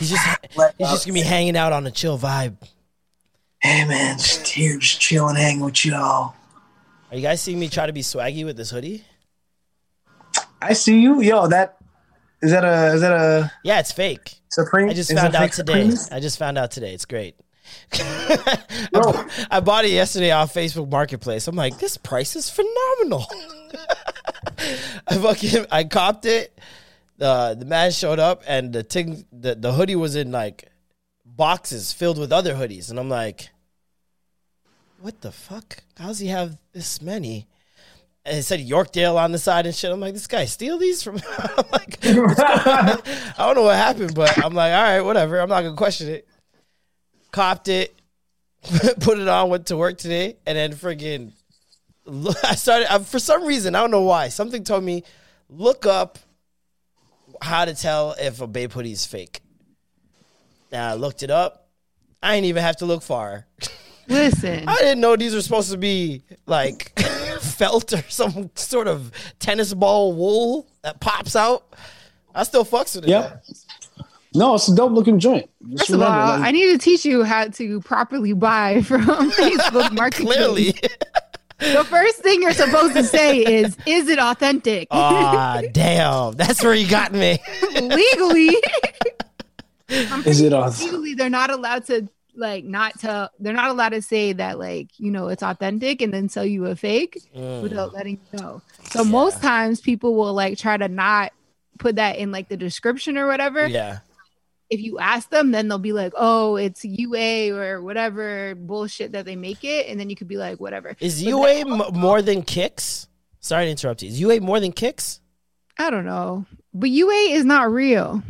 He's just he's just gonna be hanging out on a chill vibe. Hey man, just here, just chilling, hanging with y'all. Are you guys seeing me try to be swaggy with this hoodie? I see you, yo. That is that a is that a Yeah, it's fake. Supreme? I just Is found out today. Supremes? I just found out today. It's great. I, bu- I bought it yesterday off Facebook Marketplace. I'm like, this price is phenomenal. I fucking I copped it. The the man showed up and the thing the, the hoodie was in like boxes filled with other hoodies. And I'm like, what the fuck? How does he have this many? And it said Yorkdale on the side and shit. I'm like, this guy steal these from I'm like, going? I don't know what happened, but I'm like, all right, whatever. I'm not gonna question it. Copped it, put it on, went to work today, and then friggin' I started I, for some reason, I don't know why. Something told me look up how to tell if a Bape hoodie is fake. Now I looked it up. I didn't even have to look far. Listen, I didn't know these were supposed to be like felt or some sort of tennis ball wool that pops out. I still fucks with it. Yep. No, it's a dope looking joint. Just first of all, like- I need to teach you how to properly buy from Facebook Marketplace. Clearly. The first thing you're supposed to say is, "Is it authentic?" Ah, damn. That's where you got me. legally, Is it sure auth- legally they're not allowed to like not tell. They're not allowed to say that like you know it's authentic and then sell you a fake Mm. without letting you know. So most times people will like try to not put that in like the description or whatever. Yeah. If you ask them, then they'll be like, "Oh, it's UA or whatever bullshit that they make it," and then you could be like, "Whatever." Is But UA then- m- more than kicks? Sorry to interrupt you. Is UA more than kicks? I don't know, but UA is not real.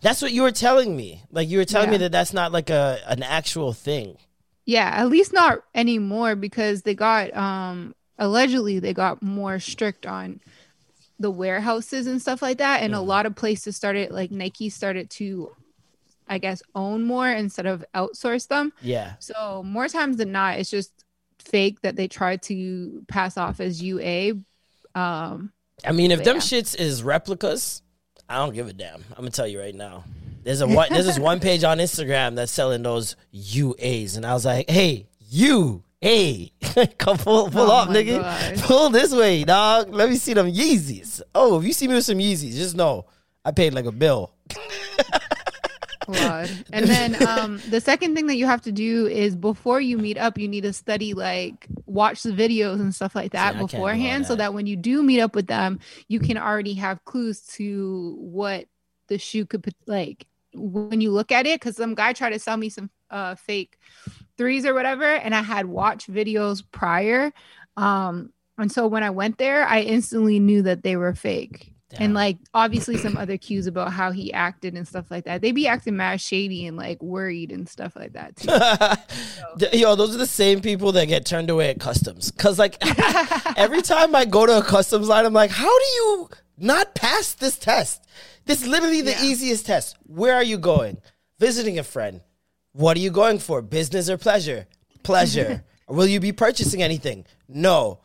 That's what you were telling me. Like you were telling me that that's not like a an actual thing. Yeah, at least not anymore because they got um allegedly they got more strict on the warehouses and stuff like that and a lot of places started like Nike started to I guess own more instead of outsource them. Yeah. So more times than not it's just fake that they try to pass off as UA. Um I mean, if them Yeah. shits is replicas, I don't give a damn. I'm gonna tell you right now. There's a one. There's this one page on Instagram that's selling those UAs, and I was like, "Hey, you, hey, come pull, pull Oh up, nigga, God. pull this way, dog. Let me see them Yeezys. Oh, if you see me with some Yeezys, just know I paid like a bill. And then um, the second thing that you have to do is before you meet up, you need to study, like, watch the videos and stuff like that See, I can't do all beforehand, so that. that when you do meet up with them, you can already have clues to what the shoe could put, like when you look at it. Because some guy tried to sell me some uh, fake threes or whatever, and I had watched videos prior. Um, and so when I went there, I instantly knew that they were fake. Damn. And like obviously some other cues about how he acted and stuff like that. They be acting mad shady and like worried and stuff like that too. Yo, those are the same people that get turned away at customs. Cause like every time I go to a customs line, I'm like, how do you not pass this test? This is literally the Yeah. easiest test. Where are you going? Visiting a friend. What are you going for? Business or pleasure? Pleasure. Will you be purchasing anything? No.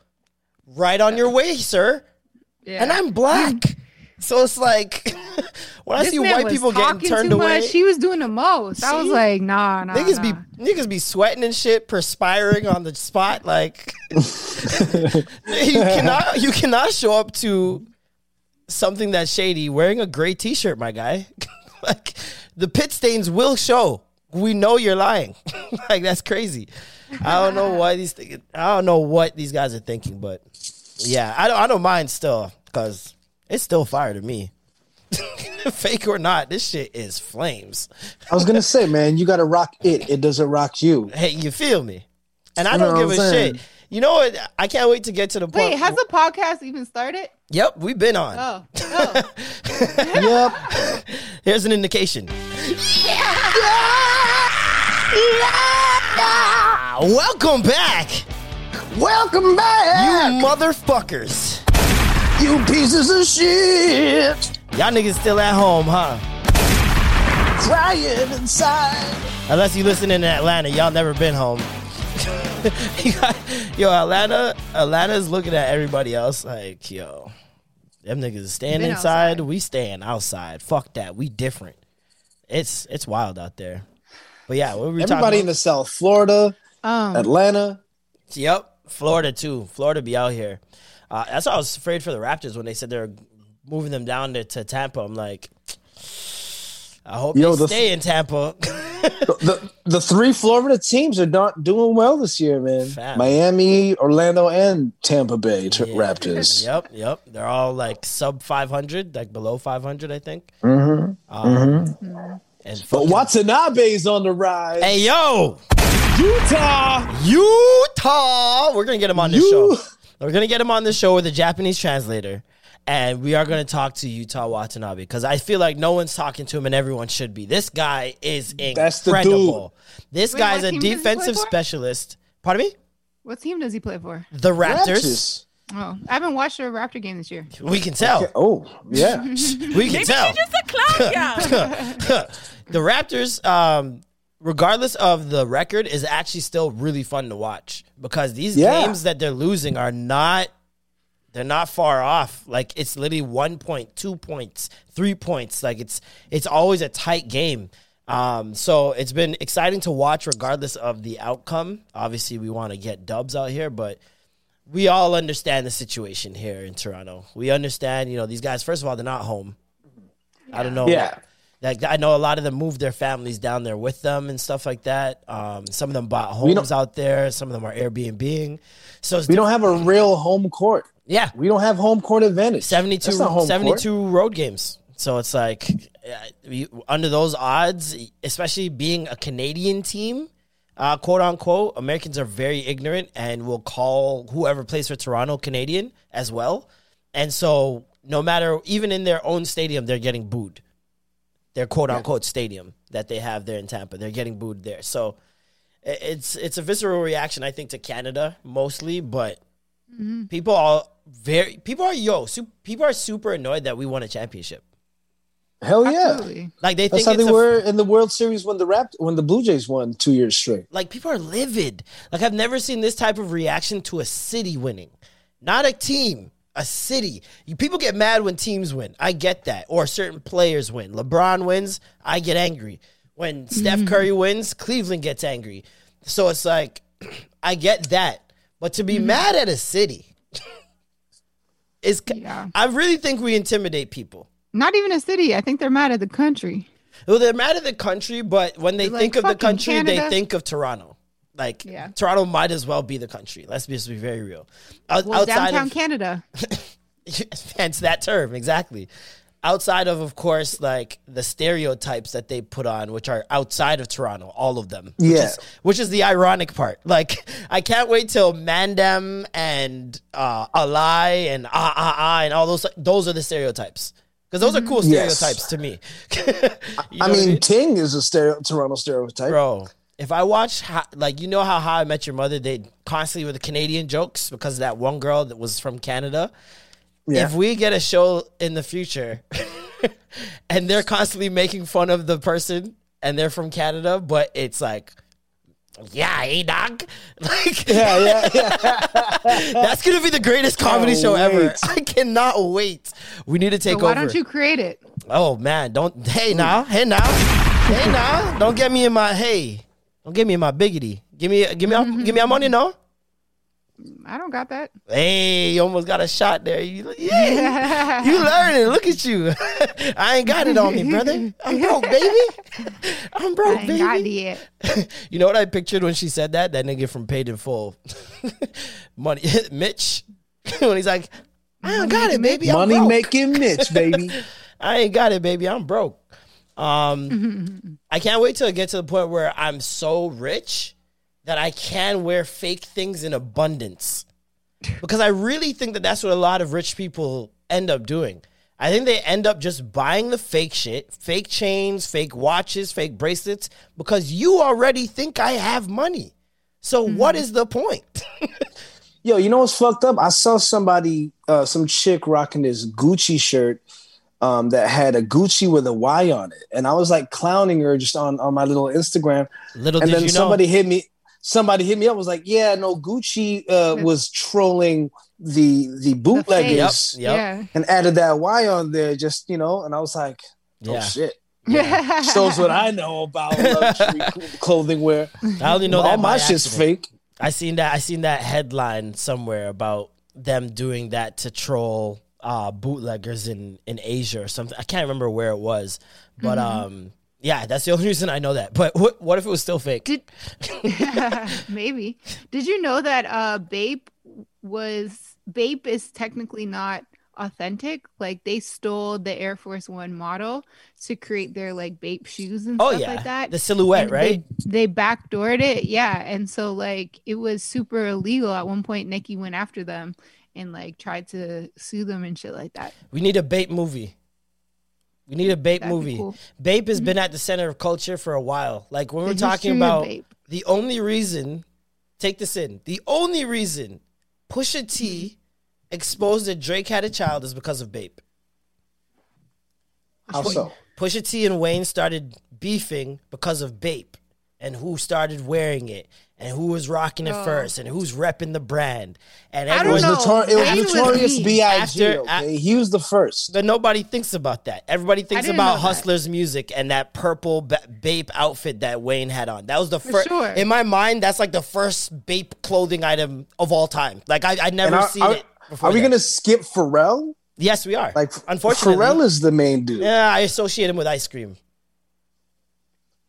Right on your way, sir. Yeah. And I'm black. So it's like when I This see white people getting turned too away. Much. He was doing the most. I was like, nah, nah. Niggas nah. be niggas be sweating and shit, perspiring on the spot. Like you cannot you cannot show up to something that's shady wearing a gray t-shirt, my guy. like the pit stains will show. We know you're lying. like that's crazy. I don't know why these things, I don't know what these guys are thinking, but yeah, I don't I don't mind still because it's still fire to me. Fake or not, this shit is flames. I was gonna say, man, you gotta rock it. It doesn't rock you. Hey, you feel me? And I You don't what give a I'm saying? shit You know what? I can't wait to get to the point. Wait, has the podcast even started? yep, we've been on. Oh, oh. Yep. Here's an indication. Yeah. Welcome back, Welcome back, you motherfuckers. you pieces of shit. Y'all niggas still at home, huh? Crying inside. Unless you listen in Atlanta, y'all never been home. Yo, Atlanta, Atlanta's looking at everybody else like, yo, them niggas is staying inside, outside. we staying outside. Fuck that, we different. It's it's wild out there. But yeah, what were we Everybody in the South, Florida, Um, Atlanta. Yep, Florida too. Florida be out here. Uh, that's why I was afraid for the Raptors when they said they're moving them down to, to Tampa. I'm like, I hope Yo, they the- stay in Tampa. the the three Florida teams are not doing well this year, man. Miami, Orlando, and Tampa Bay t- Yeah. Raptors. Yep, yep. They're all like sub 500, like below 500, I think. Mm-hmm. Um, And But fucking- Watanabe's on the rise. Hey, yo, Yuta, Yuta. We're gonna get him on this You- show. We're gonna get him on the show with a Japanese translator, and we are gonna talk to Yuta Watanabe because I feel like no one's talking to him, and everyone should be. This guy is incredible. This Wait, guy's what a team does he play defensive for? specialist. Pardon me. what team does he play for? The Raptors. Raptors. Oh, I haven't watched a Raptor game this year. We can tell. Oh, yeah. We can tell. He's just a clown, yeah. the Raptors, um, regardless of the record, is actually still really fun to watch because these Yeah. games that they're losing are not. They're not far off. Like it's literally one point, two points, three points. Like it's it's always a tight game. Um, so it's been exciting to watch, regardless of the outcome. Obviously, we want to get dubs out here, but we all understand the situation here in Toronto. We understand, you know, these guys. First of all, they're not home. I don't know. Yeah. Like I know a lot of them moved their families down there with them and stuff like that. Um, some of them bought homes out there. Some of them are Airbnb. So We don't have a real home court. yeah, We don't have home court advantage. 72, That's not home 72 road games. So it's like uh, under those odds, especially being a Canadian team, uh, quote unquote, Americans are very ignorant and will call whoever plays for Toronto Canadian as well. And so no matter, even in their own stadium, they're getting booed. Their quote unquote stadium that they have there in Tampa, they're getting booed there. So it's it's a visceral reaction, I think, to Canada mostly, but mm-hmm. people are very people are yo su- people are super annoyed that we won a championship. Hell yeah. Absolutely. Like they That's think how it's they a, were in the World Series when the Rapt- when the Blue Jays won two years straight. like people are livid. Like I've never seen this type of reaction to a city winning, not a team, a city. You people get mad when teams win. I get that, or certain players win. LeBron wins, I get angry. When Steph mm-hmm. Curry wins, Cleveland gets angry. So it's like I get that, but to be mm-hmm. mad at a city is. Yeah. I really think we intimidate people. Not even a city. I think they're mad at the country. Well, they're mad at the country, but when they think of the country, they think of Toronto. Like Yeah. Toronto might as well be the country. Let's be, just be very real. Out- Well, outside downtown of Canada. hence that term exactly. Outside of, of course, like the stereotypes that they put on, which are outside of Toronto, all of them. Which Yeah. is, which is the ironic part. Like, I can't wait till Mandem and uh, Alai and Ah Ah Ah and all those. Those are the stereotypes because those are cool Yes. stereotypes to me. You know I what mean, Ting is a stereo- Toronto stereotype. bro. If I watch, how, like, you know how How I Met Your Mother, they constantly with the Canadian jokes because of that one girl that was from Canada. Yeah. If we get a show in the future and they're constantly making fun of the person and they're from Canada, but it's like, yeah, hey, dog. Like, yeah, yeah, yeah. that's going to be the greatest comedy Can't show ever. I cannot wait. We need to take So why over. don't you create it? Oh man, don't hey mm. now, hey now, hey now, don't get me in my hey, don't get me my biggity. Give me, give me, give me my money, no. I don't got that. Hey, you almost got a shot there. You, yeah, you learning. Look at you. I ain't got it on me, brother. I'm broke, baby. I'm broke, I ain't got baby. it. You know what I pictured when she said that? That nigga from Paid in Full, money, Mitch, when he's like, I don't got it, baby. I'm Money broke. making Mitch, baby. I ain't got it, baby. I'm broke. Um, I can't wait till I get to the point where I'm so rich that I can wear fake things in abundance. Because I really think that that's what a lot of rich people end up doing. I think they end up just buying the fake shit, fake chains, fake watches, fake bracelets, because you already think I have money. So what is the point? Yo, you know what's fucked up? I saw somebody, uh, some chick rocking this Gucci shirt um, that had a Gucci with a Y on it, and I was like clowning her just on on my little Instagram. Little and did then you know. somebody hit me. Somebody hit me up. Was like, yeah, no, Gucci uh, was trolling the the bootleggers Yep. Yeah. and added that Y on there. Just you know, and I was like, oh Yeah. shit. Shows what I know about luxury clothing wear. I only know that All that my by shit's fake. I seen that. I seen that headline somewhere about them doing that to troll uh, bootleggers in in Asia or something. I can't remember where it was, but um, yeah, that's the only reason I know that. But what what if it was still fake? Did maybe? Did you know that uh Bape was Bape is technically not authentic? Like they stole the Air Force One model to create their like Bape shoes and oh stuff yeah, like that. the silhouette, And right? They, they backdoored it, yeah. And so like it was super illegal. At one point, Nike went after them and like tried to sue them and shit like that. We need a Bape movie. We need a Bape That'd be movie. cool. Bape has mm-hmm. been at the center of culture for a while. Like when we're talking about the only reason, take this in, the only reason Pusha T mm-hmm. exposed that Drake had a child is because of Bape. How so? Pusha T and Wayne started beefing because of Bape and who started wearing it and who was rocking it oh. first and who's repping the brand. And I It don't was, know. notor- it was was notorious mean. B.I.G. After- okay? he was the first. but nobody thinks about that. Everybody thinks about know that. Hustler's music and that purple ba- Bape outfit that Wayne had on. That was the first. sure. In my mind, that's like the first Bape clothing item of all time. Like I, I never And are, seen are- it. Before are we gonna skip Pharrell? Yes, we are. Like, unfortunately, Pharrell is the main dude, yeah, I associate him with ice cream.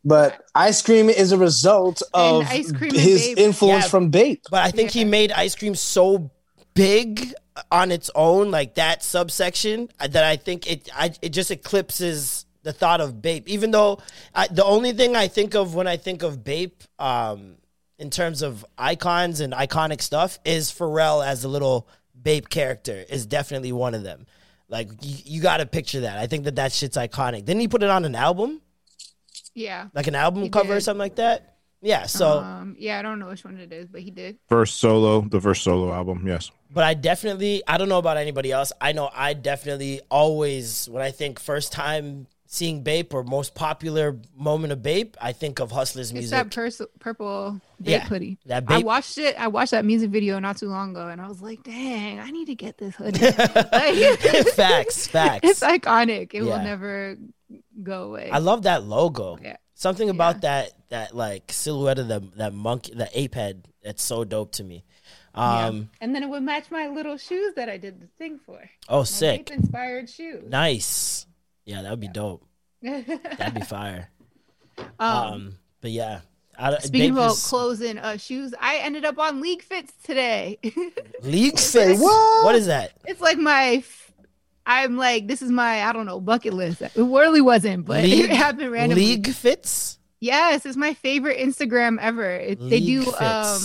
But Ice Cream is a result of Ice Cream his Bape. influence Yeah. from Bape. But I think he made ice cream so big on its own, like that subsection, uh, that I think it I, it just eclipses the thought of Bape. Even though I, the only thing I think of when I think of Bape, um, in terms of icons and iconic stuff, is Pharrell as a little Bape character is definitely one of them. Like you, you got to picture that. I think that that shit's iconic. Didn't he put it on an album, Yeah. like an album He cover or something like that? Yeah. So. um, yeah, I don't know which one it is, but he did. First solo, the first solo album. Yes. But I definitely, I don't know about anybody else. I know I definitely always, when I think first time seeing Bape or most popular moment of Bape, I think of Hustler's It's music. that pers- purple Bape Yeah, hoodie. that Bape. I watched it. I watched that music video not too long ago, and I was like, "Dang, I need to get this hoodie." Like, facts, facts. it's iconic. It Yeah. will never go away. I love that logo. Yeah. Something about Yeah. that that like silhouette of the that monkey, the ape head. That's so dope to me. Yeah. Um, and then it would match my little shoes that I did the thing for. oh, My sick, inspired shoes. nice. Yeah, that would be dope. That'd be fire. um, Um, but yeah, I, don't- speaking about clothes and uh, shoes, I ended up on League Fits today. league fits. what? What is that? it's like my. I'm like, this is my, I don't know, bucket list. It really wasn't, but League- it happened randomly. League fits. Yes, it's my favorite Instagram ever. It, they do League um.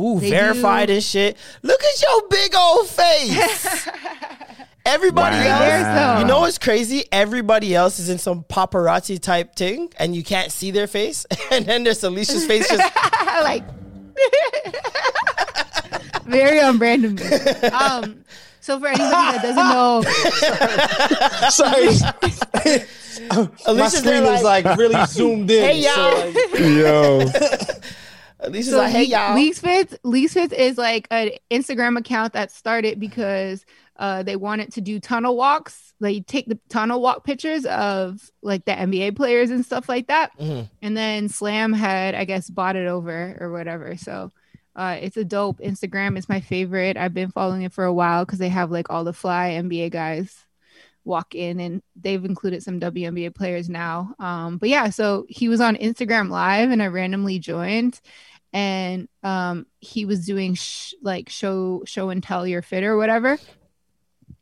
Ooh, verified do- and shit. Look at your big old face. Everybody Wow. else, you know what's crazy? Everybody else is in some paparazzi type thing, and you can't see their face. And then there's Alicia's face just like very on brand to me. Um so for anybody that doesn't know, Sorry, my Alicia's screen there is like really zoomed in. Hey, so, y'all. like, Yo. Alicia's so like, hey y'all. League Fits, League Fits is like an Instagram account that started because uh, they wanted to do tunnel walks. They take the tunnel walk pictures of like the NBA players and stuff like that. Mhm. And then Slam had, I guess, bought it over or whatever. So uh, it's a dope Instagram. It's my favorite. I've been following it for a while because they have like all the fly NBA guys walk in and they've included some WNBA players now. Um, but yeah, so he was on Instagram live and I randomly joined and um, he was doing sh- like show show and tell your fit or whatever.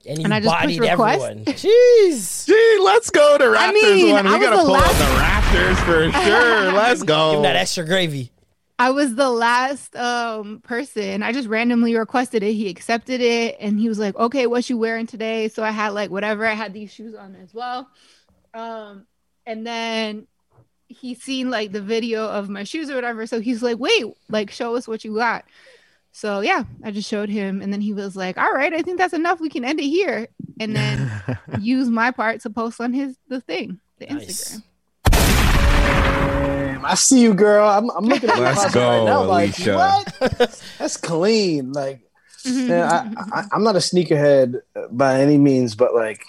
and you and I just pushed bodied request. everyone. Jeez. Gee, let's go to Raptors I mean, one. We I was gotta pull out the Raptors for sure. Let's Give go. him that extra gravy. I was the last um person. I just randomly requested it. He accepted it and he was like, "Okay, what you wearing today?" So I had like whatever. I had these shoes on as well. Um and then he seen like the video of my shoes or whatever. So he's like, "Wait, like show us what you got." So yeah, I just showed him and then he was like, "All right, I think that's enough. We can end it here." And then use my part to post on his the thing, the Nice. Instagram. Damn, I see you, girl. I'm, I'm looking at your Let's closet right go, now. Like, Alicia. what? That's clean. Like, mm-hmm, man, I, mm-hmm, I, mm-hmm. I'm not a sneakerhead by any means, but like,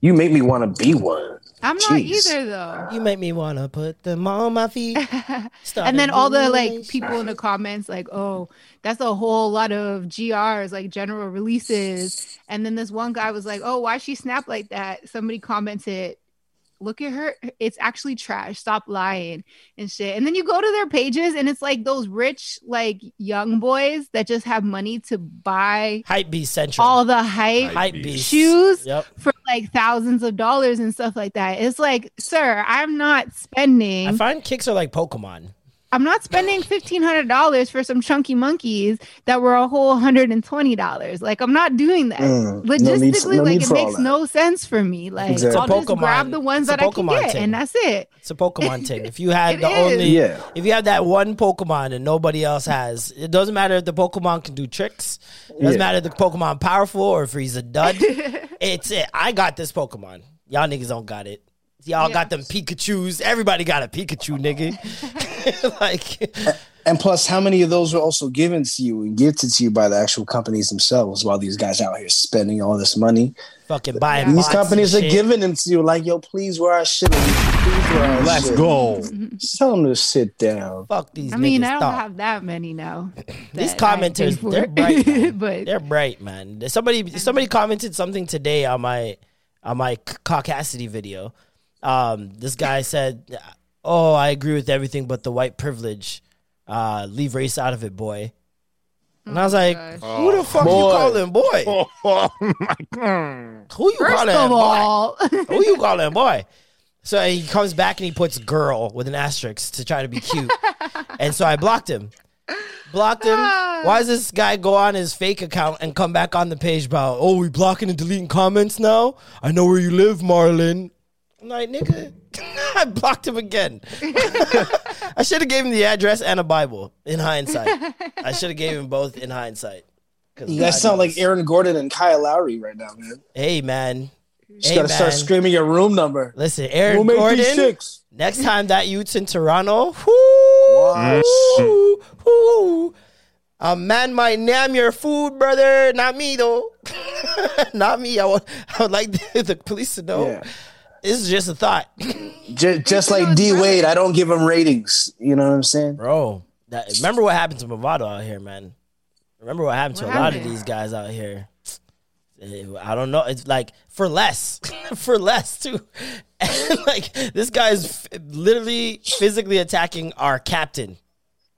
you make me want to be one. I'm not either though. You make me wanna put them on my feet. And then all the like people in the comments like oh that's a whole lot of grs like general releases and then this one guy was like oh why she snap like that somebody commented look at her it's actually trash stop lying and shit and then you go to their pages and it's like those rich like young boys that just have money to buy Hype Beast Central. all the hype Hype shoes Yep. for like thousands of dollars and stuff like that it's like sir i'm not spending I find kicks are like Pokemon. I'm not spending fifteen hundred dollars for some chunky monkeys that were a whole hundred and twenty dollars. Like I'm not doing that. Mm, no Logistically, need- no like it makes no sense for me. Like Exactly. I'll It's a just grab the ones that I can get, thing. and that's it. It's a Pokemon thing. If you had the is. only, Yeah. if you have that one Pokemon and nobody else has, it doesn't matter if the Pokemon can do tricks. It doesn't Yeah. matter if the Pokemon powerful or if he's a dud. it's it. I got this Pokemon. Y'all niggas don't got it. Y'all Yeah. got them Pikachu's. Everybody got a Pikachu, nigga. like, And plus, how many of those were also given to you and gifted to you by the actual companies themselves while these guys out here spending all this money? fucking buying. These bots companies are shit. giving them to you like, yo, please wear our shit. Please wear our Let's shit. go. Just tell them to sit down. Fuck these. I mean, I don't thought. have that many now. These that I commenters, they're bright. man. but They're bright, man. Somebody somebody commented something today on my on my C- caucasity video. Um, this guy said, "Oh, I agree with everything but the white privilege. Uh, leave race out of it, boy." And I was like, gosh. "Who the fuck you calling boy? Oh, my Who you first calling of boy? all, Who you calling boy?" So he comes back and he puts "girl" with an asterisk to try to be cute, and so I blocked him. Blocked him. Why does this guy go on his fake account and come back on the page about, oh, we blocking and deleting comments now? I know where you live, Marlon. I'm like, nigga, I blocked him again. I should have gave him the address and a Bible in hindsight. I should have gave him both in hindsight. You guys sound like Aaron Gordon and Kyle Lowry right now, man. Hey, man. Just Hey, gotta start screaming your room number. Listen, Aaron make Gordon. these six. Next time that youth's in Toronto, whoo, whoo, whoo. A man might name your food, brother. Not me though. Not me. I would, I would like the, the police to know. Yeah. This is just a thought, Just, just like D Wade, I don't give him ratings. You know what I'm saying? bro. That, remember what happened to Movado out here, man. Remember what happened to What a lot of these guys out here. I don't know. It's like for less, for less too. And like this guy's f- literally physically attacking our captain.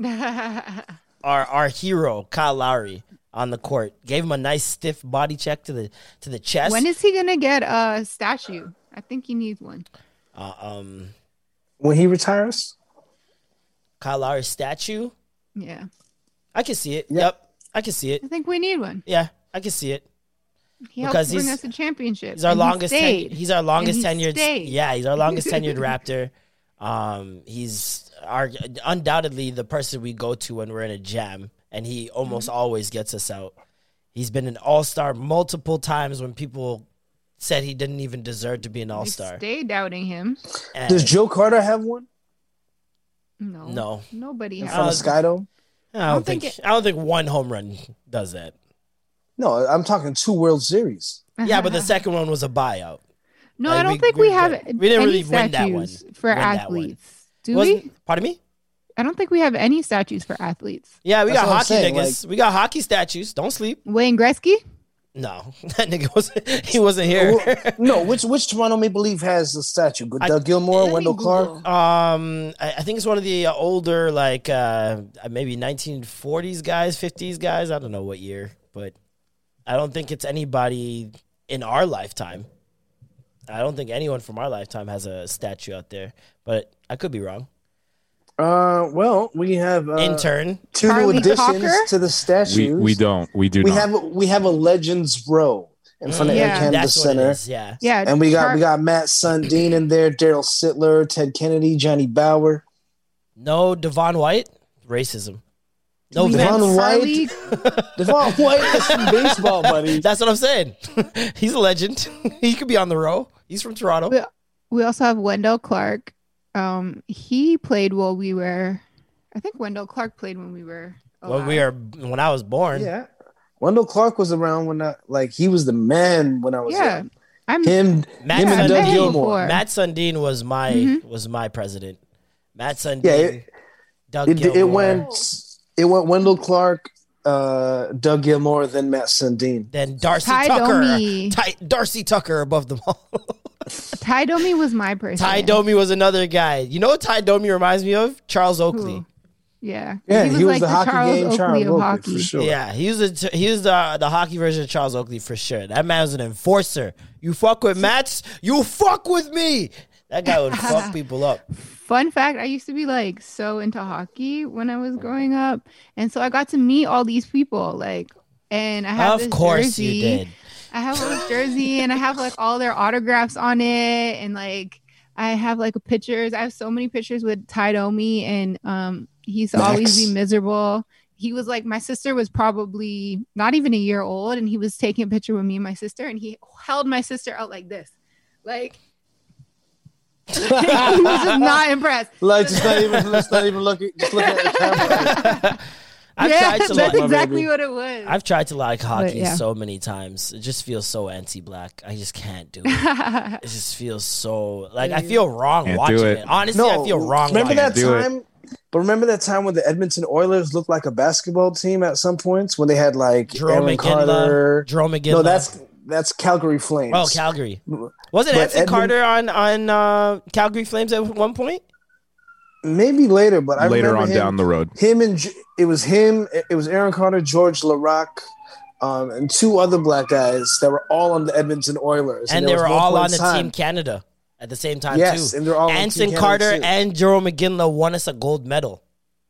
our our hero Kyle Lowry on the court. Gave him a nice stiff body check to the to the chest. when is he gonna get a statue? I think he needs one. uh, um When he retires, Kyle Lowry statue? Yeah, I can see it. Yeah. Yep, I can see it. I think we need one. Yeah, I can see it. He helped Because bring he's- us a championship. He's our and he longest. ten- he's our longest he tenured. stayed. Yeah, he's our longest tenured Raptor. Um, he's our undoubtedly the person we go to when we're in a jam, and he almost Mm-hmm. always gets us out. He's been an all star multiple times when people said he didn't even deserve to be an All Star. stay doubting him. does Joe Carter have one No, No. nobody in has. front of Skydome? I don't, don't think, think I don't think one home run does that. No, I'm talking two World Series. Yeah, but the second one was a buyout. No, Like, I don't we- think we we have did- we didn't any really win that one. statues for Win one. athletes. Do Wasn't- we? Pardon me? I don't think we have any statues for athletes. Yeah, we That's got hockey saying, niggas. we got hockey statues. Don't sleep. Wayne Gretzky. No, that nigga was he wasn't here. no, which which Toronto Maple Leaf has a statue? Good Doug Gilmour, Let me Wendel Clark. Um, I, I think it's one of the uh, older, like uh, maybe 1940s guys, 50s guys. I don't know what year, but I don't think it's anybody in our lifetime. I don't think anyone from our lifetime has a statue out there, but I could be wrong. Uh, well, we have uh, Intern. two Charlie new additions Cocker? to the statues. We we don't. We do We not. have a, we have a Legends row in front of Yeah. Air Canada That's what Center. it is. Yeah. Yeah, And we got Char- we got Mats Sundin in there, Darryl Sittler, Ted Kennedy, Johnny Bower. No Devon White. Racism. No we Vince. have Devon White? Devon White is from baseball, buddy. That's what I'm saying. He's a legend. he could be on the row. He's from Toronto. We, we also have Wendel Clark. Um, he played while we were. I think Wendel Clark played when we were. When we alive. are when I was born. Yeah. Wendel Clark was around when I like he was the man when I was Yeah, young. I'm. Him, Matt him and Doug Gilmour. Mats Sundin was my Mhm. was my president. Mats Sundin. Yeah, it- Doug It, Gilmour. it went it went Wendel Clark, uh, Doug Gilmour, then Mats Sundin. Then Darcy Ty Tucker. Ty, Darcy Tucker above them all. Ty Domi was my person. Ty Domi was another guy. You know what Ty Domi reminds me of? Charles Oakley. Who? Yeah, Yeah, he was, like the, hockey Charles game Oakley Charles of Oakley, hockey. for sure. Yeah, he was a, he was the the hockey version of Charles Oakley for sure. That man was an enforcer. You fuck with Mats, you fuck with me. That guy would fuck people up. Fun fact: I used to be like so into hockey when I was growing up, and so I got to meet all these people. Like, and I have Of this course jersey. you did. I have this jersey, and I have like all their autographs on it, and like I have like pictures. I have so many pictures with Ty Domi, and um, he used to always Max. be miserable. He was like, my sister was probably not even a year old, and he was taking a picture with me and my sister, and he held my sister out like this, like. he was just not impressed. Like just not even just not even looking just looking at the camera. I've yeah, tried to that's like exactly what it was. I've tried to like hockey yeah. so many times. It just feels so anti-black. I just can't do it. it just feels so like I feel wrong Can't watching it. it. Honestly, I feel wrong. Remember watching that it. It. time? But remember that time when the Edmonton Oilers looked like a basketball team at some points when they had like Jerome Aaron Iginla. Carter. Jarome Iginla. No, that's that's Calgary Flames. oh Calgary. Was it But Anson Edmund- Carter on on uh, Calgary Flames at one point? Maybe later, but I later remember on him, down the road. him and it was him. It was Aaron Carter, Georges Laraque, um, and two other black guys that were all on the Edmonton Oilers, And there they were all on the time- Team Canada at the same time Yes, too. and they're all on Team Anson Carter too. and Jarome Iginla won us a gold medal.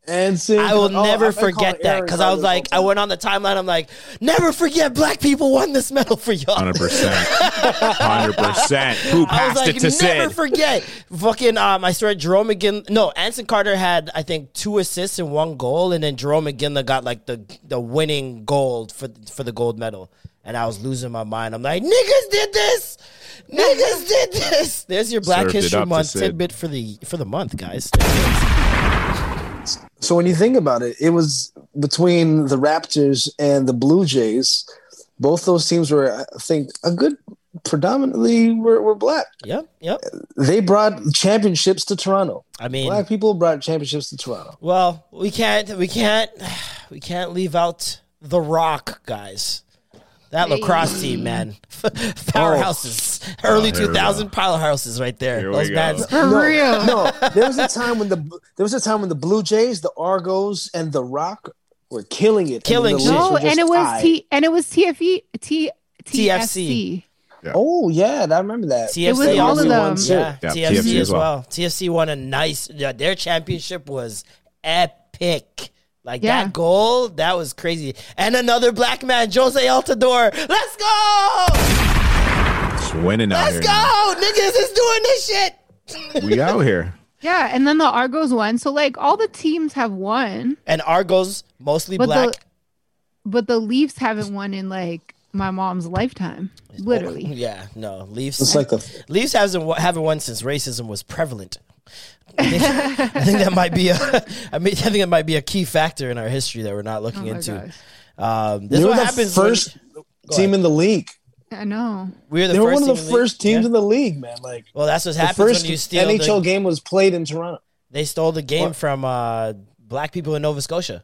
Anson, I will oh, never I forget that because I was like, I went on the timeline. I'm like, never forget, black people won this medal for y'all. Hundred percent. Hundred percent. Who I was passed like, it to never Sid? forget. Fucking, um, I swear, Jerome McGinn. No, Anson Carter had, I think, two assists and one goal, and then Jarome Iginla got like the the winning gold for for the gold medal. And I was losing my mind. I'm like, niggas did this. Niggas did this. There's your Black Served History Month tidbit for the for the month, guys. So when you think about it, it was between the Raptors and the Blue Jays. Both those teams were, I think, a good predominantly were, were black. Yep, yep. They brought championships to Toronto. I mean, Black people brought championships to Toronto. Well, we can't, we can't, we can't leave out the Rock guys. That Hey. lacrosse team, man, powerhouses, oh. early Oh, two thousand powerhouses, right there. Here Those go. bands. For no, real. no, there was a time when the there was a time when the Blue Jays, the Argos, and the Rock were killing it. Killing the shit. No, and it was tied. T and it was TFE T TFC. TFC. Oh yeah, I remember that. TFC was all of them. Yeah, Yeah, TFC, TFC as as well. well. TFC won a nice. Yeah, their championship was epic. Like Yeah. that goal, that was crazy. And another black man, Jozy Altidore. Let's go! It's winning out Let's here. go! Niggas is doing this shit. We out here. Yeah, and then the Argos won. So like all the teams have won, And Argos mostly but black. the but the Leafs haven't won in like my mom's lifetime. Literally. Yeah, no. Leafs. It's like the Leafs hasn't haven't won since racism was prevalent. I think, I think that might be a. I mean, I think that might be a key factor in our history that we're not looking Oh into. Um, this they is were what the happens. when- first team in the league. I know. we're the They were one of team the in first teams yeah. in the league, man. Like Well, that's what the happens first when you steal. NHL The, game was played in Toronto. they stole the game What? from uh, black people in Nova Scotia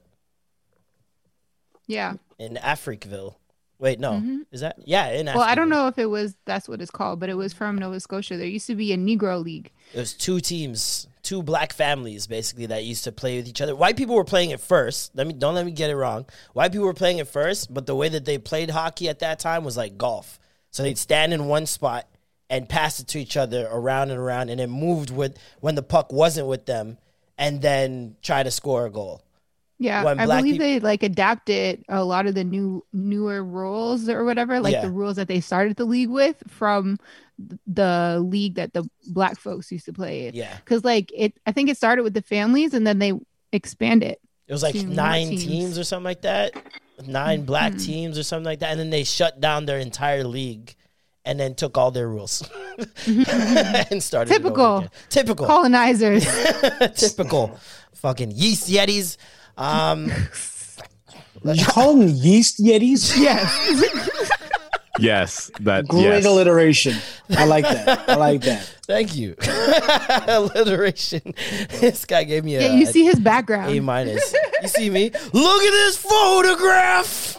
Yeah. in Africville. Wait, no, is that yeah? In Mm-hmm. Well, I don't know if it was that's what it's called, but it was from Nova Scotia. There used to be a Negro League. It was two teams, two black families basically that used to play with each other. White people were playing it first. Let me don't let me get it wrong. White people were playing it first, but the way that they played hockey at that time was like golf. So they'd stand in one spot and pass it to each other around and around, and it moved with when the puck wasn't with them, and then try to score a goal. Yeah, when I believe peop- they like adapted a lot of the new newer rules or whatever, like Yeah. the rules that they started the league with from the league that the black folks used to play in. Yeah. Because like it, I think it started with the families and then they expand it. It was like nine teams. teams. or something like that. Nine black Mm-hmm. teams or something like that. And then they shut down their entire league and then took all their rules and started. Typical. Typical. Colonizers. Typical. Fucking yeast yetis. Um, You call them yeast yetis? yes. Yes, that Great yes. alliteration. I like that. I like that. thank you. Alliteration. This guy gave me a, Yeah, you see his background. A minus. You see me? Look at this photograph.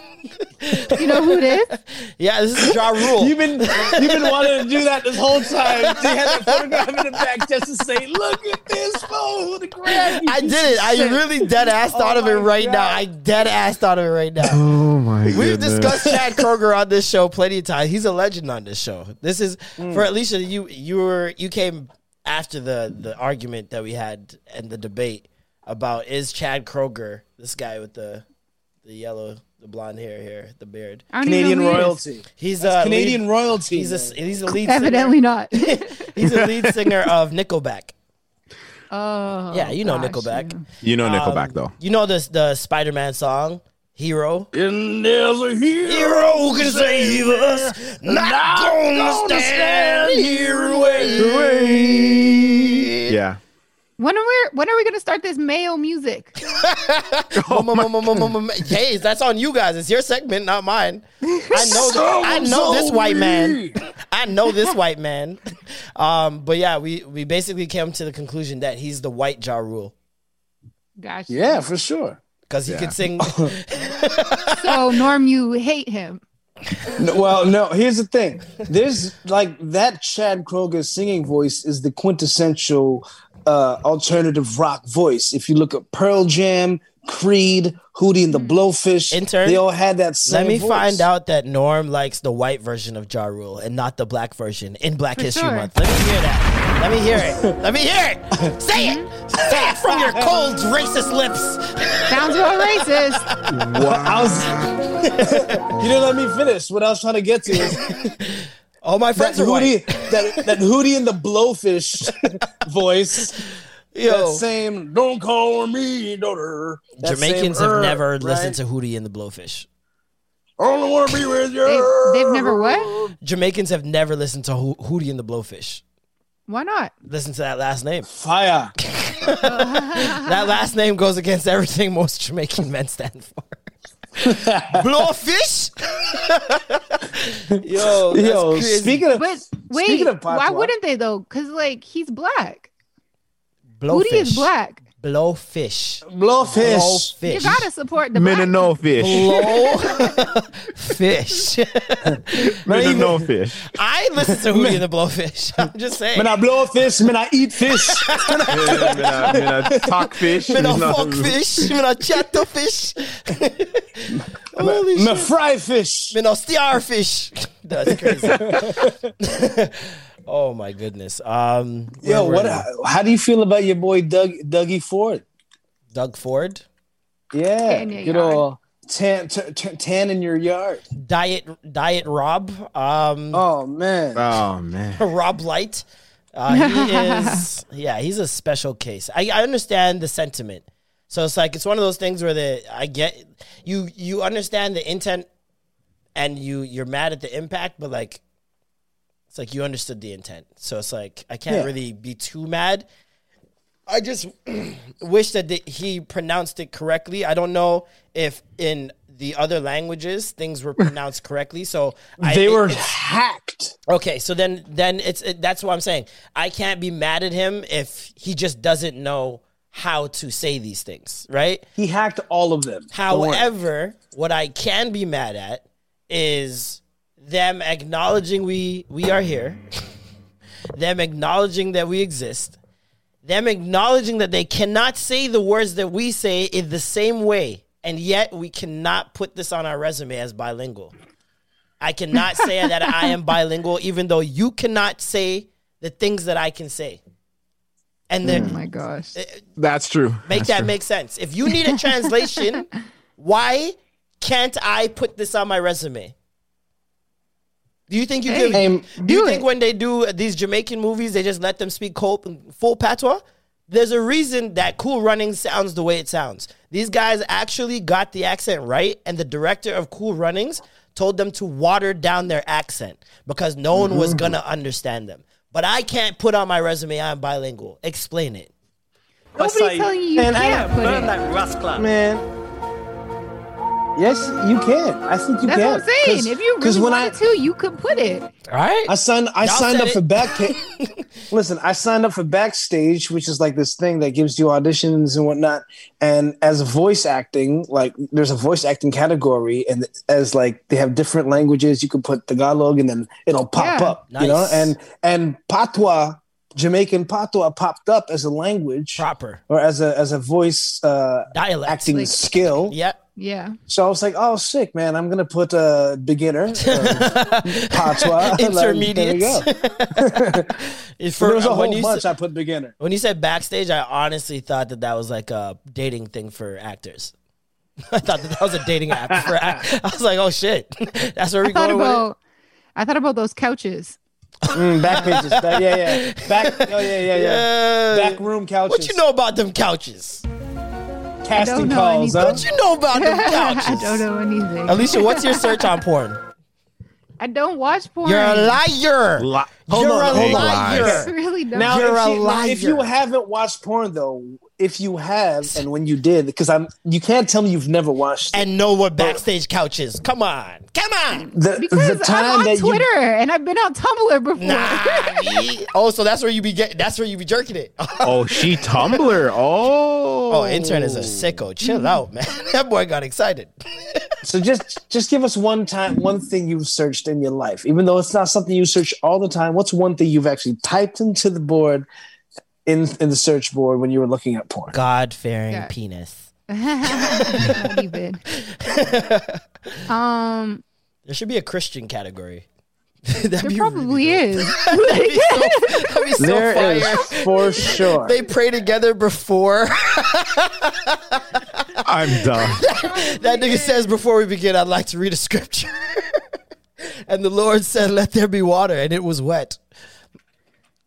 You know who it is? Yeah, this is Ja Rule. You've been you've been wanting to do that this whole time. They had that photograph in the back just to say, "Look at this photograph." I did it. I really dead ass Oh thought of it my right now. I dead ass thought of it right now. Oh my We've goodness. discussed Chad Kroeger on this show plenty of times. He's a legend on this show. This is Mm. for Alicia. You you were you came after the the argument that we had and the debate about is Chad Kroeger this guy with the the yellow the blonde hair here the beard. I don't even Canadian know who he is. royalty. He's a uh, Canadian lead, royalty. He's a he's a lead Evidently singer. not. He's a lead singer of Nickelback. oh, Yeah, you know gosh, Nickelback. yeah. you know Nickelback Um, though. You know this the Spider Man song Hero. And there's a hero. Hero who can save us. Not gonna stand here and wait. Yeah. When are we when are we gonna start this Mayo music? Hey, that's on you guys. It's your segment, not mine. I know. th- I know this white man. I know this white man. Um, but yeah, we we basically came to the conclusion that he's the white Ja Rule Gosh. Yeah, for sure. because he Yeah. could sing. So Norm, you hate him. No, well, no. Here's the thing. There's like that Chad Kroeger singing voice is the quintessential uh, alternative rock voice. If you look at Pearl Jam, Creed, Hootie and the Blowfish, Intern, they all had that same. Let me voice. find out that Norm likes the white version of Ja Rule and not the black version in Black For History sure. Month. Let me hear that. Let me hear it. Let me hear it. Say it. Say it from your cold, racist lips. Sounds real racist. I was. you didn't let me finish. What I was trying to get to is All my that friends are Hootie, white. that that Hootie and the Blowfish voice. That same. Don't call me daughter. That Jamaicans same, have er, never right? listened to Hootie and the Blowfish. I only want to be with you. They, they've never what? Jamaicans have never listened to Ho- Hootie and the Blowfish. Why not? Listen to that last name. Fire. That last name goes against everything most Jamaican men stand for. Blowfish? Yo, that's Yo, crazy. speaking of But wait, Speaking of why wouldn't they though? Because like he's black. Blowfish. Hootie is black. Blowfish. blowfish, Blowfish. You gotta support the Men and no fish. Blowfish. Men and no fish. I listen to Hootie and the Blowfish. I'm just saying. when I blow a fish, when I eat fish. Men a- men a talk fish. Me no Men a- fuck fish. Me no chat to fish. Holy me shit. fry fish. Me no starfish. That's crazy. Oh my goodness. Um, Yo, what? were How, how do you feel about your boy Doug Dougie Ford? Doug Ford. Yeah, In your get yard. tan, t- t- tan in your yard. Diet Diet Rob. Um, Oh man, Oh man. Rob Light. Uh, he is, yeah, he's a special case. I, I understand the sentiment. So it's like it's one of those things where the I get you you understand the intent and you you're mad at the impact, but like it's like you understood the intent. So it's like I can't Yeah. really be too mad. I just wish that the, he pronounced it correctly. I don't know if in the other languages things were pronounced correctly. So they it- were hacked. Okay, so then then it's it, that's what I'm saying. I can't be mad at him if he just doesn't know how to say these things, right? He hacked all of them. However, what I can be mad at is them acknowledging we we are here, them acknowledging that we exist, them acknowledging that they cannot say the words that we say in the same way, and yet we cannot put this on our resume as bilingual. I cannot say that I am bilingual, even though you cannot say the things that I can say. and then Oh my gosh. Uh, That's true. make That's that true. make sense. If you need a translation, why can't I put this on my resume? Do you think you Hey, can? Hey, do you do think it. when they do uh, these Jamaican movies, they just let them speak cold, full patois? There's a reason that Cool Running sounds the way it sounds. These guys actually got the accent right, and the director of Cool Runnings told them to water down their accent because no one was mm-hmm. gonna understand them. But I can't put on my resume I'm bilingual. Explain it. Nobody's telling you you Man, can't put it. man. Yes, you can. I think you That's can. That's what I'm saying. If you Because really when wanted I to, you could put it. All right. I signed, I Y'all signed up it. for back. Listen, I signed up for backstage, which is like this thing that gives you auditions and whatnot. And as voice acting, like there's a voice acting category, and as like they have different languages, you can put Tagalog, and then it'll pop Yeah. up. You know, and and patois, Jamaican patois, popped up as a language Proper or as a as a voice uh, dialect. acting Like- skill. Yeah. Yeah. So I was like, "Oh, sick, man! I'm gonna put a beginner, uh, patois, Intermediate. there we go. There was a whole you bunch. said- I put beginner. When you said backstage, I honestly thought that that was like a dating thing for actors. I thought that that was a dating app for. act- I was like, oh shit, that's where we I thought going about I thought about those couches. Mm, back pages. Back, yeah, yeah. Back. Oh, yeah, yeah, yeah. Yeah. Back room couches. What you know about them couches? Casting don't calls, huh? What you know about them I don't know anything. Alicia, what's your search on porn? I don't watch porn. You're a liar. Li- You're on, a hold on. Liar. really don't. Now, You're if a you, now, if you haven't watched porn though, if you have, and when you did, because I'm, you can't tell me you've never watched. it. And know what backstage couch is. Come on. Come on. the, because the time I'm on that Twitter you, and I've been on Tumblr before. Nah. oh, so that's where you be getting. That's where you be jerking it. Oh, she Tumblr. Oh. Oh, intern is a sicko. Chill mm-hmm. out, man. that boy got excited. so just just give us one time, one thing you've searched in your life, even though it's not something you search all the time. What's one thing you've actually typed into the board, in in the search board when you were looking at porn? God fearing Yeah. penis. Not even. Um, There should be a Christian category. That'd there probably really is. That'd be so, that'd be so There is fire. for sure. They pray together before. I'm done. that nigga says before we begin, I'd like to read a scripture. and the Lord said, "Let there be water," and it was wet.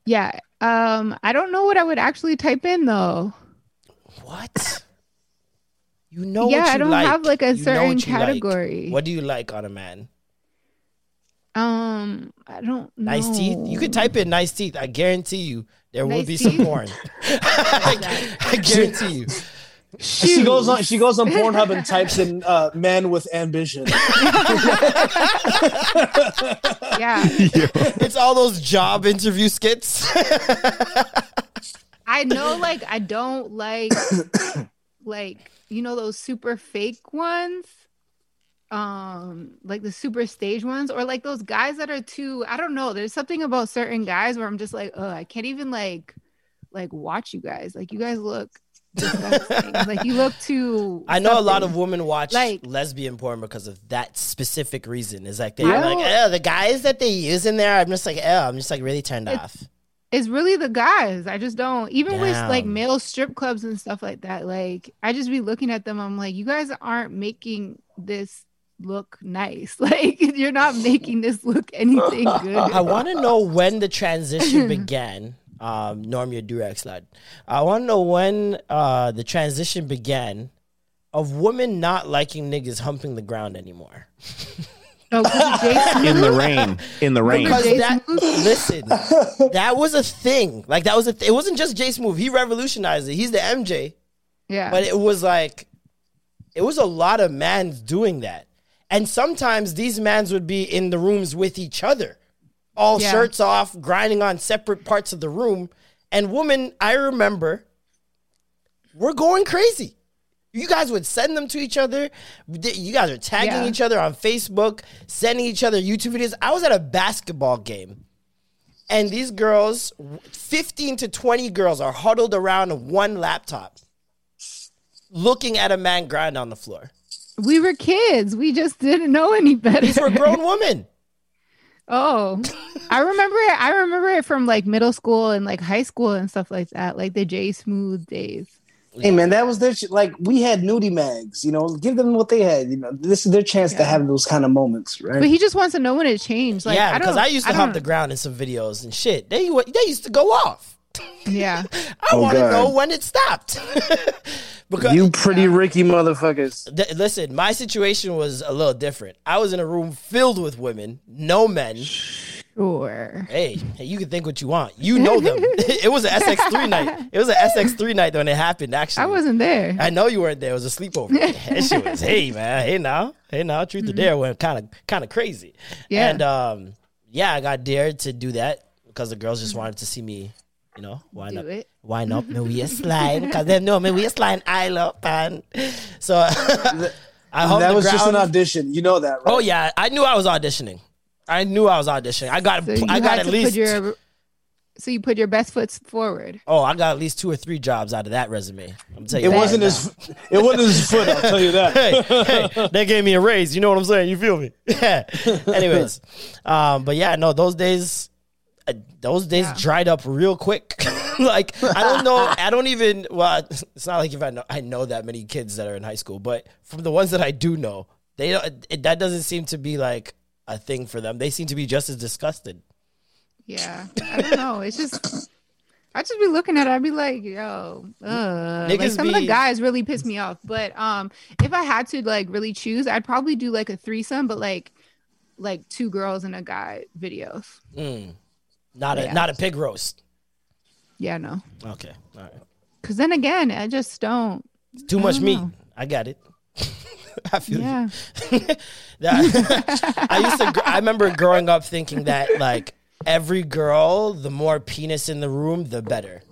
yeah. Um, I don't know what I would actually type in though. What? You know Yeah, what you I don't like. have, like, a You certain what you like. category. What do you like on a man? Um, I don't know. Nice teeth. You could type in nice teeth. I guarantee you there will Nice be some porn. I, I guarantee you. She goes on. She goes on Pornhub and types in uh, "man with ambition." Yeah, It's all those job interview skits. I know. Like, I don't like, like you know those super fake ones, um, like the super stage ones, or like those guys that are too. I don't know. There's something about certain guys where I'm just like, oh, I can't even like, like watch you guys. Like, you guys look. Like you look too. I know a lot of women watch Like- lesbian porn because of that specific reason. Is like they're like, oh, the guys that they use in there. I'm just like, oh, I'm just like really turned It's- off. it's really the guys. I just don't even with like male strip clubs and stuff like that. Like I just be looking at them. I'm like, you guys aren't making this look nice. Like you're not making this look anything good. I want to know when the transition began. Um, Norm, your Durex lad. I want to know when uh, the transition began of women not liking niggas humping the ground anymore. No, 'cause In the rain. In the rain. Because that, listen, that was a thing. Like that was a. Th- it wasn't just Jace move. He revolutionized it. He's the MJ. yeah, But it was like, it was a lot of mans doing that. And sometimes these mans would be in the rooms with each other, all Yeah. shirts off, grinding on separate parts of the room. And women, I remember, we're going crazy. You guys would send them to each other. You guys are tagging Yeah. each other on Facebook, sending each other YouTube videos. I was at a basketball game and these girls, 15 to 20 girls, are huddled around one laptop looking at a man grind on the floor. we were kids. We just didn't know any better. These were grown women. Oh, I remember it. I remember it from like middle school and like high school and stuff like that, like the J Smooth days. Hey man, that was their sh- like we had nudie mags. You know, give them what they had. You know, this is their chance to have those kind of moments, right? But he just wants to know when it changed. Like, yeah, I because don't- I used to I hump don't- the ground in some videos and shit. They they used to go off. Yeah, I Oh, want to know when it stopped. because you pretty Ricky motherfuckers. Th- listen, my situation was a little different. I was in a room filled with women, no men. sure. Hey, hey, you can think what you want. You know them. it was an SX3 night. It was an SX3 night when it happened. Actually, I wasn't there. I know you weren't there. It was a sleepover. that shit was, hey man, hey now, hey now. Truth or dare went kind of kind of crazy. Mm-hmm. Yeah. And um, yeah, I got dared to do that because the girls just wanted to see me. You know, wind Do up, it. wind up my waistline because they know my waistline I love and so I humped That the was just an audition. You know that, right? Oh yeah, I knew I was auditioning. I knew I was auditioning. I got So I got at to least put your. So you put your best foot forward. oh I got at least two or three jobs out of that resume. I'm telling you, It you, wasn't right his. It wasn't his foot. I'll tell you that. hey, hey, they gave me a raise. You know what I'm saying? You feel me? Yeah. Anyways, um, but yeah, no, those days, those days Yeah. dried up real quick. like I don't know, I don't even. Well, it's not like if I know I know that many kids that are in high school, but from the ones that I do know, they don't. It, that doesn't seem to be like a thing for them. They seem to be just as disgusted. Yeah, I don't know. It's just. I just be looking at it. I'd be like, yo, uh. like some of the guys really piss me off. But um, if I had to like really choose, I'd probably do like a threesome, but like, like two girls and a guy videos. Mm. Not a Yeah. not a pig roast. Yeah, no. Okay, all right. Because then again, I just don't. Too much don't meat. know. I got it. I feel you. Yeah. That- I used to. I remember growing up thinking that like every girl, the more penis in the room, the better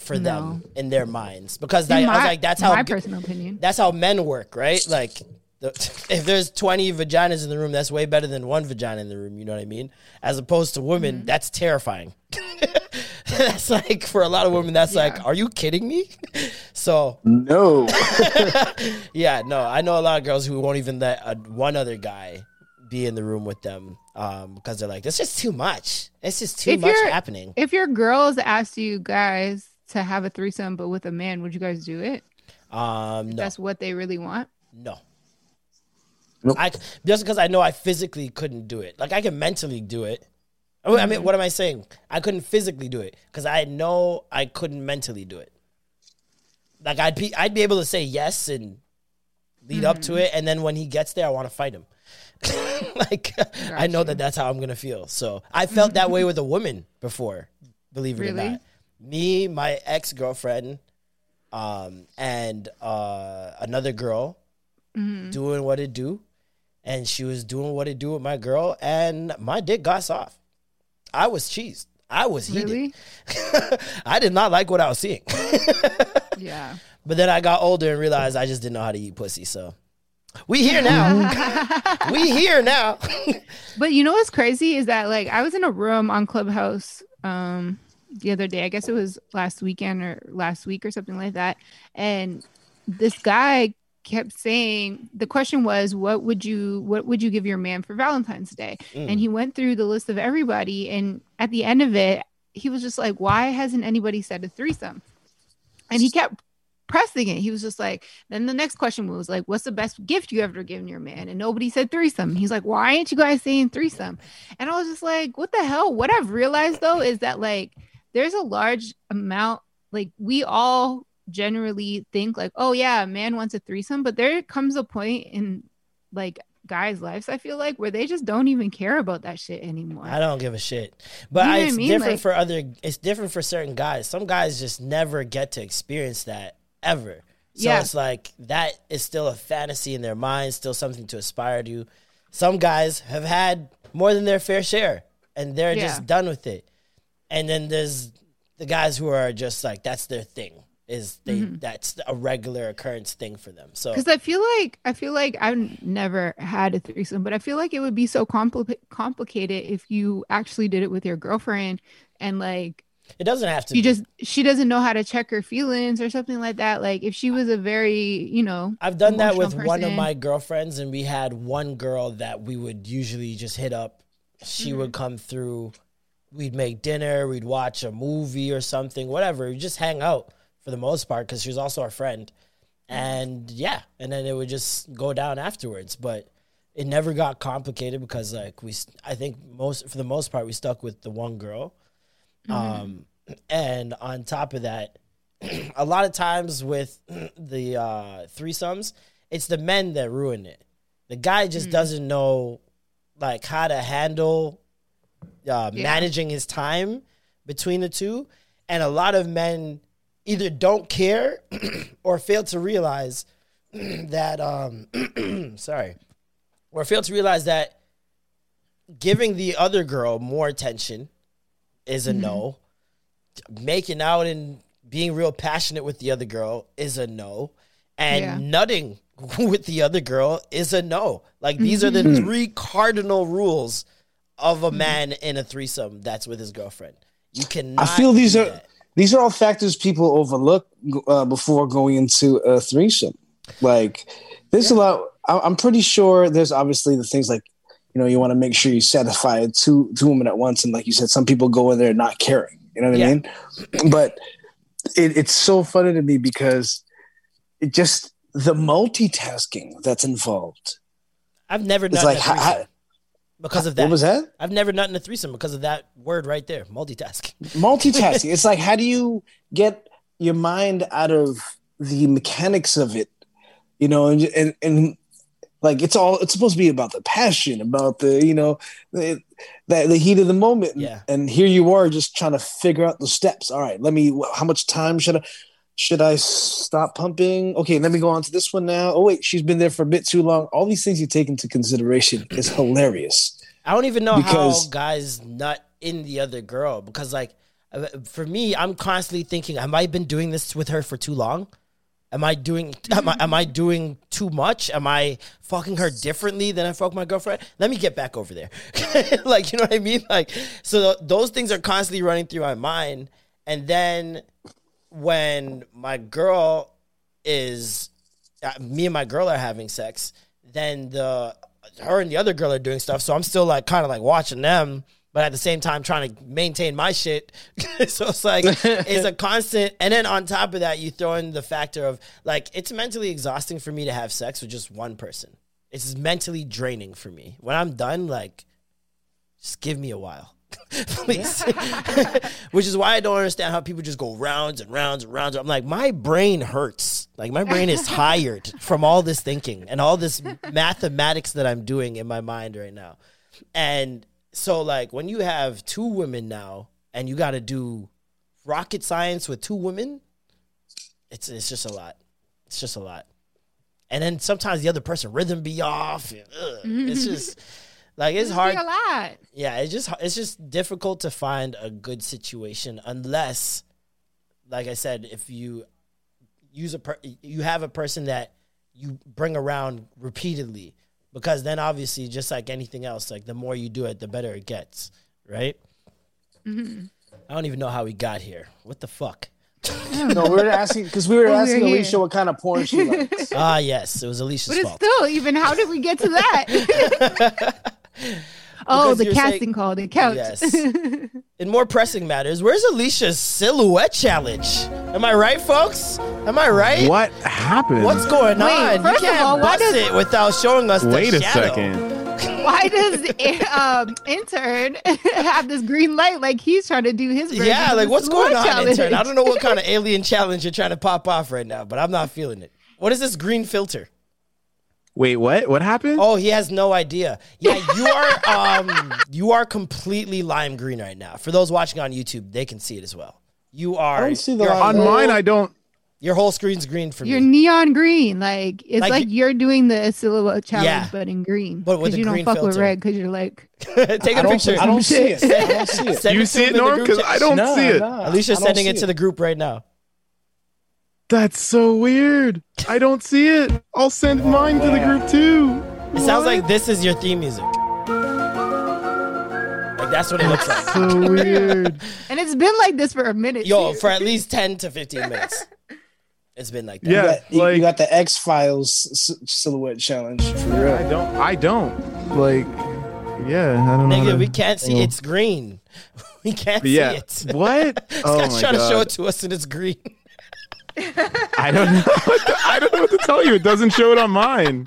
for them in their minds. Because I, In I was like, that's how my personal opinion. that's how men work, right? Like, if there's 20 vaginas in the room, that's way better than one vagina in the room. You know what I mean? As opposed to women, Mm-hmm. that's terrifying. that's like for a lot of women, that's like, are you kidding me? So No. yeah, no, I know a lot of girls who won't even let a, one other guy be in the room with them um, because they're like, "That's just too much. It's just too If much happening." If your girls asked you guys to have a threesome but with a man, would you guys do it? Um, no, That's what they really want. no. Nope. I just because I know I physically couldn't do it. Like I can mentally do it. I mean- mean, what am I saying? I couldn't physically do it because I know I couldn't mentally do it. Like I'd be, I'd be able to say yes and lead up to it, and then when he gets there, I want to fight him. like I know that that's how I'm gonna feel. So I felt that way with a woman before, believe it or not. Me, my ex girlfriend, um, and uh, another girl doing what it do, and she was doing what it do with my girl, and my dick got soft. I was cheesed. I was heated. Really? I did not like what I was seeing. Yeah. But then I got older and realized I just didn't know how to eat pussy. So we here now. we here now. But you know what's crazy is that like I was in a room on Clubhouse um the other day. I guess it was last weekend or last week or something like that. And this guy kept saying the question was what would you what would you give your man for Valentine's Day? Mm. And he went through the list of everybody and at the end of it he was just like why hasn't anybody said a threesome? And he kept pressing it. He was just like, then the next question was like, what's the best gift you ever given your man? And nobody said threesome. He's like, why ain't you guys saying threesome? And I was just like, what the hell? What I've realized though is that like there's a large amount, like we all generally think like, oh yeah, a man wants a threesome, but there comes a point in like guys' lives, I feel like, where they just don't even care about that shit anymore. I don't give a shit. But You know I, what I it's mean? different Like- for other. It's different for certain guys. Some guys just never get to experience that ever. So Yeah. it's like that is still a fantasy in their mind, still something to aspire to. Some guys have had more than their fair share, and they're Yeah. just done with it. And then there's the guys who are just like that's their thing. Is they Mm-hmm. that's a regular occurrence thing for them. So because I feel like I feel like I've never had a threesome, but I feel like it would be so compli- complicated if you actually did it with your girlfriend and like it doesn't have to. you be. just she doesn't know how to check her feelings or something like that. Like if she was a very you know I've done that with emotional one of my girlfriends, and we had one girl that we would usually just hit up she would come through. We'd make dinner. We'd watch a movie or something, whatever. We just hang out for the most part because she was also our friend. And yeah, and then it would just go down afterwards. But it never got complicated because like we, I think most for the most part we stuck with the one girl. Um, and on top of that, a lot of times with the uh, threesomes, it's the men that ruin it. The guy just doesn't know like how to handle uh, Yeah. managing his time between the two, and a lot of men either don't care or fail to realize that um sorry or fail to realize that giving the other girl more attention is a mm-hmm. no. Making out and being real passionate with the other girl is a no. And Yeah. nutting with the other girl is a no. Like these are the mm-hmm. three cardinal rules of a mm-hmm. man in a threesome that's with his girlfriend. You cannot I feel these are that. These are all factors people overlook uh, before going into a threesome. Like, there's a lot. I- I'm pretty sure there's obviously the things like, you know, you want to make sure you satisfy two two women at once, and like you said, some people go in there not caring. You know what Yeah. I mean? But it, it's so funny to me because it just the multitasking that's involved. i've never It's nutted like how, because of that what was that? i've never nutted a threesome because of that word right there multitasking multitasking. it's like how do you get your mind out of the mechanics of it, you know, and and, and like it's all it's supposed to be about the passion, about the you know, the, the, the heat of the moment. Yeah. And here you are just trying to figure out the steps. All right, let me. How much time should I? Should I stop pumping? Okay, let me go on to this one now. Oh wait, she's been there for a bit too long. All these things you take into consideration is hilarious. I don't even know Because- how guys not in the other girl because, like, for me, I'm constantly thinking, "Have I been doing this with her for too long? Am I doing? Am I, am I doing too much? Am I fucking her differently than I fuck my girlfriend? Let me get back over there. like, you know what I mean? Like, so th- those things are constantly running through my mind, and then when my girl is uh, me and my girl are having sex, then the her and the other girl are doing stuff. So I'm still like kind of like watching them, but at the same time trying to maintain my shit. so it's like it's a constant. And then on top of that, you throw in the factor of like it's mentally exhausting for me to have sex with just one person. It's mentally draining for me. When I'm done, like just give me a while. Please. Which is why I don't understand how people just go rounds and rounds and rounds. I'm like, my brain hurts. Like my brain is tired from all this thinking and all this mathematics that I'm doing in my mind right now. And so like when you have two women now and you got to do rocket science with two women, it's it's just a lot. It's just a lot. And then sometimes the other person rhythm be off. ugh, it's just like it's This hard. a lot. Yeah, it's just it's just difficult to find a good situation unless, like I said, if you use a per- you have a person that you bring around repeatedly, because then obviously, just like anything else, like the more you do it, the better it gets, right? I don't even know how we got here. What the fuck? No, we were asking because we were Oh, we're asking. Alicia what kind of porn she likes. Ah, yes, it was Alicia's But it's fault. still even how did we get to that? oh, the casting saying- call. the counts. Yes. In more pressing matters, where's Alicia's silhouette challenge? Am I right, folks? Am I right? What happened? What's going Wait, on? You first of can't all, why bust does- it without showing us the Wait a shadow. second. Why does um, intern have this green light like he's trying to do his version Yeah, like what's going on, challenge? intern? I don't know what kind of alien challenge you're trying to pop off right now, but I'm not feeling it. What is this green filter? Wait, what? What happened? Oh, he has no idea. Yeah, you are um you are completely lime green right now. For those watching on YouTube, they can see it as well. You are don't see the your, lime. On whole, mine, I don't. your whole screen's green for me. You're neon green. Like it's Like like, you- you're doing the silhouette challenge, Yeah. but in green. But with 'Cause a you don't green fuck with red because you're like, Take I a don't, picture. I don't see it. I don't see it. Send You to see it, in the Norm? group Because. I don't Nah, see it. nah, I Alicia's don't sending see it to the group right now. That's so weird. I don't see it. I'll send mine to the group too. It sounds like this is your theme music. Like that's what it looks like. So weird. and it's been like this for a minute. Yo, too. for at least 10 to 15 minutes. It's been like that. Yeah. You got, you- like- you got the X Files silhouette challenge for real. I don't. I don't. Like, Yeah, I don't know. Nigga, we can't see. Oh. It's green. We can't yeah. see it. What? This oh guy's my trying to show it to us and it's green. I don't know. What to, I don't know what to tell you. It doesn't show it on mine.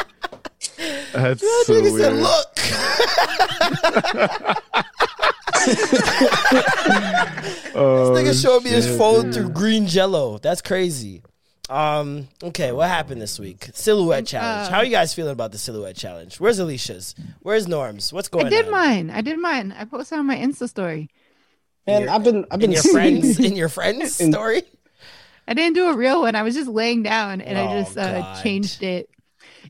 That's That so nigga weird. said, look. Oh, Nigga showed me his phone dude. through green jello. That's crazy. Um, okay, what happened this week? Silhouette challenge. uh, How are you guys feeling about the silhouette challenge? Where's Alicia's? Where's Norm's? What's going on? I did on? mine. I did mine. I posted on my Insta story. And I've been I've In been your seeing- friends in your friends story? I didn't do a real one. I was just laying down and Oh, I just uh, changed it.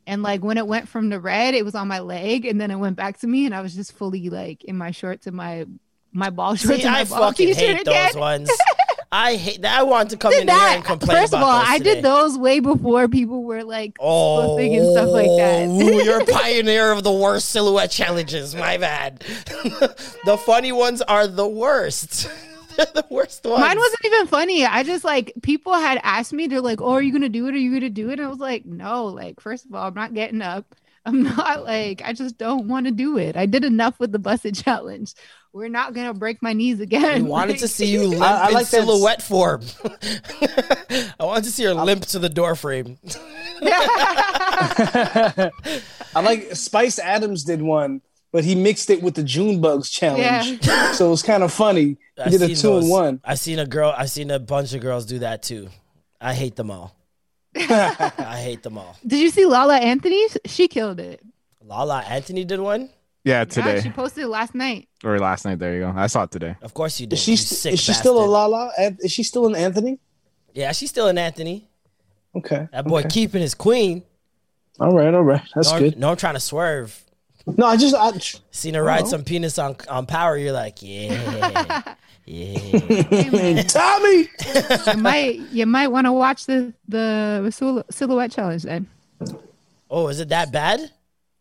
And like when it went from the red, it was on my leg, and then it went back to me, and I was just fully like in my shorts and my my ball shorts See, and my I ball fucking hate again. those ones. I hate that. I want to come Did in here and complain First of about all, those I today. did those way before people were like Oh, and stuff like that. Ooh, you're a pioneer of the worst silhouette challenges. My bad. the funny ones are the worst. They're the worst one. Mine wasn't even funny. I just like people had asked me, they're like, "Oh, are you gonna do it? Are you gonna do it?" And I was like, "No." Like, first of all, I'm not getting up. I'm not like I just don't want to do it. I did enough with the busted challenge. We're not gonna break my knees again. We wanted to see you limp I in like that- silhouette form. I wanted to see her limp to the door frame. I like Spice Adams did one, but he mixed it with the June Bugs challenge. Yeah. So it was kind of funny. He I've a seen two in those. one. I seen a girl. I seen a bunch of girls do that too. I hate them all. I hate them all. Did you see Lala Anthony? She killed it. Lala Anthony did one. Yeah, Yeah, today she posted it last night. or last night. There you go. I saw it today. Of course you did. Is she you sick is she still a. Lala? Is she still an Anthony? Yeah, she's still an Anthony. Okay. That boy okay. keeping his queen. All right, all right. That's no, good. No, I'm trying to swerve. No, I just I, Seen her ride Oh. some penis on on power. You're like, yeah, yeah. Tommy. you might you might want to watch the the silhouette challenge then. Oh, is it that bad?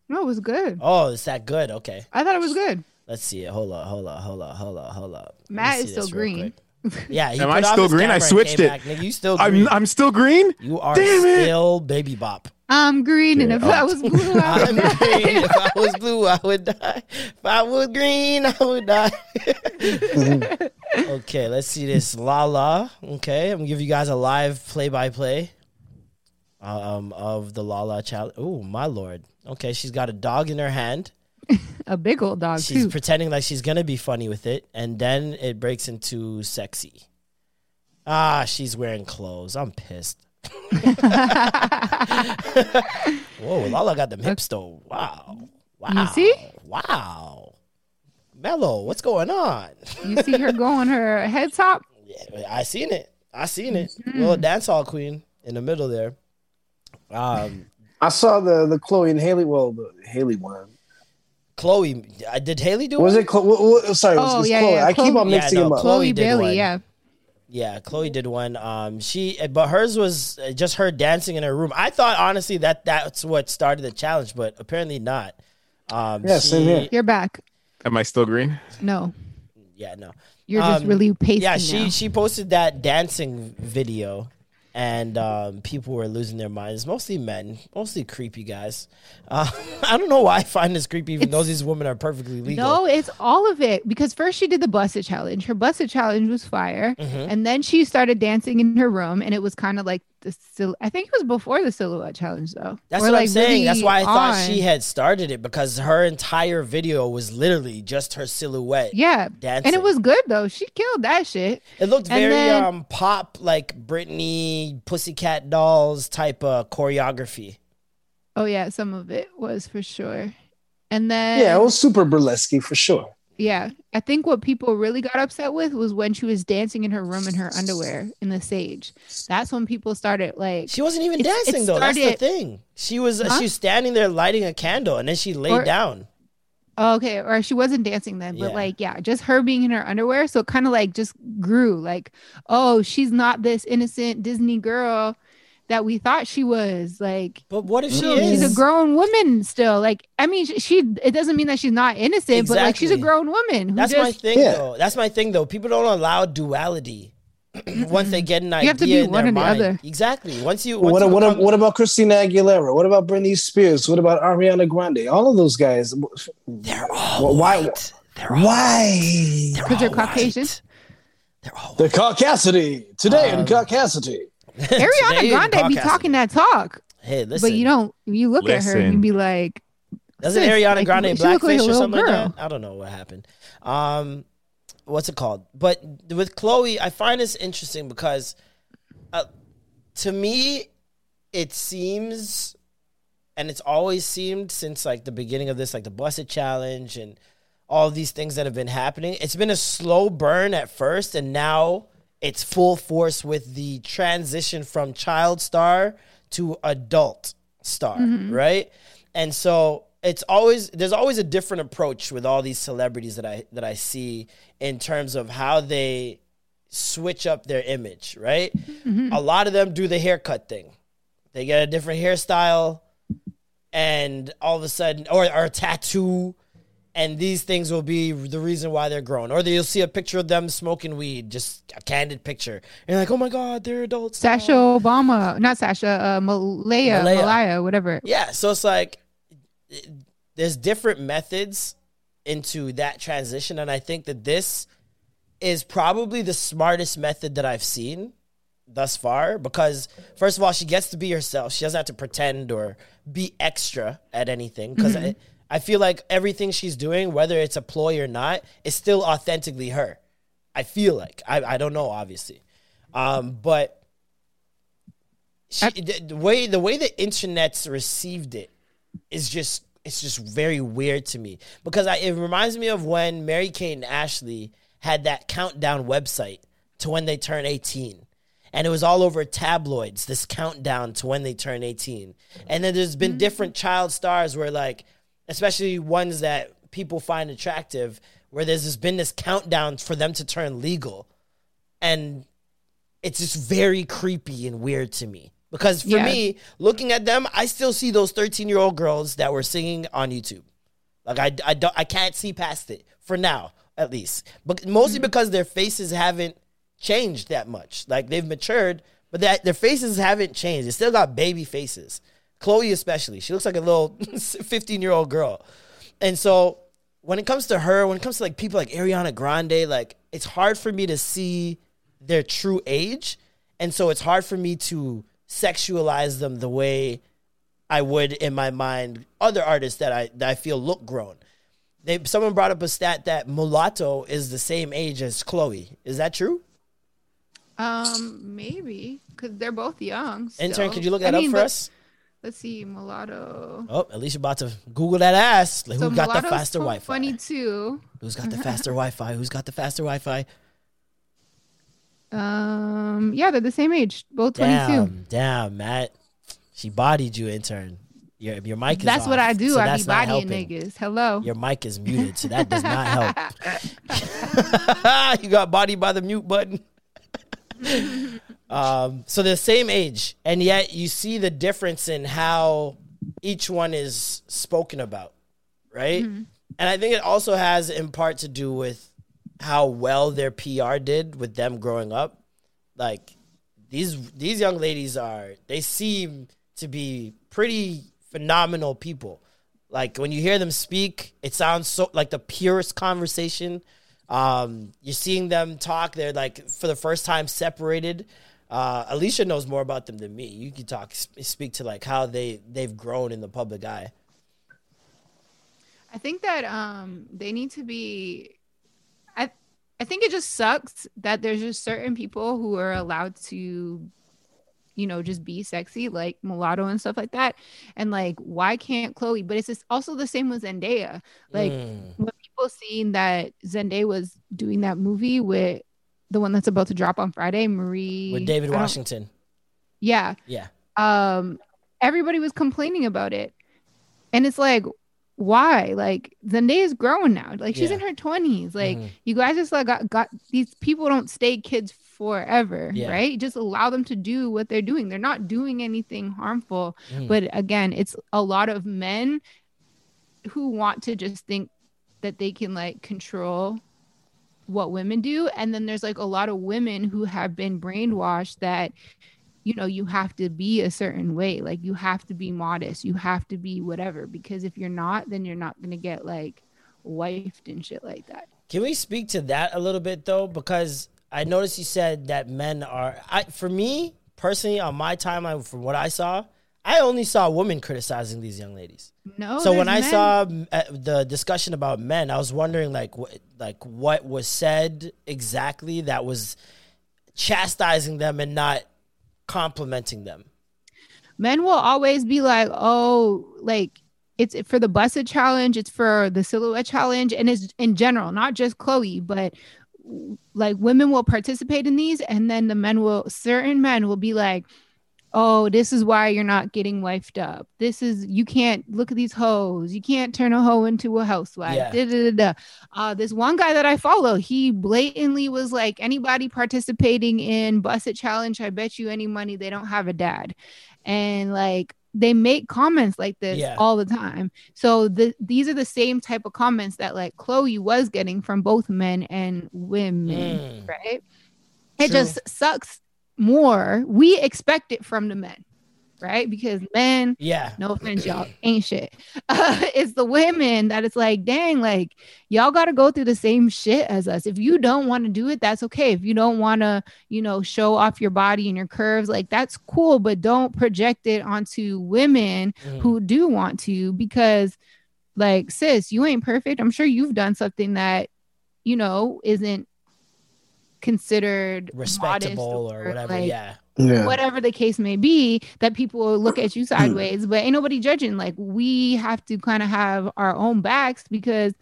No, it was good. Oh, it's that good. Okay, I thought it was good. let's see it. Hold up, hold up, hold up, hold up, hold up. Let me Matt is still green. Yeah, he Am I still green? I switched it. back. Nigga, you still green. I'm I'm still green. you are Damn it. still baby bop. I'm green, and if Yeah. I was blue, I I'm would die. green. If I was blue, I would die. If I was green, I would die. okay, let's see this. Lala. Okay, I'm gonna give you guys a live play by play um of the Lala challenge. Oh my lord. Okay, she's got a dog in her hand. A big old dog She's too. pretending like she's gonna be funny with it, and then it breaks into sexy. Ah, she's wearing clothes. I'm pissed. Whoa, Lala got them hips though. Wow. Wow. You see? Wow. Mello, what's going on? you see her going her head top. Yeah, I seen it. I seen it. Mm-hmm. Little dance hall queen in the middle there. Um, I saw the the Chloe and Halle. Well, the Halle one. Chloe, uh, did Halle do Was one? it? Chlo- what, what, sorry, it was, Oh, it was yeah, Chloe. yeah, I keep Chloe- on Yeah, mixing no, them up. Chloe Chloe did Bailey, one. yeah. Yeah, Chloe did one. Um, she, but hers was uh, just her dancing in her room. I thought honestly that that's what started the challenge, but apparently not. Um, Yeah, same here. You're back. Am I still green? No, Yeah, no. you're just Um, really pasty Yeah, she now. she posted that dancing video, and um, people were losing their minds. Mostly men, mostly creepy guys. Uh, I don't know why I find this creepy, even though these women are perfectly legal. No, it's all of it because first she did the busted challenge. Her busted challenge was fire, Mm-hmm. and then she started dancing in her room, and it was kind of like the sil- I think it was before the silhouette challenge though. That's Or, what I'm like, saying. That's why I thought she had started it because her entire video was literally just her silhouette. Yeah, and it was good though. She killed that shit. It looked And very then- um pop like Britney Pussycat Dolls type of choreography. Oh yeah, some of it was for sure. And then Yeah, it was super burlesque for sure. Yeah, I think what people really got upset with was when she was dancing in her room in her underwear in the sage. That's when people started like, She wasn't even It's- it dancing though. That's the thing. She was Huh? she was standing there lighting a candle and then she laid Or- down. oh, okay, or she wasn't dancing then, but Yeah. like, yeah, just her being in her underwear. So it kind of like just grew like, oh, she's not this innocent Disney girl that we thought she was. Like, But what if she no, is? she's a grown woman still. Like, I mean, she, she it doesn't mean that she's not innocent, but like she's a grown woman. Who That's just, my thing Yeah. though. That's my thing though. People don't allow duality. once they get an idea You have to be in one their or the mind. other. Exactly. Once you, What, once you what, become- what about Christina Aguilera? What about Britney Spears? What about Ariana Grande? All of those guys. they're all Why- white. They're all Why? Because they're all Caucasian. white. They're all The caucasity today Um, in caucasity. Today Ariana in Grande be talking that talk, Hey, listen. but you don't. You look at her and you be like, Doesn't Ariana Grande she look like a or little something like girl. that? I don't know what happened. Um, what's it called? But with Chloe, I find this interesting because, uh, to me, it seems, and it's always seemed since like the beginning of this, like the Busted Challenge and all these things that have been happening. It's been a slow burn at first, and now it's full force with the transition from child star to adult star, mm-hmm. right? And so it's always there's always a different approach with all these celebrities that I that I see in terms of how they switch up their image, right? Mm-hmm. A lot of them do the haircut thing. They get a different hairstyle and all of a sudden or, or a tattoo and these things will be the reason why they're grown. Or you'll see a picture of them smoking weed, just a candid picture. And you're like, oh my God, they're adults. now." Sasha Obama, not Sasha, uh, Malaya, Malaya. Malaya, whatever. Yeah, so it's like it- there's different methods into that transition, and I think that this is probably the smartest method that I've seen thus far because first of all, she gets to be herself. She doesn't have to pretend or be extra at anything because I, I feel like everything she's doing, whether it's a ploy or not, is still authentically her. I feel like. I, I don't know, obviously, um, but she, the, the way the way the internet's received it is just it's just very weird to me. Because I, it reminds me of when Mary Kate and Ashley had that countdown website to when they turn 18 and it was all over tabloids this countdown to when they turn 18 and then there's been different child stars where like especially ones that people find attractive where there's just been this countdown for them to turn legal. And it's just very creepy and weird to me. Because for Yeah. me looking at them i still see those 13 year old girls that were singing on youtube. Like I, I don't i can't see past it for now at least. But mostly mm-hmm. because their faces haven't changed that much. Like they've matured but that their faces haven't changed. They still got baby faces chloe especially she looks like a little 15 year old girl and so when it comes to her, when it comes to like people like Ariana Grande, like it's hard for me to see their true age. And so it's hard for me to sexualize them the way I would in my mind other artists that I that I feel look grown. They someone brought up a stat that Mulatto is the same age as Chloe. Is that true? Um, maybe because they're both young. Intern, could you look I that up mean, for but- us? Let's see, mulatto. Oh, at least you're about to Google that ass. Like, So who got the faster Wi-Fi? Twenty-two. Who's got the faster Wi-Fi? Who's got the faster Wi-Fi? Um, yeah, they're the same age, both twenty-two. Damn, damn, Matt. She bodied you, intern. Your your mic is That's what I do. so I be bodying niggas. Hello. Your mic is muted, so that does not help. you got bodied by the mute button. Um, so they're the same age, and yet you see the difference in how each one is spoken about, right? And I think it also has in part to do with how well their PR did with them growing up. Like these these young ladies are they seem to be pretty phenomenal people. Like when you hear them speak, it sounds so like the purest conversation. Um, you're seeing them talk. They're like for the first time separated. Uh, Alicia knows more about them than me. You can talk, speak to like how they they've grown in the public eye. I think that um they need to be I I think it just sucks that there's just certain people who are allowed to you know just be sexy like mulatto and stuff like that and like why can't Chloe but it's just also the same with Zendaya like Mm. when people seen that Zendaya was doing that movie with the one that's about to drop on Friday Marie with David Washington. yeah Yeah, um everybody was complaining about it and it's like why like Zendaya's growing now like she's Yeah. in her 20s like Mhm. you guys just like got, got these people don't stay kids forever Yeah. right just allow them to do what they're doing they're not doing anything harmful Mhm. but again it's a lot of men who want to just think that they can like control what women do and then there's like a lot of women who have been brainwashed that you know you have to be a certain way like you have to be modest you have to be whatever because if you're not then you're not going to get like wifed and shit like that Can we speak to that a little bit though? Because I noticed you said that men are. I for me personally on my timeline from what I saw, I only saw women criticizing these young ladies. no so when there's I men- saw uh, the discussion about men, I was wondering like what like what was said exactly that was chastising them and not complimenting them. men will always be like, oh, like it's for the busted challenge, it's for the silhouette challenge, and it's in general, not just Chloe, but like women will participate in these, and then the men will, certain men will be like, oh, this is why you're not getting wifed up. This is you can't look at these hoes. You can't turn a hoe into a housewife. Yeah. Da, da, da, da. Uh, this one guy that I follow, he blatantly was like, anybody participating in Busted Challenge, I bet you any money they don't have a dad. And like they make comments like this Yeah. all the time. So the these are the same type of comments that like Chloe was getting from both men and women, Mm. right? It True. just sucks more. We expect it from the men, right? Because men, Yeah. no offense, y'all ain't shit. Uh, it's the women that it's like, dang, like y'all got to go through the same shit as us. If you don't want to do it, that's okay. If you don't want to, you know, show off your body and your curves, like that's cool, but don't project it onto women Mm. who do want to because, like, sis, you ain't perfect. I'm sure you've done something that, you know, isn't considered modest respectable or whatever. like, yeah. Yeah. whatever the case may be, that people will look at you hmm. sideways, but ain't nobody judging. Like we have to kind of have our own backs because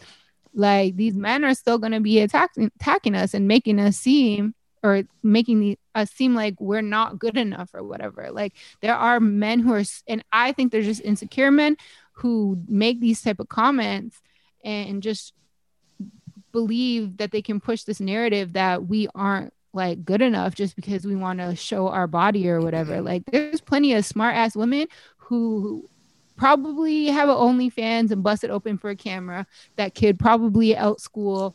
like these men are still gonna be attacking attacking us and making us seem or making the, us seem like we're not good enough or whatever. Like there are men who are and I think they're just insecure men who make these type of comments and just believe that they can push this narrative that we aren't like good enough just because we want to show our body or whatever. Mm-hmm. Like there's plenty of smart ass women who probably have an OnlyFans and bust it open for a camera that could probably outschool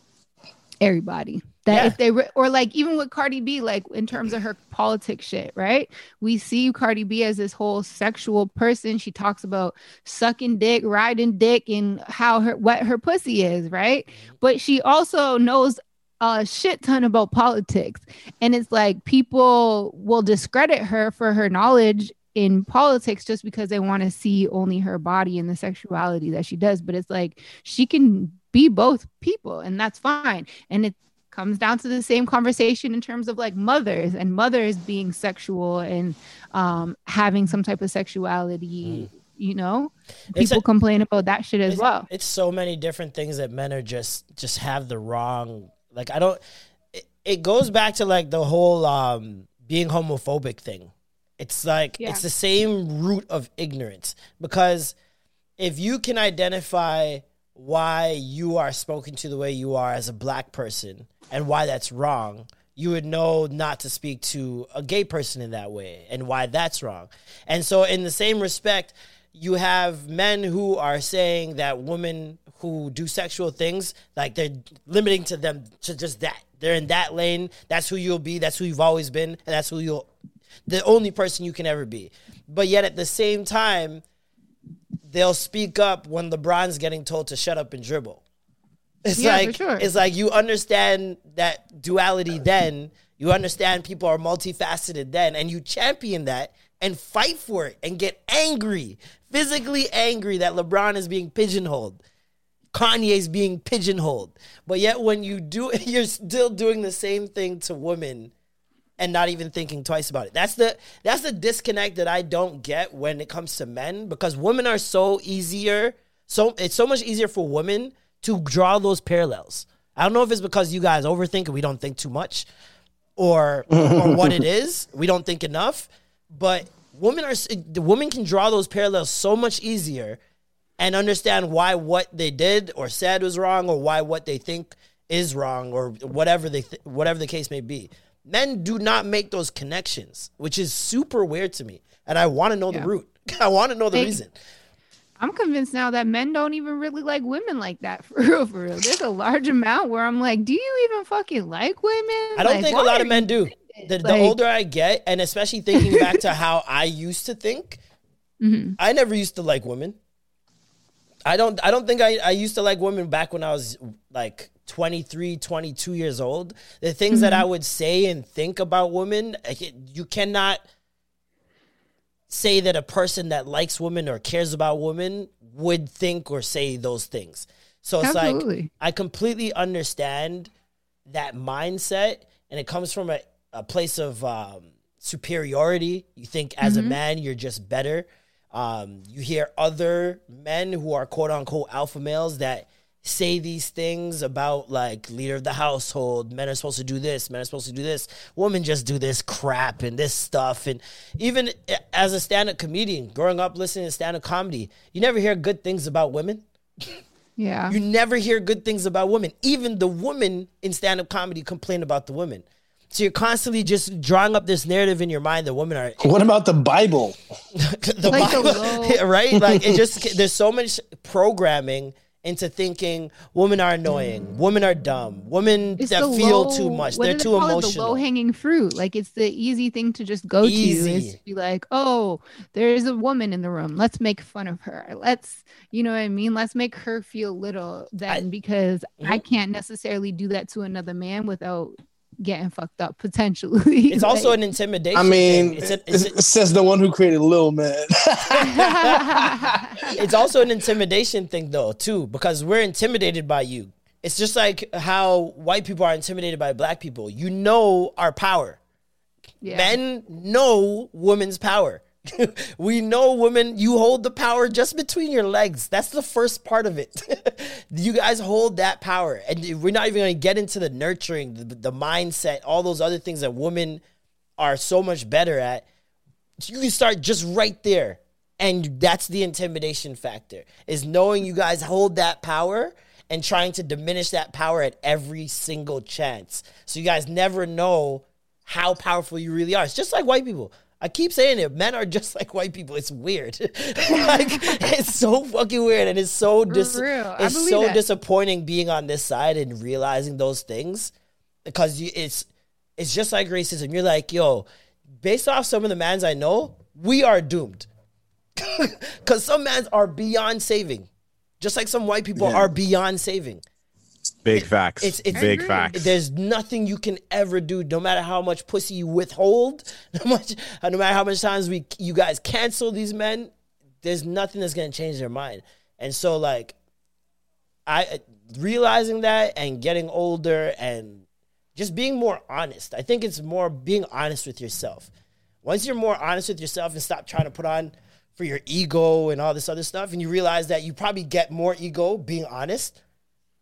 everybody. That Yeah. if they re- or like even with Cardi B, like in terms of her politics shit, right? We see Cardi B as this whole sexual person. She talks about sucking dick, riding dick, and how her what her pussy is, right? Mm-hmm. But she also knows a shit ton about politics. And it's like people will discredit her for her knowledge in politics just because they want to see only her body and the sexuality that she does. But it's like she can be both people, and that's fine. And it comes down to the same conversation in terms of like mothers and mothers being sexual and um, having some type of sexuality. You know, people a- complain about that shit as it's, well. It's so many different things that men are just just have the wrong like I don't it, it goes back to like the whole um being homophobic thing. It's like Yeah. it's the same root of ignorance because if you can identify why you are spoken to the way you are as a black person and why that's wrong, you would know not to speak to a gay person in that way and why that's wrong. And so, in the same respect, you have men who are saying that women who do sexual things, like they're limiting to them to just that. They're in that lane. That's who you'll be. That's who you've always been. And that's who you'll, the only person you can ever be. But yet at the same time, they'll speak up when LeBron's getting told to shut up and dribble. It's Yeah, like sure. it's like you understand that duality then, you understand people are multifaceted then, and you champion that and fight for it and get angry, physically angry that LeBron is being pigeonholed. Kanye's being pigeonholed. But yet when you do you're still doing the same thing to women and not even thinking twice about it. That's the that's the disconnect that I don't get when it comes to men because women are so easier. So it's so much easier for women to draw those parallels. I don't know if it's because you guys overthink and we don't think too much or or what it is. We don't think enough, but women are the women can draw those parallels so much easier and understand why what they did or said was wrong or why what they think is wrong or whatever they th- whatever the case may be. Men do not make those connections, which is super weird to me, and I want to know Yeah. the root. I want to know the They- reason. I'm convinced now that men don't even really like women like that for real. For real, there's a large amount where I'm like, do you even fucking like women? I don't Like, think a lot of men do. doing this? The, the older I get, and especially thinking back to how I used to think, mhm. I never used to like women. I don't I don't think I, I used to like women back when I was like 23, 22 years old. The things that I would say and think about women, you cannot say that a person that likes women or cares about women would think or say those things. So it's like I completely understand that mindset, and it comes from a, a place of um, superiority. You think as a man, you're just better. Um, you hear other men who are quote unquote alpha males that say these things about like leader of the household men are supposed to do this men are supposed to do this women just do this crap and this stuff and even as a stand-up comedian growing up listening to stand-up comedy you never hear good things about women Yeah. you never hear good things about women. Even the women in stand up comedy complain about the women. So you're constantly just drawing up this narrative in your mind that women are What about the Bible? the Like Bible, low- right? Like it just there's so much programming into thinking women are annoying, women are dumb, women It's that feel low- too much, they're do they too call it? The low hanging fruit. Like it's the easy thing to just go to is to be like, oh, there's a woman in the room. Let's make fun of her. Let's, you know what I mean? Let's make her feel little then because I Mhm. can't necessarily do that to another man without getting fucked up potentially. it's also an intimidation. I mean, thing. it's, a, it, it's, it says the one who created Lil Man. it's also an intimidation thing though too because we're intimidated by you it's just like how white people are intimidated by black people you know our power Yeah. men know women's power we know women you hold the power just between your legs. That's the first part of it. You guys hold that power. And we're not even going to get into the nurturing the, the mindset all those other things that women are so much better at. You can start just right there. And that's the intimidation factor is knowing you guys hold that power and trying to diminish that power at every single chance. So you guys never know how powerful you really are. It's just like white people i keep saying it men are just like white people it's weird like it's so fucking weird and it's so dis- it's so that. disappointing being on this side and realizing those things because you, it's it's just like racism you're like yo based off some of the mans i know we are doomed because some mans are beyond saving, just like some white people Yeah. are beyond saving. Big facts. it's- it's- big facts. There's nothing you can ever do, no matter how much pussy you withhold, no much, uh, no matter how much times we you guys cancel these men. There's nothing that's gonna change their mind. And so, like, I uh, realizing that and getting older and just being more honest. I think it's more being honest with yourself. Once you're more honest with yourself and stop trying to put on for your ego and all this other stuff, and you realize that you probably get more ego being honest,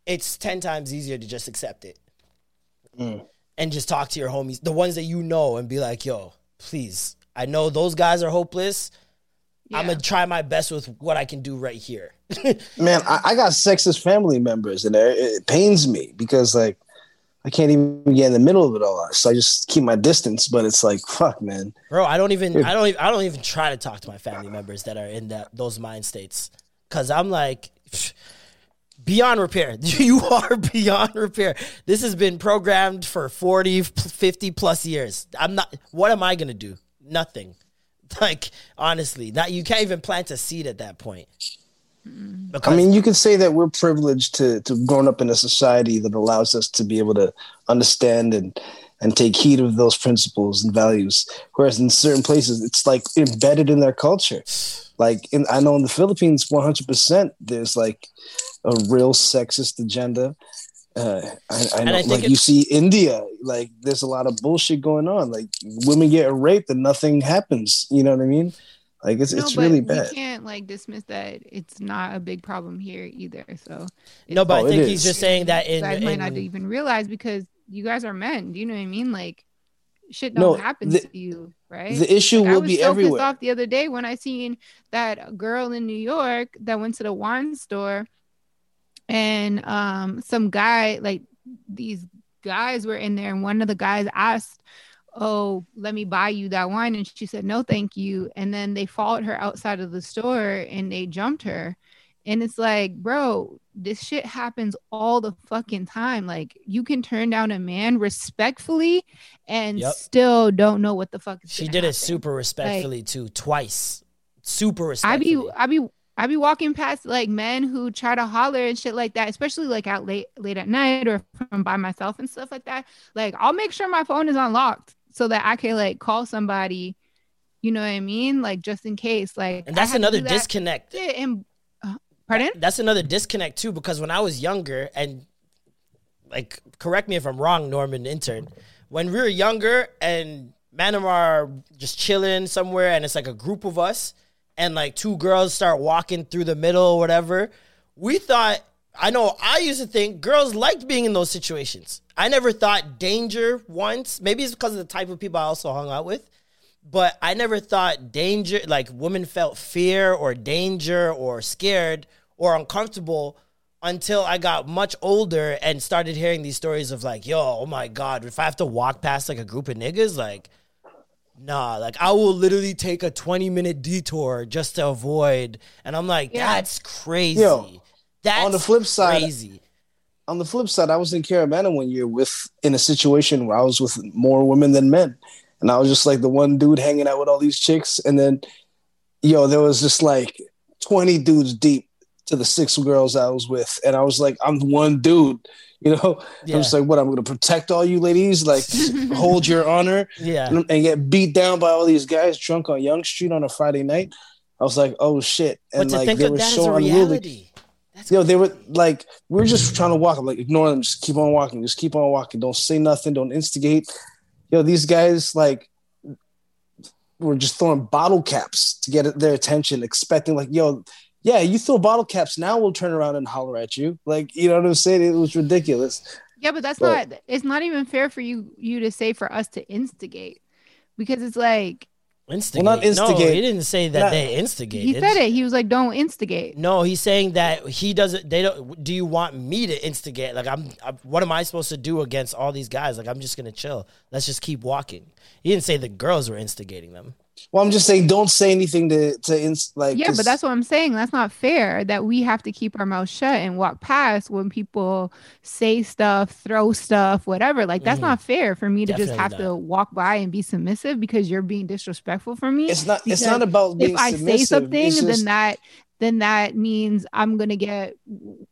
it's 10 times easier to just accept it mm. and just talk to your homies, the ones that you know, and be like, yo, please, I know those guys are hopeless. I'm gonna try my best with what I can do right here. Man, I, I got sexist family members, and it, it pains me because like I can't even get in the middle of it all. So I just keep my distance. But it's like, fuck, man. Bro, I don't even I don't even, I don't even try to talk to my family members that are in that those mind states cuz I'm like pff, beyond repair. You are beyond repair. This has been programmed for 40 50 plus years. I'm not what am I going to do? Nothing. Like honestly, not you can't even plant a seed at that point. Because I mean, you could say that we're privileged to to grown up in a society that allows us to be able to understand and and take heed of those principles and values. Whereas in certain places, it's like embedded in their culture. Like in, I know in the Philippines, one hundred percent, there's like a real sexist agenda. Uh, I, I know, I think like you see India, like there's a lot of bullshit going on. Like women get raped and nothing happens. You know what I mean? Like it's No, it's but really we bad. can't like dismiss that it's not a big problem here either. So no, but Oh, I think he's just saying that you in, guys might not even realize because you guys are men. Do you know what I mean? Like shit No, don't happen the- to you, right? The issue Like, I will was be so everywhere. pissed off the other day when I seen that girl in New York that went to the wine store, and um, some guy like these guys were in there, and one of the guys asked oh, let me buy you that wine. And she said, no, thank you. And then they followed her outside of the store and they jumped her. And it's like, bro, this shit happens all the fucking time. Like, you can turn down a man respectfully and Yep. still don't know what the fuck is She did it super respectfully too, twice. Super I respectfully. be I be I be walking past like men who try to holler and shit like that, especially like out late late at night or I'm by myself and stuff like that. Like I'll make sure my phone is unlocked so that I can like call somebody. You know what I mean? Like just in case. Like and that's another that disconnect. And uh, pardon? That's another disconnect too, because when I was younger, and like, correct me if I'm wrong, Norman intern. When we were younger and Manam are just chilling somewhere, and it's like a group of us, and like two girls start walking through the middle or whatever, we thought. I know I used to think girls liked being in those situations. I never thought danger once. Maybe it's because of the type of people I also hung out with but I never thought danger, like women felt fear or danger or scared or uncomfortable until I got much older and started hearing these stories of like, yo, oh my God, if I have to walk past like a group of niggas, like, nah, like I will literally take a 20 minute detour just to avoid. And I'm like, Yeah. that's crazy. Yo, that's on the flip side- crazy. on the flip side, I was in Caribana one year with in a situation where I was with more women than men, and I was just like the one dude hanging out with all these chicks, and then, yo, there was just like twenty dudes deep to the six girls I was with, and I was like, I'm one dude, you know. Yeah. I'm just like, what? I'm gonna protect all you ladies, like hold your honor, Yeah. and, and get beat down by all these guys drunk on Yonge Street on a Friday night. I was like, oh shit, and like they were so unruly. That's Yo, they were like, we are just trying to walk. I'm like, ignore them. Just keep on walking. Just keep on walking. Don't say nothing. Don't instigate. Yo, these guys like were just throwing bottle caps to get their attention, expecting like, yo, yeah, you throw bottle caps. Now we'll turn around and holler at you. Like, you know what I'm saying? It was ridiculous. Yeah, but that's But- not it's not even fair for you you to say for us to instigate. Because it's like instigate. not No, he didn't say that Not- they instigated. he said it. He was like, Don't instigate. No, he's saying that he doesn't. They don't. Do you want me to instigate? Like I'm, I'm. What am I supposed to do against all these guys? Like I'm just gonna chill. Let's just keep walking. He didn't say the girls were instigating them. Well, I'm just saying, don't say anything to to ins- like. Yeah, 'cause- but that's what I'm saying. That's not fair that we have to keep our mouth shut and walk past when people say stuff, throw stuff, whatever. Like that's Mhm. not fair for me to just Definitely have to walk by and be submissive because you're being disrespectful for me. it's not. It's not about being if I say something, It's then that then that means I'm gonna get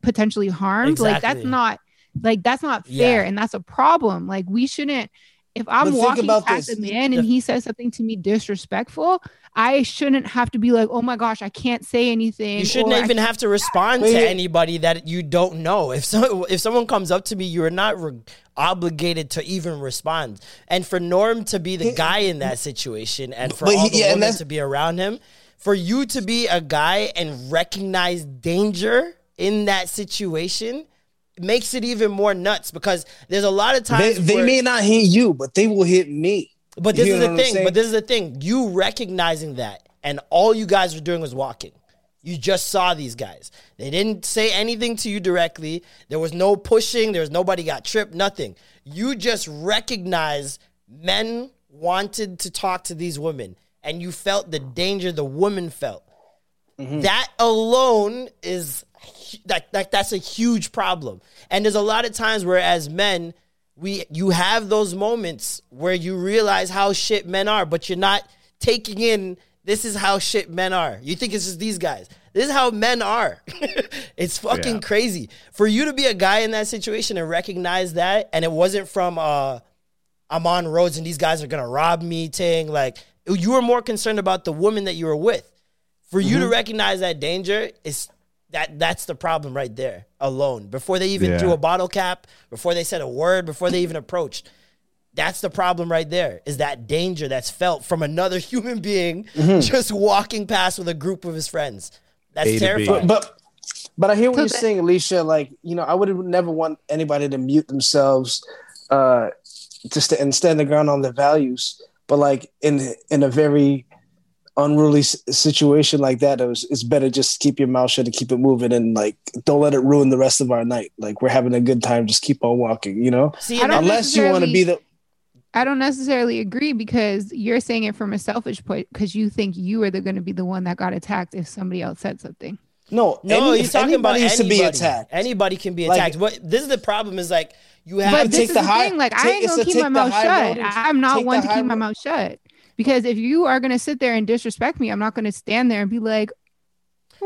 potentially harmed. Like that's not like that's not fair, Yeah. and that's a problem. Like we shouldn't. If I'm walking about past this. a man and he says something to me disrespectful, I shouldn't have to be like, "Oh my gosh, I can't say anything." You shouldn't even have to respond Wait, to anybody that you don't know. If so, if someone comes up to me, you are not re- obligated to even respond. And for Norm to be the guy in that situation, and for But all the yeah, women to be around him, for you to be a guy and recognize danger in that situation makes it even more nuts because there's a lot of they, times they where- may not hit you, but they will hit me. but this You is the thing. But this is the thing. You recognizing that, and all you guys were doing was walking. You just saw these guys. They didn't say anything to you directly. There was no pushing. There was nobody got tripped. Nothing. You just recognized men wanted to talk to these women, and you felt the danger the woman felt. Mm-hmm. That alone is that, that that's a huge problem. And there's a lot of times where as men, we you have those moments where you realize how shit men are, but you're not taking in this is how shit men are. You think it's just these guys. This is how men are. it's fucking Yeah. crazy. For you to be a guy in that situation and recognize that, and it wasn't from uh I'm on roads and these guys are gonna rob me thing. Like you were more concerned about the woman that you were with. For you Mm-hmm. to recognize that danger is that that's the problem right there alone. Before they even Yeah. threw a bottle cap, before they said a word, before they even approached. That's the problem right there. Is that danger that's felt from another human being Mm-hmm. just walking past with a group of his friends. That's A terrifying. but but I hear what you're saying, Alicia. Like you know, I would never want anybody to mute themselves, uh, to st- and stand the ground on their values. But like in in a very unruly situation like that, it was, it's better just keep your mouth shut and keep it moving, and like don't let it ruin the rest of our night. Like we're having a good time, just keep on walking. You know, See, I and don't that- unless you want to be the I don't necessarily agree because you're saying it from a selfish point because you think you are going to be the one that got attacked if somebody else said something. No, No, any- he's if talking about anybody anybody. used to be attacked. Anybody can be Like- attacked. but this is the problem is like you have But to take the the high- thing. Like I ain't gonna keep my mouth shut. road I'm not take one to high keep my mouth shut because if you are gonna sit there and disrespect me, I'm not gonna stand there and be like,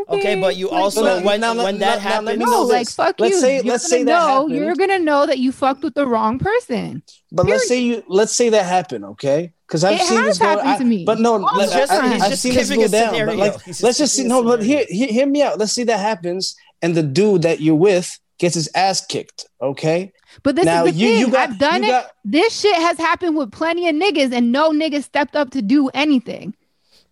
Okay, but you like, also No, no, when now- when that now- now let happens, me no, know like this. fuck Let's you. say- you're let's gonna say that know. happened. You're gonna know that you fucked with the wrong person. But let's say you let's say that happened, okay? Because I've It seen has this go. I- to me. But no, All let- the I, time. He's have just seen this go a down. But like, He's let's just just see. giving a No, but scenario. hear, hear hear me out. Let's see that happens, and the dude that you're with gets his ass kicked. Okay. But this Now, is the you- thing. you got- I've done it. got- this shit has happened with plenty of niggas, and no niggas stepped up to do anything.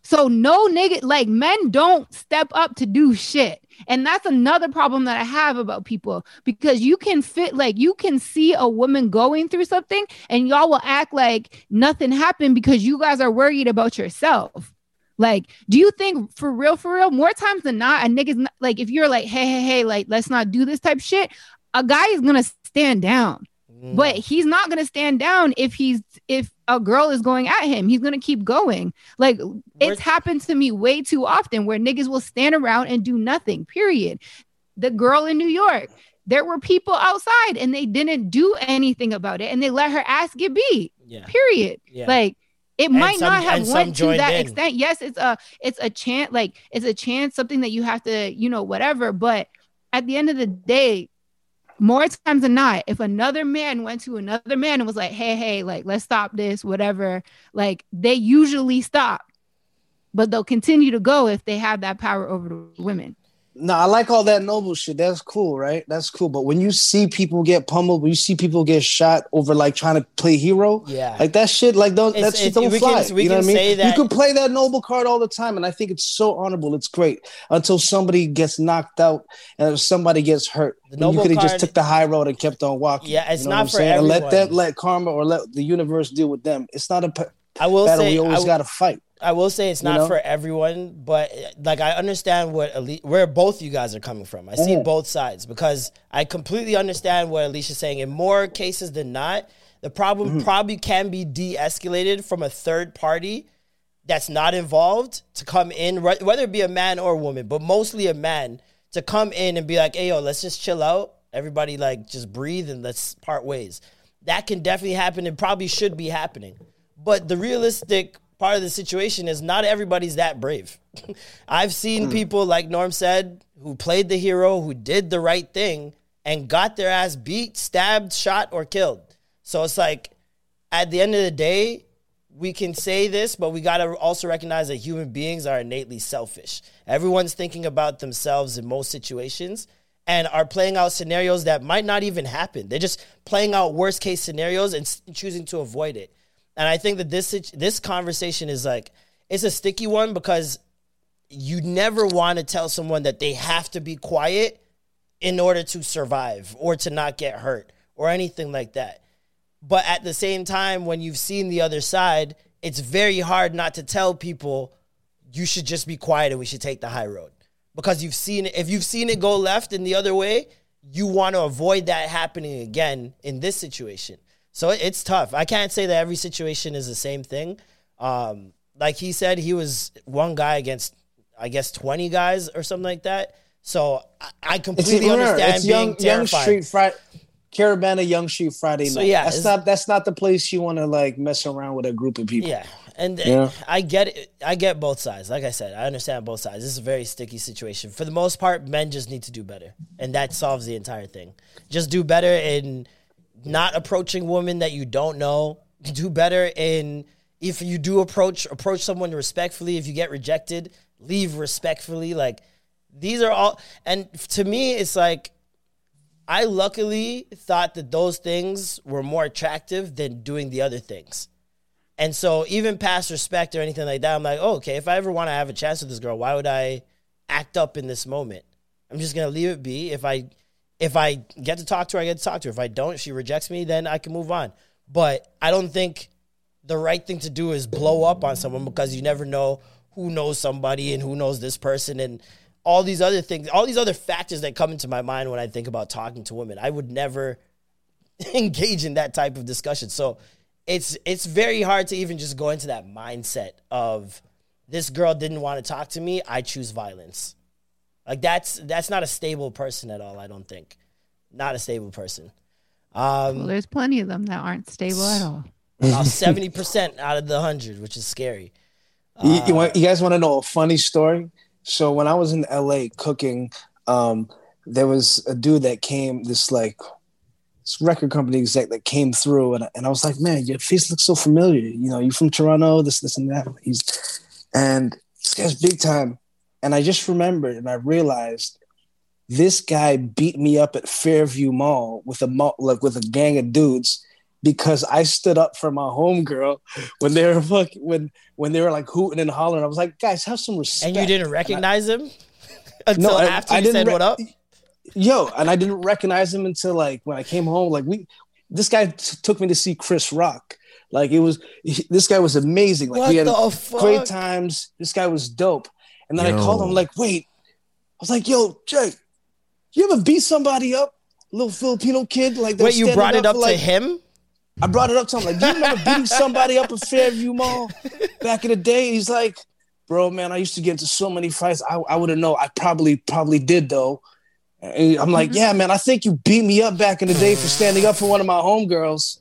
So no nigga, like men don't step up to do shit. And that's another problem that I have about people because you can fit like you can see a woman going through something and y'all will act like nothing happened because you guys are worried about yourself. Like, do you think for real, for real, more times than not, a nigga's not, like, if you're like, hey, hey, hey, like, let's not do this type shit, a guy is gonna stand down. Mm. But he's not gonna stand down if he's if a girl is going at him. He's gonna keep going. Like We're- it's happened to me way too often where niggas will stand around and do nothing. Period. The girl in New York, there were people outside and they didn't do anything about it, and they let her ass get beat. yeah, Period. yeah. Like it And might some- not have went to that in. extent. Yes, it's a it's a chance, like it's a chance, something that you have to, you know, whatever. But at the end of the day, more times than not, if another man went to another man and was like, hey, hey, like, let's stop this, whatever, like, they usually stop, but they'll continue to go if they have that power over the women. No, I like all that noble shit. That's cool, right? That's cool. But when you see people get pummeled, when you see people get shot over like trying to play hero, Yeah. like that shit, like don't It's- that shit don't we can- fly. we you know can what I say mean? that- You can play that noble card all the time, and I think it's so honorable. It's great until somebody gets knocked out and somebody gets hurt. You could have just took the high road and kept on walking. Yeah, it's You know not for saying? And let that let karma or let the universe deal with them. It's not a I will battle say we always got to fight. I will say it's You not know? for everyone, but like I understand what Ali- where both you guys are coming from. I see Mhm. both sides because I completely understand what Alicia's saying. In more cases than not, the problem Mm-hmm. probably can be de-escalated from a third party that's not involved to come in, wh- whether it be a man or a woman, but mostly a man to come in and be like, "Hey, yo, let's just chill out. Everybody, like, just breathe and let's part ways." That can definitely happen. and probably should be happening. But the realistic part of the situation is not everybody's that brave. I've seen Hmm. people, like Norm said, who played the hero, who did the right thing, and got their ass beat, stabbed, shot, or killed. So it's like, at the end of the day, we can say this, but we got to also recognize that human beings are innately selfish. Everyone's thinking about themselves in most situations and are playing out scenarios that might not even happen. They're just playing out worst case scenarios and choosing to avoid it. And I think that this this conversation is like it's a sticky one because you never want to tell someone that they have to be quiet in order to survive or to not get hurt or anything like that. But at the same time, when you've seen the other side, it's very hard not to tell people you should just be quiet and we should take the high road. Because you've seen it, if you've seen it go left and the other way, you want to avoid that happening again in this situation. So it's tough. I can't say that every situation is the same thing. Um, like he said, he was one guy against, I guess, 20 guys or something like that. So I, I It's, completely remember, understand it's being young, young terrified. street Friday. Caribana Yonge Street Friday So, night. yeah, that's not that's not the place you want to like mess around with a group of people. Yeah, and Yeah. I get it. I get both sides. Like I said, I understand both sides. This is a very sticky situation. For the most part, men just need to do better, and that solves the entire thing. Just do better in not approaching women that you don't know. Do better in if you do approach approach someone respectfully. If you get rejected, leave respectfully. Like these are all, and to me, it's like I luckily thought that those things were more attractive than doing the other things. And so even past respect or anything like that, I'm like, oh, okay, if I ever want to have a chance with this girl, why would I act up in this moment? I'm just gonna leave it be. If I if I get to talk to her, I get to talk to her. If I don't, she rejects me, then I can move on. But I don't think the right thing to do is blow up on someone because you never know who knows somebody and who knows this person and all these other things, all these other factors that come into my mind when I think about talking to women. I would never engage in that type of discussion. So it's it's very hard to even just go into that mindset of this girl didn't want to talk to me. I choose violence. Like that's that's not a stable person at all. I don't think, not a stable person. Well, Um, there's plenty of them that aren't stable at all. seventy percent out of the hundred, which is scary. You, you, want, you guys want to know a funny story? So when I was in LA cooking, um, there was a dude that came, this like this record company exec that came through, and, I- and I was like, man, your face looks so familiar. You know, you from Toronto, this, this, and that. He's and this guy's big time. And I just remembered, and I realized this guy beat me up at Fairview Mall with a mall, like with a gang of dudes because I stood up for my homegirl when they were fucking when when they were like hooting and hollering. I was like, guys, have some respect. And you didn't recognize him until I- after I you didn't said re- what up. Yo, and I didn't recognize him until like when I came home. Like we, this guy t- took me to see Chris Rock. Like it was, he- this guy was amazing. Like What we had great times. This guy was dope. And then I called him like, wait, I was like, yo, Jake, you ever beat somebody up? Little Filipino kid, like that Wait, you standing brought it up for, to like, him? I brought it up to him. Like, do you remember beating somebody up at Fairview Mall back in the day? He's like, bro, man, I used to get into so many fights. I, I would have known. I probably probably did though. And I'm like, mm-hmm. yeah, man, I think you beat me up back in the day for standing up for one of my homegirls.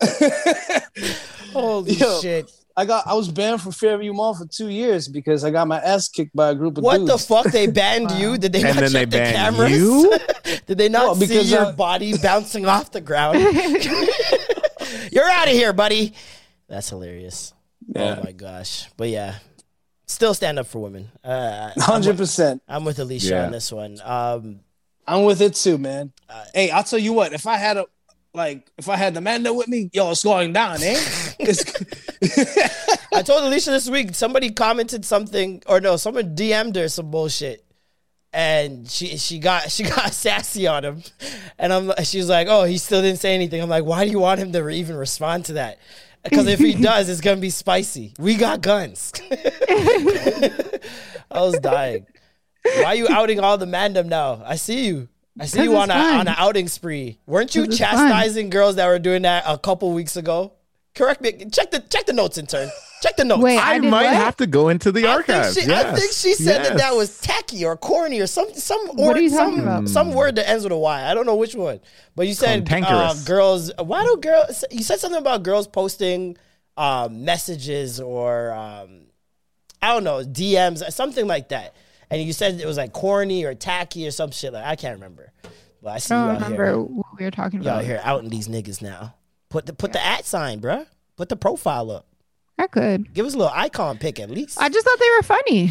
Holy Yo. shit! I got I was banned from Fairview Mall for two years because I got my ass kicked by a group of What dudes. the fuck? They banned you? Did they And not then check they the cameras? you? Did they not Well, see because, your uh, body bouncing off the ground? You're out of here, buddy. That's hilarious. Yeah. Oh my gosh! But yeah, still stand up for women. Uh, I'm, Hundred with, percent. I'm with Alicia Yeah. on this one. Um, I'm with it too, man. Uh, hey, I'll tell you what. If I had a like, if I had the Amanda with me, yo, it's going down, eh? I told Alicia this week somebody commented something, or no, someone DM'd her some bullshit, and she she got she got sassy on him, and I'm she was like, oh, he still didn't say anything. I'm like, why do you want him to even respond to that? Because if he does, it's gonna be spicy. We got guns. I was dying. Why are you outing all the mandem now? I see you. I see you on a fun. on an outing spree. Weren't you it's fun. chastising girls that were doing that a couple weeks ago? Correct me. Check the check the notes, intern. Check the notes. Wait, I, I might what? have to go into the I think archives. she, I think she said that that was tacky or corny or some some What or are you some about? some word that ends with a Y. I don't know which one, but you said uh, Cantankerous. girls. Why do girls? You said something about girls posting um, messages or um, I don't know DMs, something like that. And you said it was like corny or tacky or some shit. Like I can't remember, but I see I don't out remember here. what we were talking about. You out about. here outing these niggas now. Put the put the at sign, bruh. Put the profile up. I could. Give us a little icon pick at least. I just thought they were funny.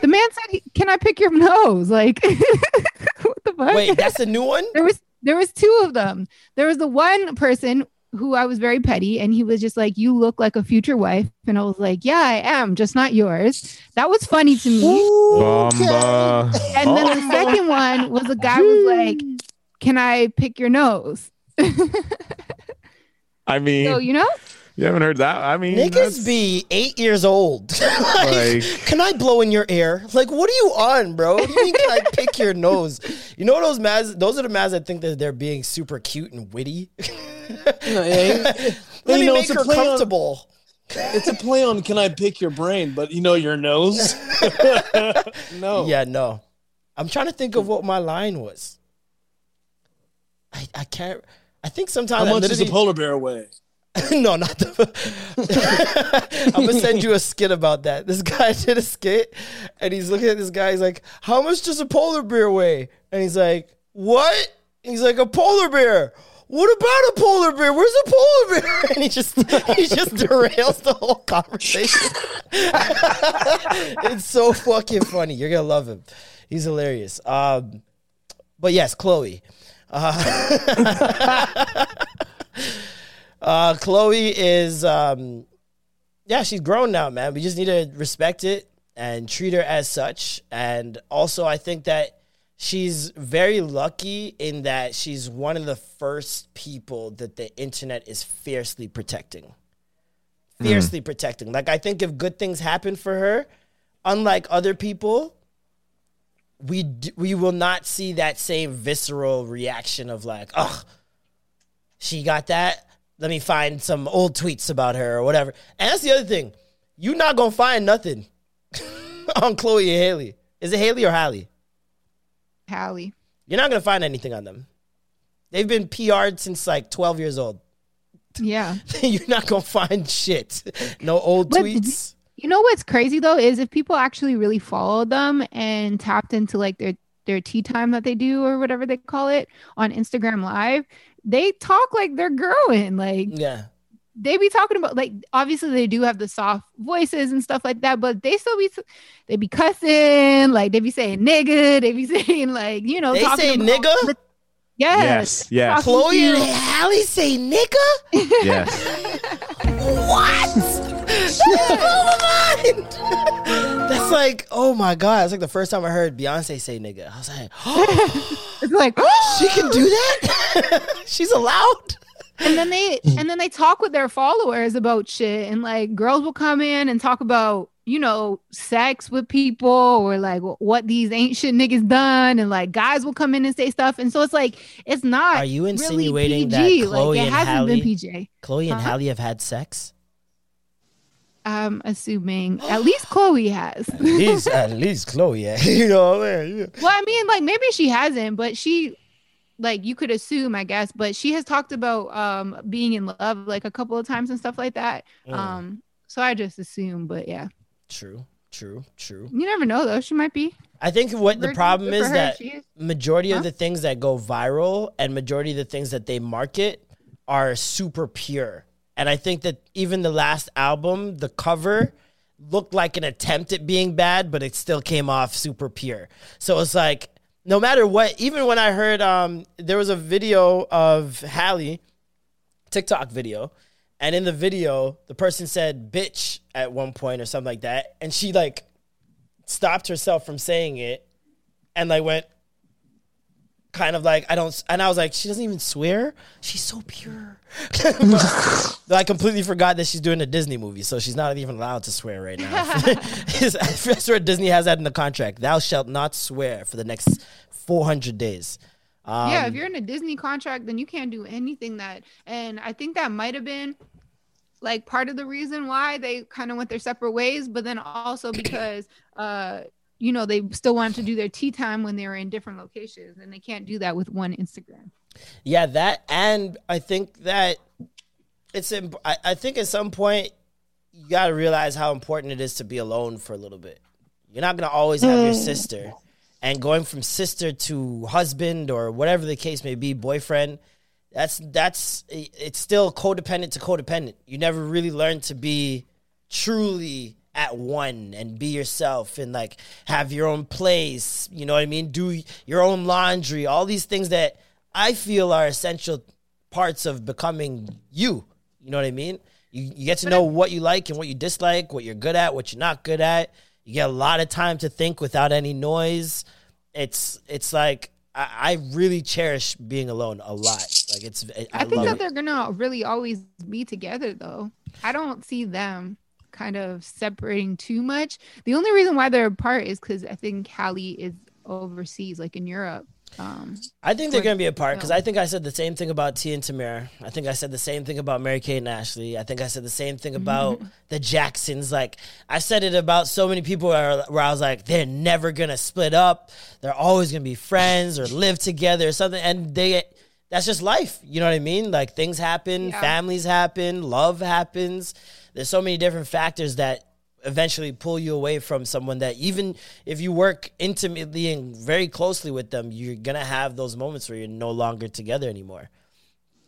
the man said, "Can I pick your nose?" Like, what the fuck? Wait, that's the new one. there was there was two of them. There was the one person who I was very petty, and he was just like, "You look like a future wife," and I was like, "Yeah, I am, just not yours." That was funny to me. Bumba. And then the oh. second one was a guy was like, "Can I pick your nose?" I mean, So you know, you haven't heard that. I mean, Niggas that's- be eight years old. like, Like- can I blow in your ear? Like, what are you on, bro? What do you mean, can I pick your nose? You know those mads? Those are the mads that think that they're being super cute and witty. No, yeah, Let you me know, make her play on- comfortable. it's a play on can I pick your brain, but you know your nose. no. Yeah, no. I'm trying to think of what my line was. I, I can't. I think sometimes How much does a polar bear weigh? no, not the. I'm gonna send you a skit about that. This guy did a skit, and he's looking at this guy. He's like, "How much does a polar bear weigh?" And he's like, "What?" He's like, "A polar bear." What about a polar bear? Where's a polar bear? And he just he just derails the whole conversation. it's so fucking funny. You're gonna love him. He's hilarious. Um, but yes, Chloe. Uh, uh, Chloe is, um, yeah, she's grown now, man. We just need to respect it and treat her as such. And also, I think that she's very lucky in that she's one of the first people that the internet is fiercely protecting. Fiercely protecting. Like, I think if good things happen for her, unlike other people, we d- we will not see that same visceral reaction of like, oh, she got that. Let me find some old tweets about her or whatever. And that's the other thing. You're not gonna find nothing on Chloe and Haley. Is it Haley or Hallie? Hallie. You're not gonna find anything on them. They've been PR'd since like 12 years old. Yeah. You're not gonna find shit. No old But- tweets. You know what's crazy though is if people actually really followed them and tapped into like their their tea time that they do or whatever they call it on Instagram Live, they talk like they're growing. Like Yeah. they be talking about like obviously they do have the soft voices and stuff like that, but they still be they be cussing, like they be saying nigga, they be saying like you know They talking say about- nigga? Yes, Yes, yes. Chloe and to- Halle say nigga? Yes. What? That blew my mind. That's like, oh my god! It's like the first time I heard Beyonce say nigga. I was like, it's like she can do that. She's allowed. and then they and then they talk with their followers about shit and like girls will come in and talk about you know sex with people or like what these ain't shit niggas done and like guys will come in and say stuff and so it's like it's not Are you really insinuating that Chloe like it and hasn't Halle, been pj Chloe and Huh? Halle have had sex? I'm assuming at least chloe has At least, at least Chloe. Yeah. you know what I mean? well i mean like maybe she hasn't but she like you could assume i guess but she has talked about um being in love like a couple of times and stuff like that Mm. um so i just assume but yeah True. True. True. You never know though. She might be. I think what the problem is her. that majority Huh? of the things that go viral and majority of the things that they market are super pure. And I think that even the last album, the cover looked like an attempt at being bad, but it still came off super pure. So it's like no matter what, even when I heard um there was a video of Halle, TikTok video, and in the video, the person said bitch at one point or something like that, and she like stopped herself from saying it and like went kind of like I don't and I was like she doesn't even swear? She's so pure I completely forgot that she's doing a Disney movie so she's not even allowed to swear right now I swear Disney has that in the contract thou shalt not swear for the next 400 days um, yeah, if you're in a Disney contract, then you can't do anything that. And I think that might have been like part of the reason why they kind of went their separate ways, but then also because uh you know they still wanted to do their tea time when they were in different locations, and they can't do that with one Instagram. Yeah, that and I think that it's imp- I, I think at some point you got to realize how important it is to be alone for a little bit. You're not gonna always have your hmm. sister, and going from sister to husband or whatever the case may be, boyfriend. That's that's it's still codependent to codependent. You never really learn to be truly at one and be yourself and like have your own place. You know what I mean? Do your own laundry. All these things that I feel are essential parts of becoming you. You know what I mean? You, you get to know what you like and what you dislike, what you're good at, what you're not good at. You get a lot of time to think without any noise. It's it's like I, I really cherish being alone a lot. Like it's I, I, think that it. they're gonna really always be together though. I don't see them kind of separating too much. The only reason why they're apart is because I think Halle is overseas, like in Europe. Um, I think they're going to be apart because no. I think I said the same thing about T and Tamera. I think I said the same thing about Mary Kate and Ashley. I think I said the same thing about the Jacksons. Like I said it about so many people where, where I was like, they're never going to split up. They're always going to be friends or live together or something. And they, that's just life. You know what I mean? Like things happen, Yeah. families happen, love happens. There's so many different factors that eventually pull you away from someone that even if you work intimately and very closely with them, you're gonna have those moments where you're no longer together anymore.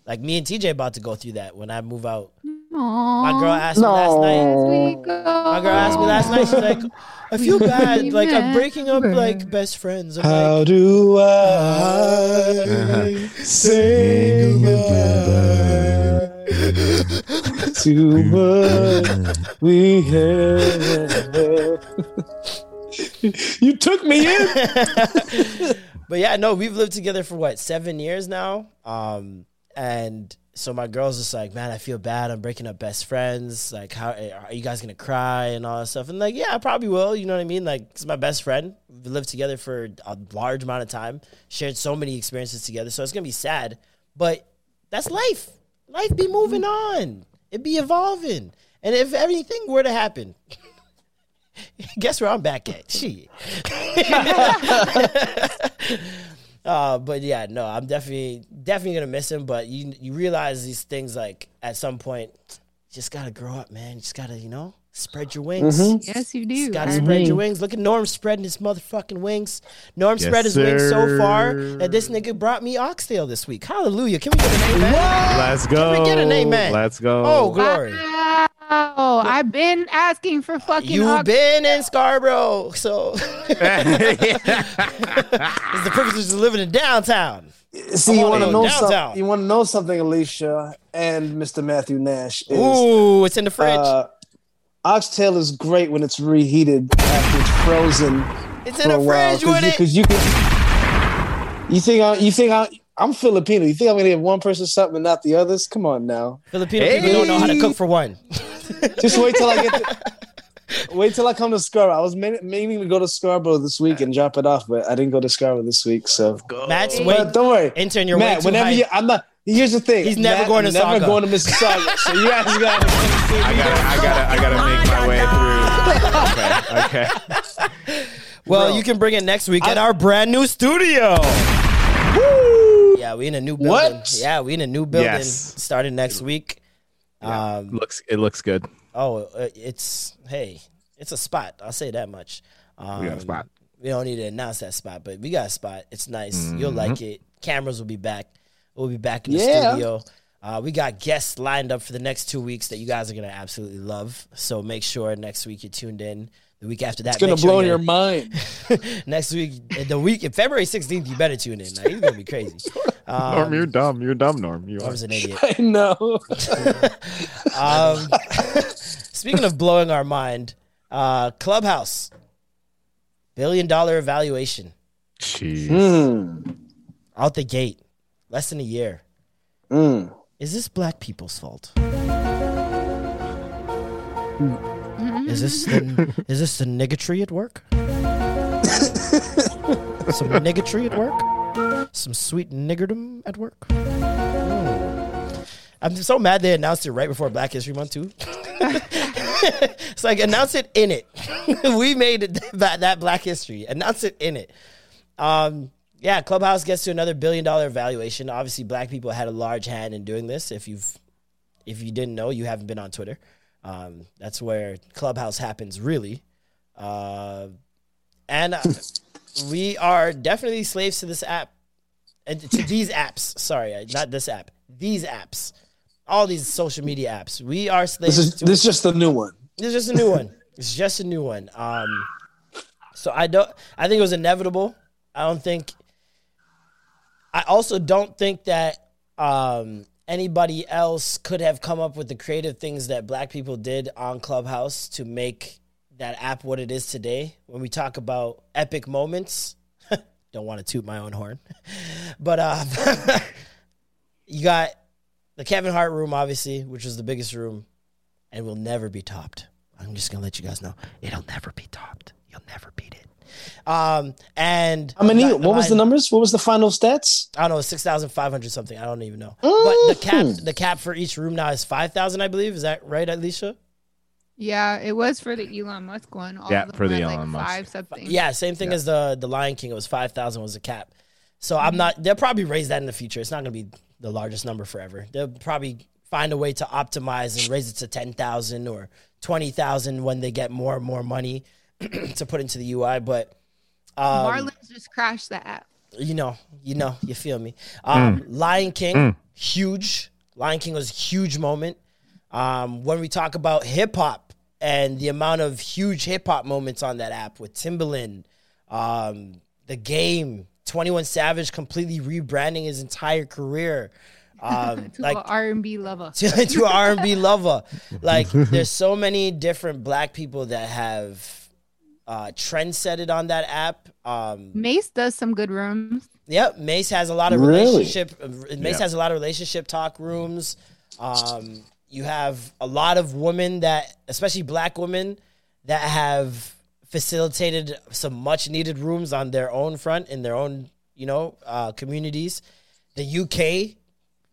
Like me and TJ about to go through that when I move out. My girl asked me last night. My girl asked me last night. She's like, "I feel bad. Like I'm breaking up like best friends." I'm How like, do I say goodbye to what we have. you took me in. but yeah, no, we've lived together for what seven years now. Um, and so my girl's just like, man, I feel bad. I'm breaking up best friends. Like, how are you guys gonna cry and all that stuff? And like, yeah, I probably will. You know what I mean? Like, it's my best friend. We lived together for a large amount of time, shared so many experiences together. So it's gonna be sad, but that's life. Life be moving on. It be evolving. And if anything were to happen, guess where I'm back at? Shit. uh, but yeah, no, I'm definitely definitely gonna miss him. But you you realize these things like at some point, you just gotta grow up, man. You just gotta, you know, spread your wings. Yes, you do. Gotta spread your wings. Look at Norm spreading his motherfucking wings. Norm spread his wings so far that this nigga brought me oxtail this week. Hallelujah. Can we get an amen? Let's go. Can we get an amen? Let's go. Oh, glory. Wow, I've been asking for fucking. You've ox- been in Scarborough, so it's the privilege of living in downtown. See, you want to know something? You want to know something, Alicia and Mr. Matthew Nash is Ooh, it's in the fridge. uh, oxtail is great when it's reheated after it's frozen it's for in the a while fridge with it. because you, can. You think I? You think I? I'm Filipino. You think I'm gonna give one person something and not the others? Come on now. Filipino people don't know how to cook for one. Just wait till I get. To, wait till I come to Scarborough. I was mean- meaning to go to Scarborough this week and drop it off, but I didn't go to Scarborough this week. So, Matt's but wait. don't worry, Intern, you're way too Whenever hype. you, I'm not. Here's the thing. He's never Matt, going to I'm never Saga. going to Mississauga. so you guys got to come see me. I gotta, I gotta, I gotta make my way through. Okay, okay. Well, Bro. you can bring it next week at our brand new studio. Woo! Yeah, we in a new building. What? Yeah, we in a new building Yes. starting next week. Um, looks, it looks good. oh, uh, it's hey, it's a spot. I'll say that much. Um, We got a spot. We don't need to announce that spot, but we got a spot. It's nice. Mm-hmm. You'll like it. Cameras will be back. We'll be back in the Yeah. studio. Uh, we got guests lined up for the next two weeks that you guys are gonna absolutely love. So make sure next week you're tuned in. The week after that, It's gonna make sure blow your mind. next week, the week, February 16th, you better tune in. Like, it's gonna be crazy. Norm, Um, you're dumb. You're dumb, Norm. You are. Norm's an idiot. I know. Um, speaking of blowing our mind, uh, Clubhouse, billion dollar evaluation Jeez. Hmm. out the gate, less than a year. Mm. Is this black people's fault? Is this the, is this the niggatry at work? Some niggatry at work? Some sweet niggerdom at work? Hmm. I'm so mad they announced it right before Black History Month too. it's like announce it in it. we made it that, that Black History. Announce it in it. Um, yeah, Clubhouse gets to another billion dollar valuation. Obviously, black people had a large hand in doing this. If you've if you didn't know, you haven't been on Twitter. Um, that's where Clubhouse happens, really. Uh, and uh, we are definitely slaves to this app and to these apps. Sorry, not this app. These apps, all these social media apps. We are slaves. This is this is just the new one. This is just a new one. It's just a new one. Um, so I don't. I think it was inevitable. I don't think. I also don't think that um, anybody else could have come up with the creative things that Black people did on Clubhouse to make that app what it is today. When we talk about epic moments, don't want to toot my own horn, but uh, you got the Kevin Hart room, obviously, which was the biggest room and will never be topped. I'm just gonna let you guys know it'll never be topped. You'll never beat it. Um, and How many? the- What was the numbers? What was the final stats? I don't know, six thousand five hundred something. I don't even know. But the cap, the cap for each room now is five thousand, I believe. Is that right, Alicia? Yeah, it was for the Elon Musk one. All Yeah, of them for the had, Elon like Musk. Five something. Yeah, same thing as the the Lion King. It was five thousand was the cap. So I'm not. They'll probably raise that in the future. It's not going to be the largest number forever. They'll probably find a way to optimize and raise it to ten thousand or twenty thousand when they get more and more money to put into the UI. But um, Marlins just crashed the app. you know, you know, you feel me. Um, Lion King, huge. Lion King was a huge moment. Um, when we talk about hip hop and the amount of huge hip hop moments on that app with Timbaland, um, the game, Twenty One Savage completely rebranding his entire career. Um, To like R&B lover. to, to R&B lover. Like there's so many different black people that have uh trend set it on that app. Um Mace does some good rooms. Yep, Mace has a lot of Really? relationship. uh, Mace Yeah. has a lot of relationship talk rooms. Um, you have a lot of women that, especially black women, that have facilitated some much needed rooms on their own front in their own, you know, uh, communities. The UK,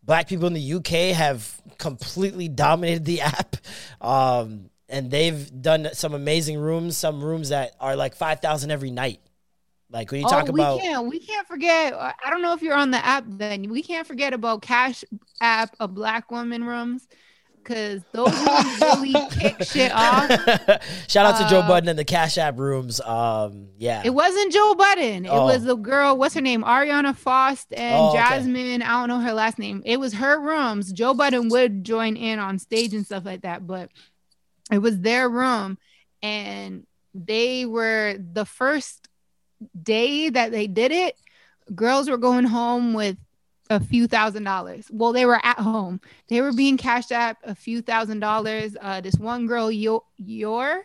black people in the UK have completely dominated the app. Um, and they've done some amazing rooms, some rooms that are like 5,000 every night. Like when you talk oh, about we can't we can't forget. I don't know if you're on the app. Then we can't forget about Cash App of Black Woman rooms because those rooms really kick shit off. Shout out to Joe Uh, Budden and the Cash App rooms. Um, yeah. It wasn't Joe Budden. It Oh. was the girl. What's her name? Ariana Faust and Oh, okay. Jasmine. I don't know her last name. It was her rooms. Joe Budden would join in on stage and stuff like that, but it was their room, and they were the first day that they did it. Girls were going home with a few thousand dollars. Well, they were at home. They were being cashed out a few thousand dollars. Uh, this one girl, your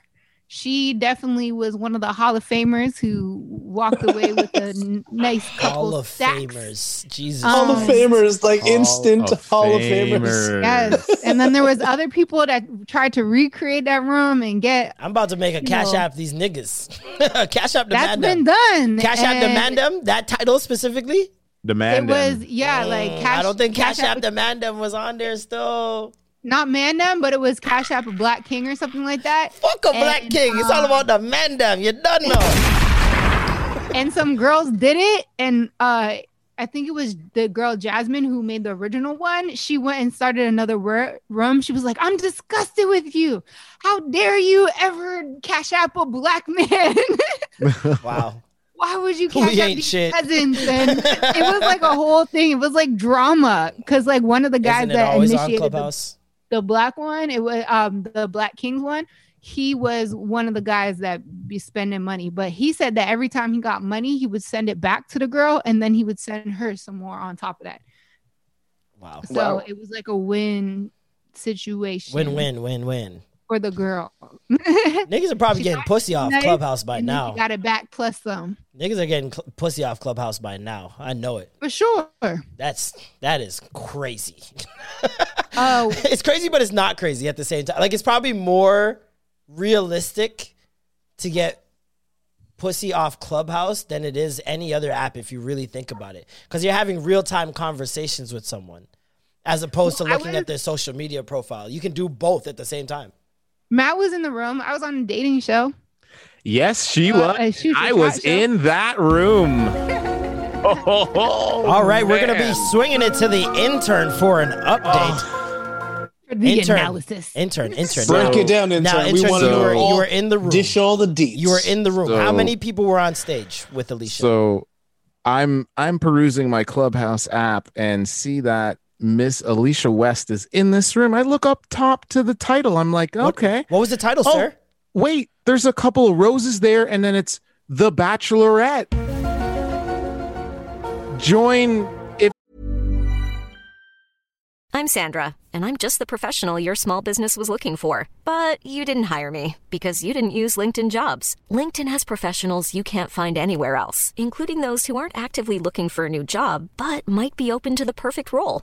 she definitely was one of the Hall of Famers who walked away with a n- nice couple Hall of stacks. Famers. Jesus. Hall of Um, Famers, like Hall instant of Hall of Famers. Yes, and then there was other people that tried to recreate that room and get. I'm about to make a Cash know. App these niggas. Cash App That's demand been them. done. Cash App and demand them. That title specifically. Demand It was him. yeah, like Mm, cash. I don't think Cash, App was- demand them was on there still. Not Mandem, but it was Cash App of Black King or something like that. Fuck a Black And, King. It's all um, about the man You don't know. and some girls did it and uh I think it was the girl Jasmine who made the original one. She went and started another wor- room. She was like, "I'm disgusted with you. How dare you ever cash app a black man? Wow. Why would you app ain't these shit. peasants?" And it was like a whole thing. It was like drama because like one of the guys that initiated the? The black one, it was um the Black Kings one. He was one of the guys that be spending money, but he said that every time he got money, he would send it back to the girl, and then he would send her some more on top of that. Wow. So Wow. it was like a win situation. Win win win win. For the girl. Niggas are probably getting pussy off nice, Clubhouse by now. got it back plus some Niggas are getting cl- pussy off Clubhouse by now. I know it. for sure. That's that is crazy. Oh, it's crazy, but it's not crazy at the same time. Like it's probably more realistic to get pussy off Clubhouse than it is any other app if you really think about it. Because you're having real time conversations with someone as opposed Well, to looking at their social media profile. You can do both at the same time. Matt was in the room. I was on a dating show. Yes, she Uh, was. a shoot I was show. in that room. Oh, All right, we're gonna be swinging it to the intern for an update. For the Intern. analysis. Intern, intern. Break now, it down, intern. now, we intern, want you to were, know you were in the room. Dish all the deets. You were in the room. How many people were on stage with Alicia? So I'm I'm perusing my Clubhouse app and see that Miss Alicia West is in this room. I look up top to the title. I'm like, What- okay. What was the title, Oh, sir? Wait, there's a couple of roses there, and then it's The Bachelorette. Join if I'm Sandra, and I'm just the professional your small business was looking for. But you didn't hire me because you didn't use LinkedIn jobs. LinkedIn has professionals you can't find anywhere else, including those who aren't actively looking for a new job but might be open to the perfect role,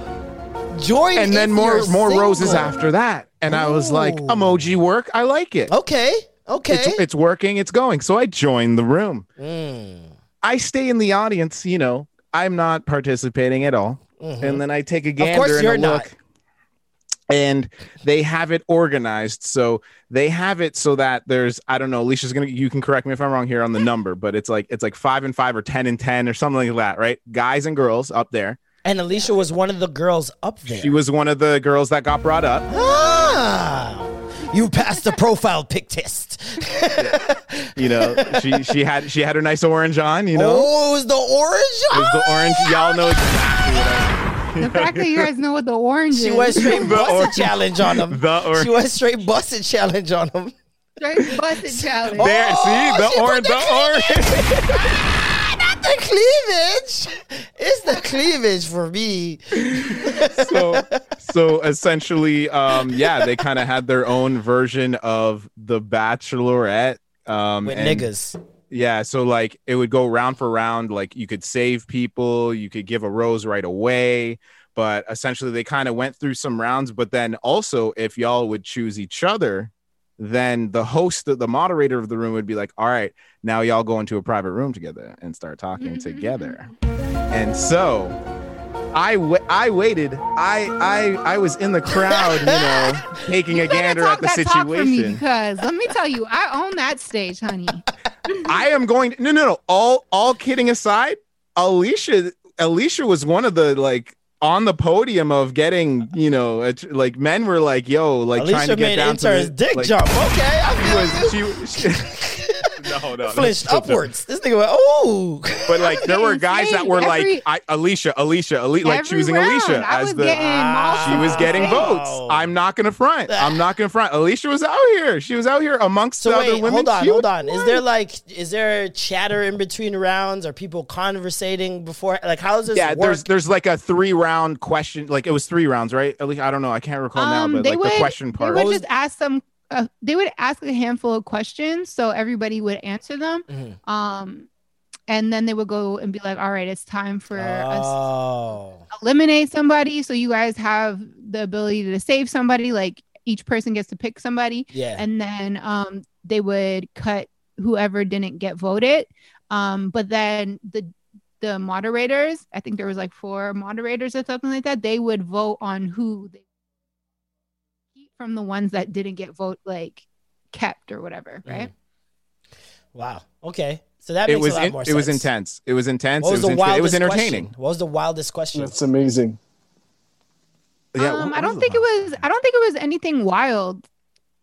Join And then more more roses after that. And I was like, emoji work. I like it. Okay, okay. It's, it's working, it's going. So I joined the room. Mm. I stay in the audience, you know, I'm not participating at all. Mhm. And then I take a Of gander course and you're a look. not. And they have it organized. So they have it so that there's, I don't know, Alicia's gonna you can correct me if I'm wrong here on the number, but it's like it's like five and five or ten and ten or something like that, right? Guys and girls up there. And Alicia was one of the girls up there. She was one of the girls that got brought up. Ah. You passed the profile pic test. You know, she she had she had her nice orange on. You know, Oh, it was the orange. it was the orange. Y'all know exactly what I. The fact that you guys know what the orange is. She is. went straight The busted orange. challenge on him. The orange. She went straight busted challenge on him. straight busted challenge. There, Oh, see the orange, the the orange. The cleavage. It's the cleavage for me. so so essentially um yeah they kind of had their own version of the bachelorette um With and- niggas. yeah so like it would go round for round like you could save people you could give a rose right away but essentially they kind of went through some rounds but then also if y'all would choose each other then the host the moderator of the room would be like all right now y'all go into a private room together and start talking mm-hmm. together and so I I waited. I I I was in the crowd, you know, taking You a gander at the that talk for me situation. because let me tell you, I own that stage, honey. I am going. No, no, no. All all kidding aside, Alicia Alicia was one of the like on the podium of getting, you know, a, like men were like, "Yo, like trying to get made down to the, dick like, jump. Okay, I feel She you. was she. she no, no, Flinched no, no. upwards. This nigga went, oh. But like, there were guys that were Every- like, I, Alicia, Alicia, Ali, like choosing round, Alicia I as the. Ah. She was getting Wow. votes. I'm not gonna front. I'm not gonna front. Alicia was out here. She was out here amongst So the other wait, women. hold on, hold was on. Is there like, is there chatter in between rounds? Are people conversating before? Like, how does this Yeah, work? there's there's like a three round question. Like it was three rounds, right? At least I don't know. I can't recall now, Um, but like would the question part. they part. would just ask them. Uh, they would ask a handful of questions, so everybody would answer them. Mhm. Um, and then they would go and be like, "All right, it's time for us Oh, to eliminate somebody." So you guys have the ability to save somebody. Like each person gets to pick somebody, yeah. and then um, they would cut whoever didn't get voted. Um, but then the the moderators, I think there was like four moderators or something like that. They would vote on who they from the ones that didn't get vote like kept or whatever, Mm-hmm. right? Wow. Okay. So that it makes was a lot in- more it was intense. It was intense. What was, it the was, int- it was entertaining. question? What was the wildest question? That's amazing. Yeah, um, what I don't think it was. I don't think it was anything wild.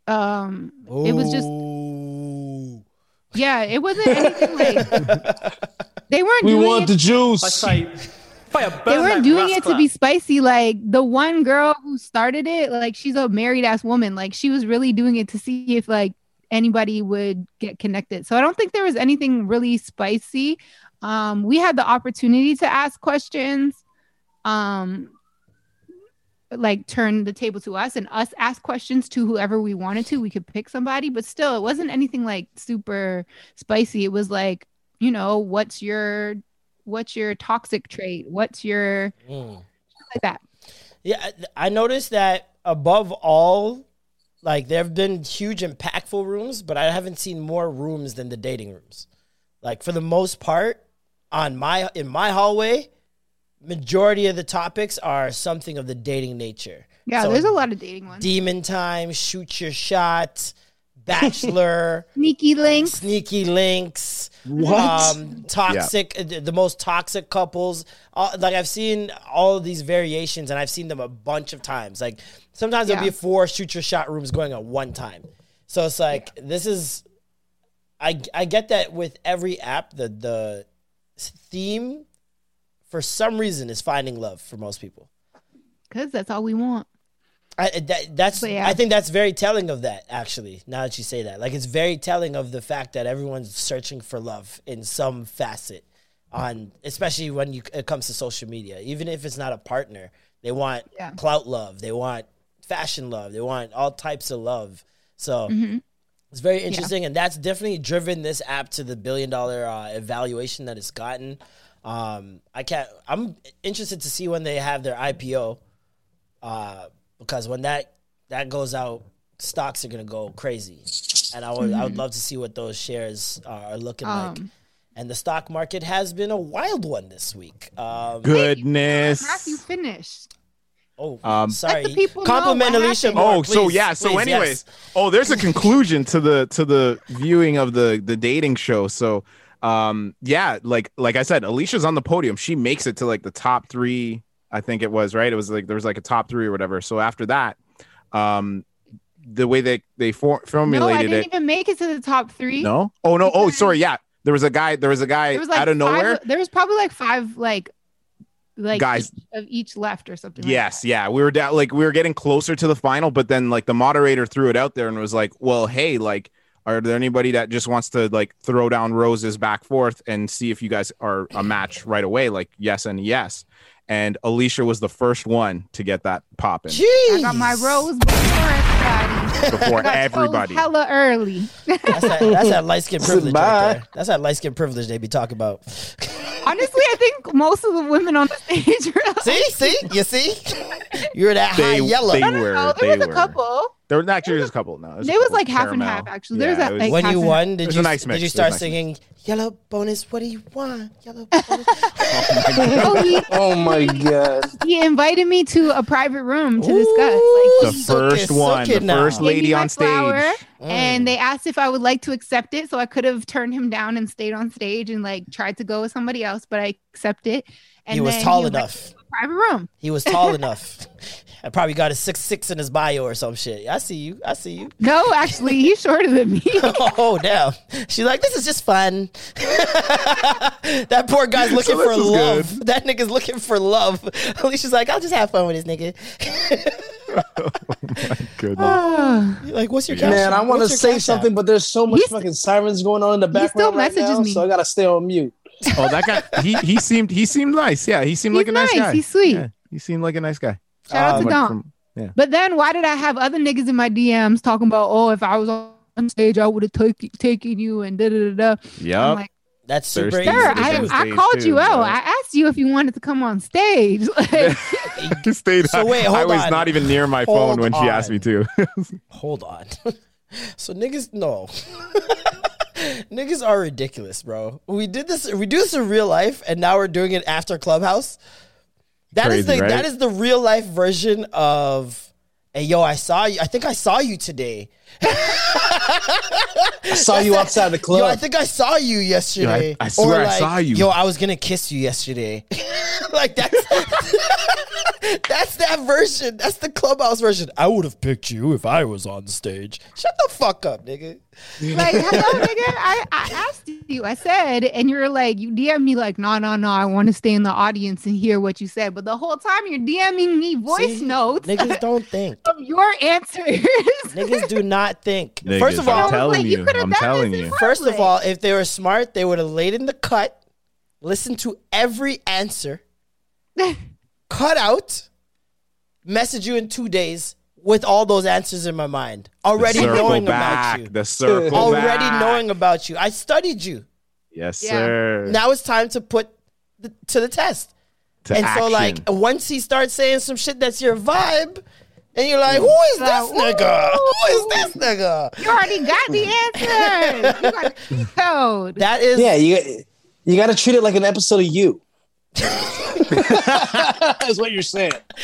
Um, it was just yeah, it wasn't anything like they weren't We doing want it the juice. say, fire they weren't doing it to be spicy. Like the one girl who started it, like she's a married ass woman. Like she was really doing it to see if like anybody would get connected. So I don't think there was anything really spicy. Um, we had the opportunity to ask questions. Um, like turn the table to us and us ask questions to whoever we wanted to. We could pick somebody, but still, it wasn't anything like super spicy. It was like, you know, what's your what's your toxic trait? What's your Mm. like that? Yeah, I noticed that above all, like there have been huge impactful rooms, but I haven't seen more rooms than the dating rooms. Like for the most part, on my in my hallway, majority of the topics are something of the dating nature. Yeah, So there's a lot of dating ones. Demon time, shoot your shot, bachelor, Sneaky links. sneaky links, What? um, toxic, the, the most toxic couples. All, like I've seen all of these variations, and I've seen them a bunch of times. Like sometimes there'll be four shoot your shot rooms going at one time. So it's like this is. I I get that with every app, the the theme for some reason is finding love for most people. Because that's all we want. I, that, that's yeah. I think that's very telling of that actually. Now that you say that, like it's very telling of the fact that everyone's searching for love in some facet, on especially when you it comes to social media. Even if it's not a partner, they want Yeah. clout love, they want fashion love, they want all types of love. So Mhm. it's very interesting, and that's definitely driven this app to the billion dollar uh, evaluation that it's gotten. Um, I can't. I'm interested to see when they have their IPO, uh, because when that that goes out, stocks are gonna go crazy, and I would I would love to see what those shares are looking like. Um, And the stock market has been a wild one this week. Um, Goodness. Matthew finished. oh, Um, sorry. Let the people Compliment what Alicia. more, Oh, so yeah. So, please, anyways, yes. oh, there's a conclusion to the to the viewing of the the dating show. So, um, yeah, like like I said, Alicia's on the podium. She makes it to like the top three. I think it was right. It was like there was like a top three or whatever. So after that, um, the way they they for, No, I didn't it. even make it to the top three. No. Oh no. Oh, sorry. Yeah, there was a guy. There was a guy was like out of five- nowhere. there was probably like five like like Guys. each of each left or something. like Yes, yeah, we were down like we were getting closer to the final, but then like the moderator threw it out there and was like, "Well, hey, like, are there anybody that just wants to like throw down roses back forth and see if you guys are a match right away?" Like, yes and yes. And Alicia was the first one to get that popping Jeez. I got my rose before everybody. before everybody. hella early. That's that, that's that light skin privilege. Right there. That's that light skin privilege they be talking about. Honestly, I think most of the women on the stage are like, See, see, you see, you're that high yellow. they I were- There was a couple. There was actually just a couple. No, It was like half and half, actually. There was that, like, when half you won, did you nice did you start nice singing "Yellow Bonus"? What do you want? Yellow Bonus. Oh, he, Oh my god. he invited me to a private room to discuss. Like, the first it, suck one, the now. first lady on stage. flower, Mm. and they asked if I would like to accept it. So I could have turned him down and stayed on stage and like tried to go with somebody else, but I accept it. And he was tall invited me enough. to a Private room. He was tall enough. I probably got a six six in his bio or some shit. I see you. I see you. No, actually, he's shorter than me. Oh damn! She's like, this is just fun. that poor guy's looking So for this is love. That nigga's looking for love. Alicia's like, I'll just have fun with this nigga. Oh, goodness. You're like, what's your cash Man, I want to say something, app? but there's so much He's- fucking sirens going on in the background. he background still right messages now, me. so I gotta stay on mute. Oh, that guy. He he seemed he seemed nice. Yeah, he seemed He's like a nice, nice. guy. He's sweet. Yeah, he seemed like a nice guy. Shout out Um, to Like Dom. from- yeah. But then why did I have other niggas in my DMs talking about, oh, if I was on stage, I would have taken taken you and da da da da. I'm like, That's super Thirsty. easy. sir, I, I called too, you out. bro. I asked you if you wanted to come on stage. Like, He stayed. So wait, I hold was on. not even near my Hold phone when she asked me to. Hold on. so niggas, no. Niggas are ridiculous, bro. We did this. We do this in real life, and now we're doing it after Clubhouse. That is Crazy, the right? that is the real life version of. Hey yo, I saw you. I think I saw you today. I saw you outside the club. Yo, I think I saw you yesterday. I swear Or I saw you. Yo, I was gonna kiss you yesterday. like that's that's that version. That's the clubhouse version. I would have picked you if I was on stage. Shut the fuck up, nigga. like, hello, nigga. I, I asked you. I said, and you're like, you DM me like, no, no, no. I want to stay in the audience and hear what you said. But the whole time you're DMing me voice See? notes Niggas don't think. of your answers. Niggas do not think. Niggas, First of I'm all, telling like, you you, I'm telling you. first of all, if they were smart, they would have laid in the cut, listened to every answer, cut out, message you in two days with all those answers in my mind. Already knowing back, about you. The circle Already back. knowing about you. I studied you. Yes, Yeah. sir. Now it's time to put the, to the test. To and so like once he starts saying some shit that's your vibe, and you're like, who is this Like, nigga? Who is this nigga? you already got the answer. You got the cheat code. That is yeah, you you got to treat it like an episode of you. That's what you're saying.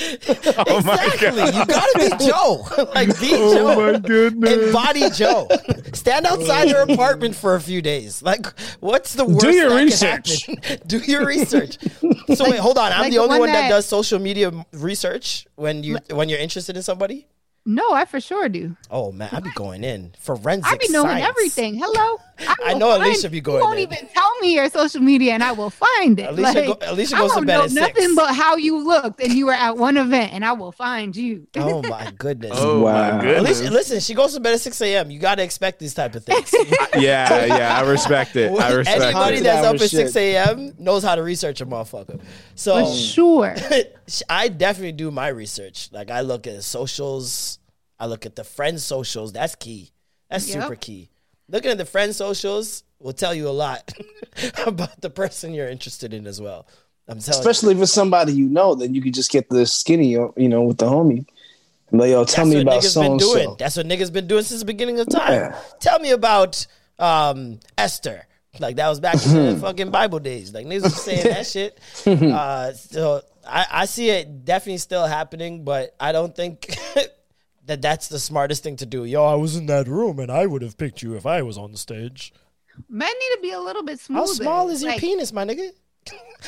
oh my exactly. god. You gotta be Joe. like be Oh Joe. my goodness. Embody Joe. Stand outside your oh. apartment for a few days. Like, what's the worst? Do your that research. happen? Do your research. So wait, hold on. I'm like the the only one one that, that- does social media research when you when you're interested in somebody. No, I for sure do. Oh man, I be going in forensic. I be knowing science. everything. Hello. I, I will know find- Alicia be going You won't in. even tell me your social media, and I will find it. Alicia like, go- Alicia I goes to won't bed know at nothing six. but how you looked, and you were at one event, and I will find you. Oh my goodness. Oh Wow. my goodness. Alicia, listen, she goes to bed at 6 a.m. You got to expect these type of things. yeah, yeah, I respect it. I respect Anybody it. that's up Hours at 6 a.m. knows how to research a motherfucker. So For sure. I definitely do my research. Like I look at socials, I look at the friend socials. That's key. That's Yep. super key. Looking at the friend socials will tell you a lot about the person you're interested in as well. I'm telling Especially if it's somebody you know, then you could just get the skinny, you know, with the homie. And like, yo, tell That's me about niggas so and doing. so. That's what niggas been doing since the beginning of time. Yeah. Tell me about um, Esther. Like that was back in the fucking Bible days. Like niggas was saying that shit. Uh, so I, I see it definitely still happening, but I don't think that that's the smartest thing to do. Yo, I was in that room and I would have picked you if I was on the stage. Men need to be a little bit smoother. How small is your Like, penis, my nigga?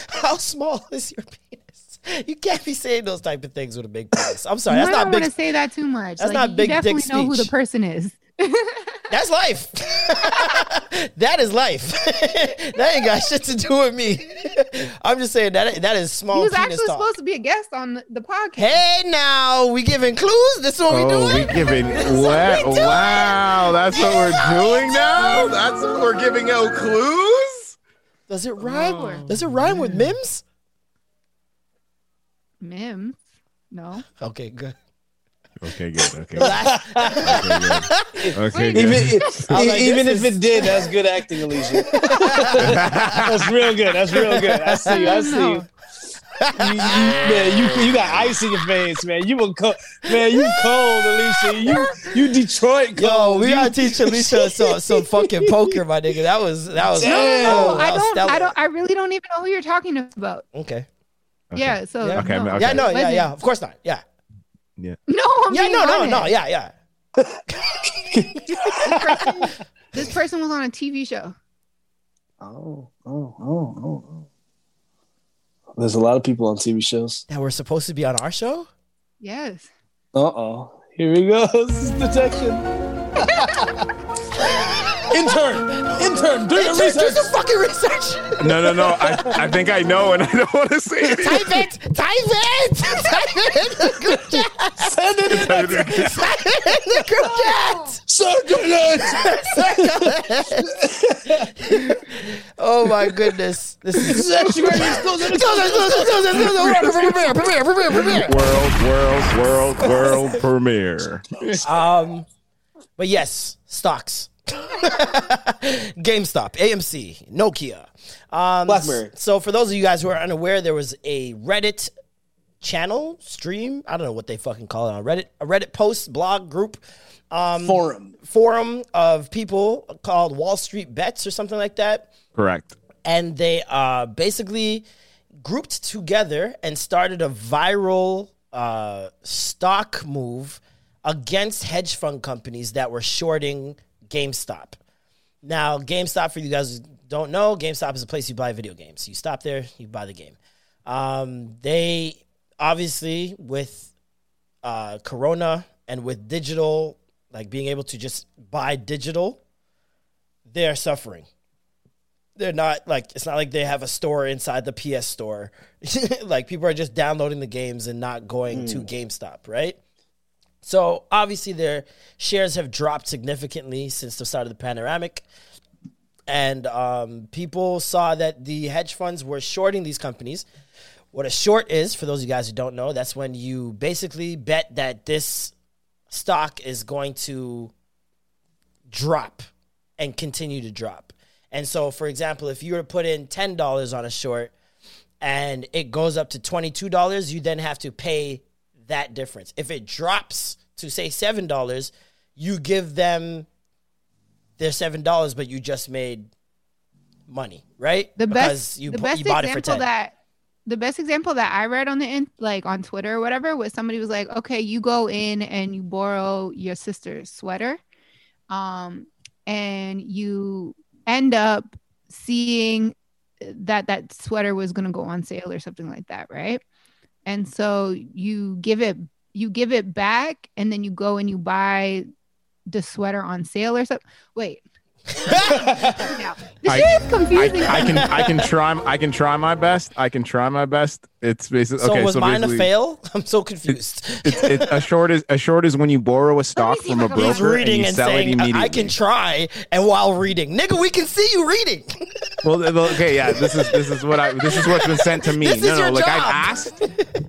How small is your penis? You can't be saying those type of things with a big penis. I'm sorry, You that's might not want to say that too much. that's Like, not you big dick definitely know who the person is. That's life. that is life. that ain't got shit to do with me. I'm just saying that that is small he was penis actually talk. supposed to be a guest on the, the podcast. Hey, now we giving clues. This is what we Oh, doing. we giving This what wow, we wow, that's what we're doing now. That's what we're giving out clues. Does it rhyme? Does it rhyme with Mims? Mims. No. Okay, good. Okay, good. Okay, Last- okay, Even, good. if, I like, even if is- it did, that's good acting, Alicia. that's real good. That's real good. I see you. I see you. You, you, man, you you got ice in your face, man. You were cold, man. You cold, Alicia. You you Detroit Yo, we gotta teach Alicia some, some fucking poker, my nigga. That was that was Damn. No, that I was don't. stellar. I don't. I really don't even know who you're talking about. Okay. Okay. Yeah. So Yeah. Okay, no. okay. Yeah, no, yeah, yeah. Of course not. Yeah. No, I'm Yeah, no, no, honest. no. Yeah, yeah. This person, this person was on a TV show. Oh, oh, oh, oh, oh. There's a lot of people on TV shows. That we're supposed to be on our show. Yes. Uh oh. Here we go. This is detection. intern, intern, do your Do research. some fucking research. No, no, no. I, I think I know, and I don't want to say it. Type it. Type it. Type it in the group chat. Send it in. Type it in the group chat. Circulate. Oh my goodness. This is Sanctuary exclusive. Premiere, premiere, premiere, premiere. World, world, world, world premiere. Um, but yes, stocks. GameStop, AMC, Nokia, um, BlackBerry. So for those of you guys who are unaware, there was a Reddit channel stream. I don't know what they fucking call it on Reddit. A Reddit post, blog, group, um, Forum. forum of people called Wall Street Bets or something like that Correct. and they uh, basically grouped together and started a viral uh, stock move against hedge fund companies that were shorting GameStop. Now, GameStop, for you guys who don't know, GameStop is a place you buy video games. You stop there, you buy the game. Um, they obviously, with uh, Corona and with digital, like being able to just buy digital, they're suffering they're not like it's not like they have a store inside the PS store. like people are just downloading the games and not going to GameStop, right? So obviously their shares have dropped significantly since the start of the panoramic. And um, people saw that the hedge funds were shorting these companies. What a short is, for those of you guys who don't know, that's when you basically bet that this stock is going to drop and continue to drop. And so, for example, if you were to put in $10 on a short and it goes up to $22, you then have to pay that difference. If it drops to, say, $7, you give them their $7, but you just made money, right? The because best. you, the best you bought it for example 10 that. The best example that I read on the in, like on Twitter or whatever was somebody was like, okay, you go in and you borrow your sister's sweater, um, and you end up seeing that that sweater was going to go on sale or something like that right and so you give it you give it back and then you go and you buy the sweater on sale or something wait now, this I- shit is I, confusing I can I can try I can try my best. I can try my best. It's basically So okay. was so mine a fail? I'm so confused. It's, it's a short is a short is when you borrow a stock from if a I He's broker and reading you and sell it saying, immediately. I I can try, and while reading, nigga, we can see you reading. Well, well, okay, yeah. This is this is what I this is what's been sent to me. This no, is no, your like I've asked,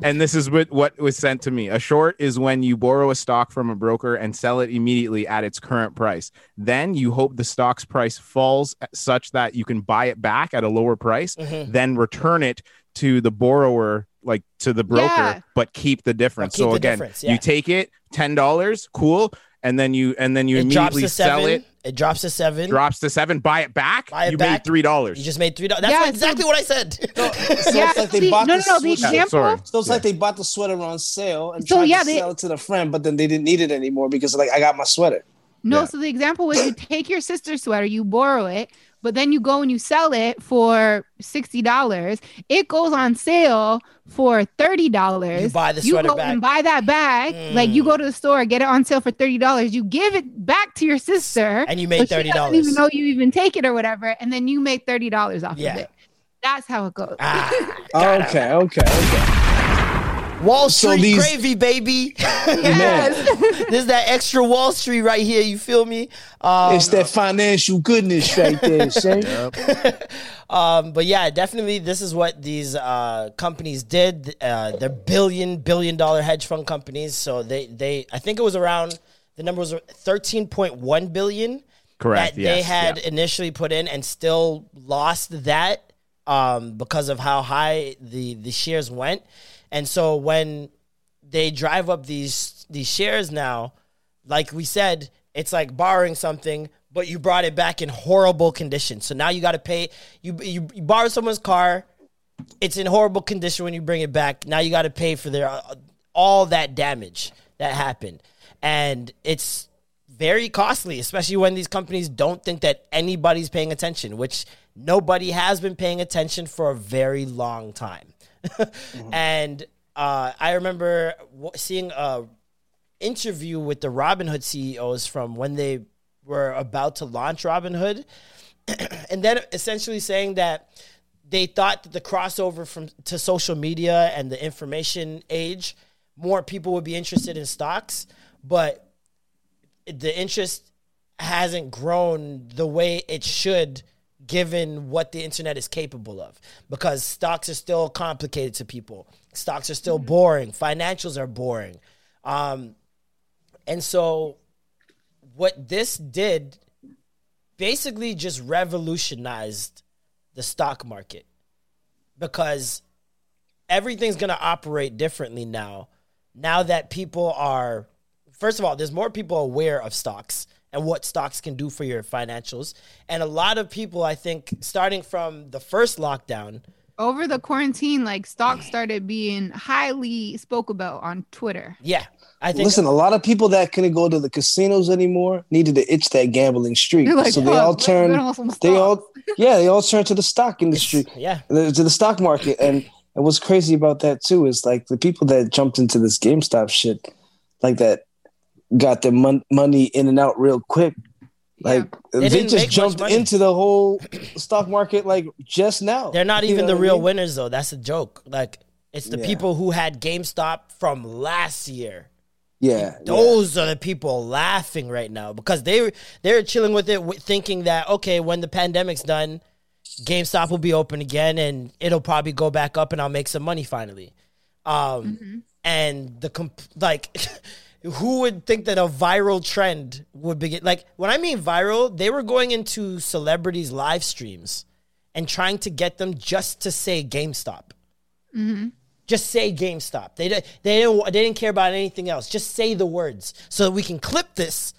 and this is what what was sent to me. A short is when you borrow a stock from a broker and sell it immediately at its current price. Then you hope the stock's price falls such that you can buy it back at a lower price, Mm-hmm. then return it to the borrower, like to the broker, Yeah. but keep the difference. keep so the again, difference, yeah. you take it ten dollars, cool, and then you and then you it drops immediately to sell seven. it. It drops to seven. Drops to seven, buy it back. Buy it you back. made three dollars. You just made three dollars. That's Yeah, what- so- exactly what I said. So yeah it's like they see, bought no the no no the switch- example sorry. So it's like they bought the sweater on sale and So, tried yeah, to they- sell it to the friend, but then they didn't need it anymore because like I got my sweater. No, Yeah. so the example was you take your sister's sweater, you borrow it, but then you go and you sell it for $60. It goes on sale for $30. You buy the You sweater go back. and buy that bag. Like you go to the store, get it on sale for $30. You give it back to your sister. And you make so she doesn't $30. even know you even take it or whatever. And then you make $30 off Yeah. of it. That's how it goes. Ah, Okay, okay, okay. Wall So Street these- gravy, baby. yes. There's that extra Wall Street right here. You feel me? Um, it's that financial goodness right there, Shane. Um, but yeah, definitely, this is what these uh, companies did. Uh, they're billion billion dollar hedge fund companies. So they they I think it was around the number was thirteen point one billion. Correct, That they had yeah. initially put in and still lost that um, because of how high the the shares went. And so when they drive up these these shares now, like we said, it's like borrowing something, but you brought it back in horrible condition. So now you got to pay. You, you you borrow someone's car, it's in horrible condition when you bring it back. Now you got to pay for their uh, all that damage that happened, and it's very costly, especially when these companies don't think that anybody's paying attention, which nobody has been paying attention for a very long time. And uh, I remember w- seeing a interview with the Robinhood CEOs from when they were about to launch Robinhood, and then essentially saying that they thought that the crossover from to social media and the information age, more people would be interested in stocks, but the interest hasn't grown the way it should given what the internet is capable of because stocks are still complicated to people. Stocks are still boring. Financials are boring. Um, and so what this did basically just revolutionized the stock market because everything's going to operate differently now. Now that people are first of all there's more people aware of stocks and what stocks can do for your financials and a lot of people i think starting from the first lockdown Over the quarantine, like stocks started being highly spoke about on Twitter. yeah i think Listen, a lot of people that couldn't go to the casinos anymore needed to itch that gambling streak. Like, so they "Fuck, all let's turned. get on some They all, yeah, they all turned to the stock industry, yeah to the stock market. And and what's crazy about that too is like the people that jumped into this GameStop shit, like that, got their mon- money in and out real quick. Like They they, just jumped into the whole stock market like just now. they're not You even the what I real mean? winners though that's a joke like it's the Yeah. people who had gamestop from last year Yeah, yeah. Those are the people laughing right now because they they're chilling with it, thinking that okay, when the pandemic's done, GameStop will be open again and it'll probably go back up and I'll make some money finally. Um, and the comp- like, who would think that a viral trend would begin? Like when I mean viral, they were going into celebrities' live streams and trying to get them just to say GameStop Mm-hmm. just say GameStop. They they didn't they didn't care about anything else. Just say the words so that we can clip this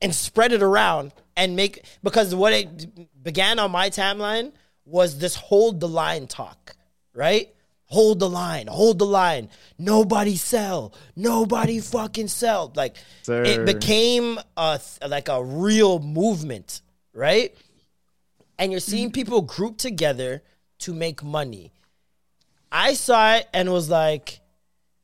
and spread it around and make because what it began on my timeline was this hold the line talk, right? Hold the line, hold the line. Nobody sell. Nobody fucking sell. Like Sir. it became a like a real movement, right? And you're seeing mm. people group together to make money. I saw it and was like,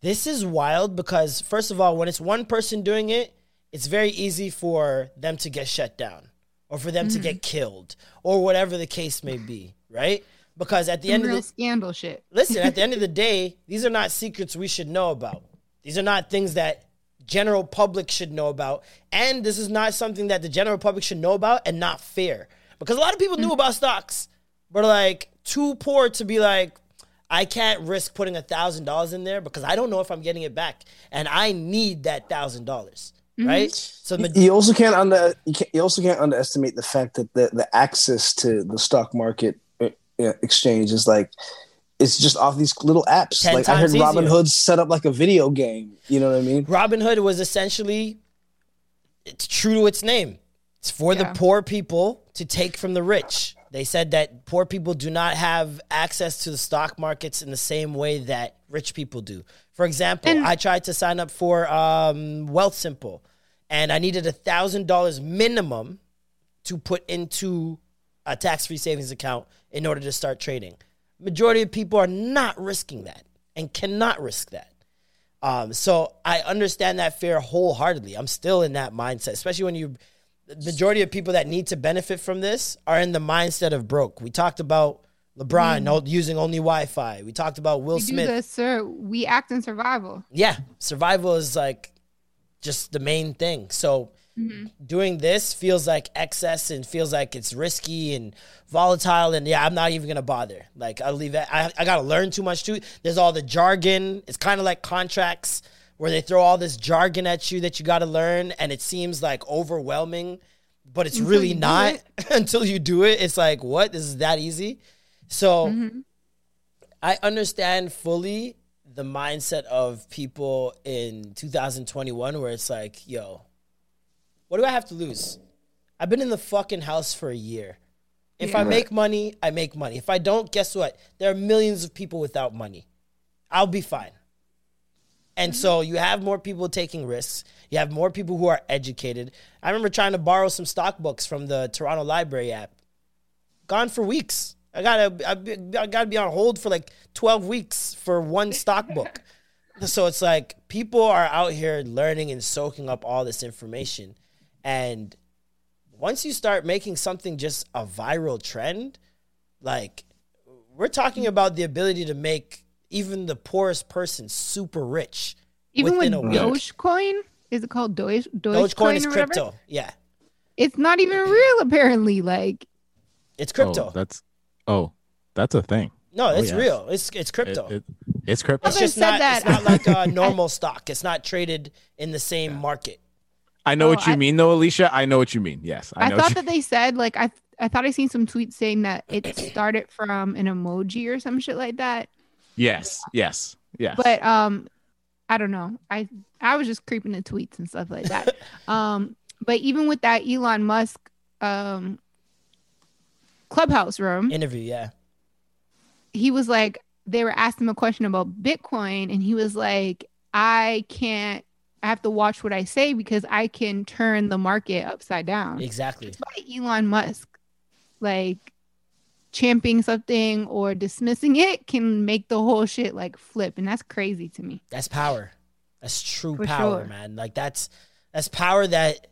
this is wild because, first of all, when it's one person doing it, it's very easy for them to get shut down or for them to get mm. killed or whatever the case may be, right? Because at the Some end of the scandal shit. listen, at the end of the day, these are not secrets we should know about. These are not things that general public should know about, and this is not something that the general public should know about and not fear. Because a lot of people knew mm. about stocks, but are like too poor to be like, I can't risk putting a thousand dollars in there because I don't know if I'm getting it back, and I need that thousand dollars, mm-hmm. right? So the you also can't under you, can't, you also can't underestimate the fact that the, the access to the stock market exchange is like it's just off these little apps. 10 like I heard Robin easier. Hood set up like a video game. You know what I mean? Robinhood was essentially it's true to its name. It's for Yeah. the poor people to take from the rich. They said that poor people do not have access to the stock markets in the same way that rich people do. For example, And- I tried to sign up for um, Wealthsimple, and I needed a thousand dollars minimum to put into a tax-free savings account in order to start trading. Majority of people are not risking that and cannot risk that. Um, so I understand that fear wholeheartedly. I'm still in that mindset, especially when you the majority of people that need to benefit from this are in the mindset of broke. We talked about LeBron no- using only Wi-Fi. We talked about Will we do Smith. this, sir. We act in survival. Yeah, survival is like just the main thing. So doing this feels like excess and feels like it's risky and volatile. And yeah, I'm not even gonna bother. Like I'll leave it. I, I gotta learn too much too. There's all the jargon. It's kind of like contracts where they throw all this jargon at you that you gotta learn, and it seems like overwhelming, but it's really not it. until you do it. It's like what? This is that easy. So. I understand fully the mindset of people in 2021 where it's like, yo, what do I have to lose? I've been in the fucking house for a year. If I make money, I make money. If I don't, guess what? There are millions of people without money. I'll be fine. And so you have more people taking risks. You have more people who are educated. I remember trying to borrow some stock books from the Toronto Library app. Gone for weeks. I gotta, I, I gotta be on hold for like twelve weeks for one stock book. so it's like people are out here learning and soaking up all this information, and once you start making something just a viral trend, like we're talking about the ability to make even the poorest person super rich. Even with within a week. Dogecoin, is it called Doge? Dogecoin Dogecoin is or whatever? crypto. Yeah, It's not even real, apparently. Like, it's crypto. Oh, that's oh, that's a thing. no, oh, it's yes. real. It's it's crypto. it- it's crypto. it's just said not. that. It's not like a normal stock. It's not traded in the same market. I know Oh, what you I- mean, though, Alicia. I know what you mean. Yes, I I, know. thought you- that they said like I I thought I seen some tweets saying that it started from an emoji or some shit like that. yes, yes, yes. But um, I don't know. I I was just creeping the tweets and stuff like that. um, but even with that Elon Musk um clubhouse room, Interview, yeah. he was like they were asking him a question about Bitcoin, and he was like, I can't. I have to watch what I say because I can turn the market upside down. Exactly. by Elon Musk, like championing something or dismissing it can make the whole shit like flip, and that's crazy to me. That's power. That's true For power, sure. man. Like that's that's power that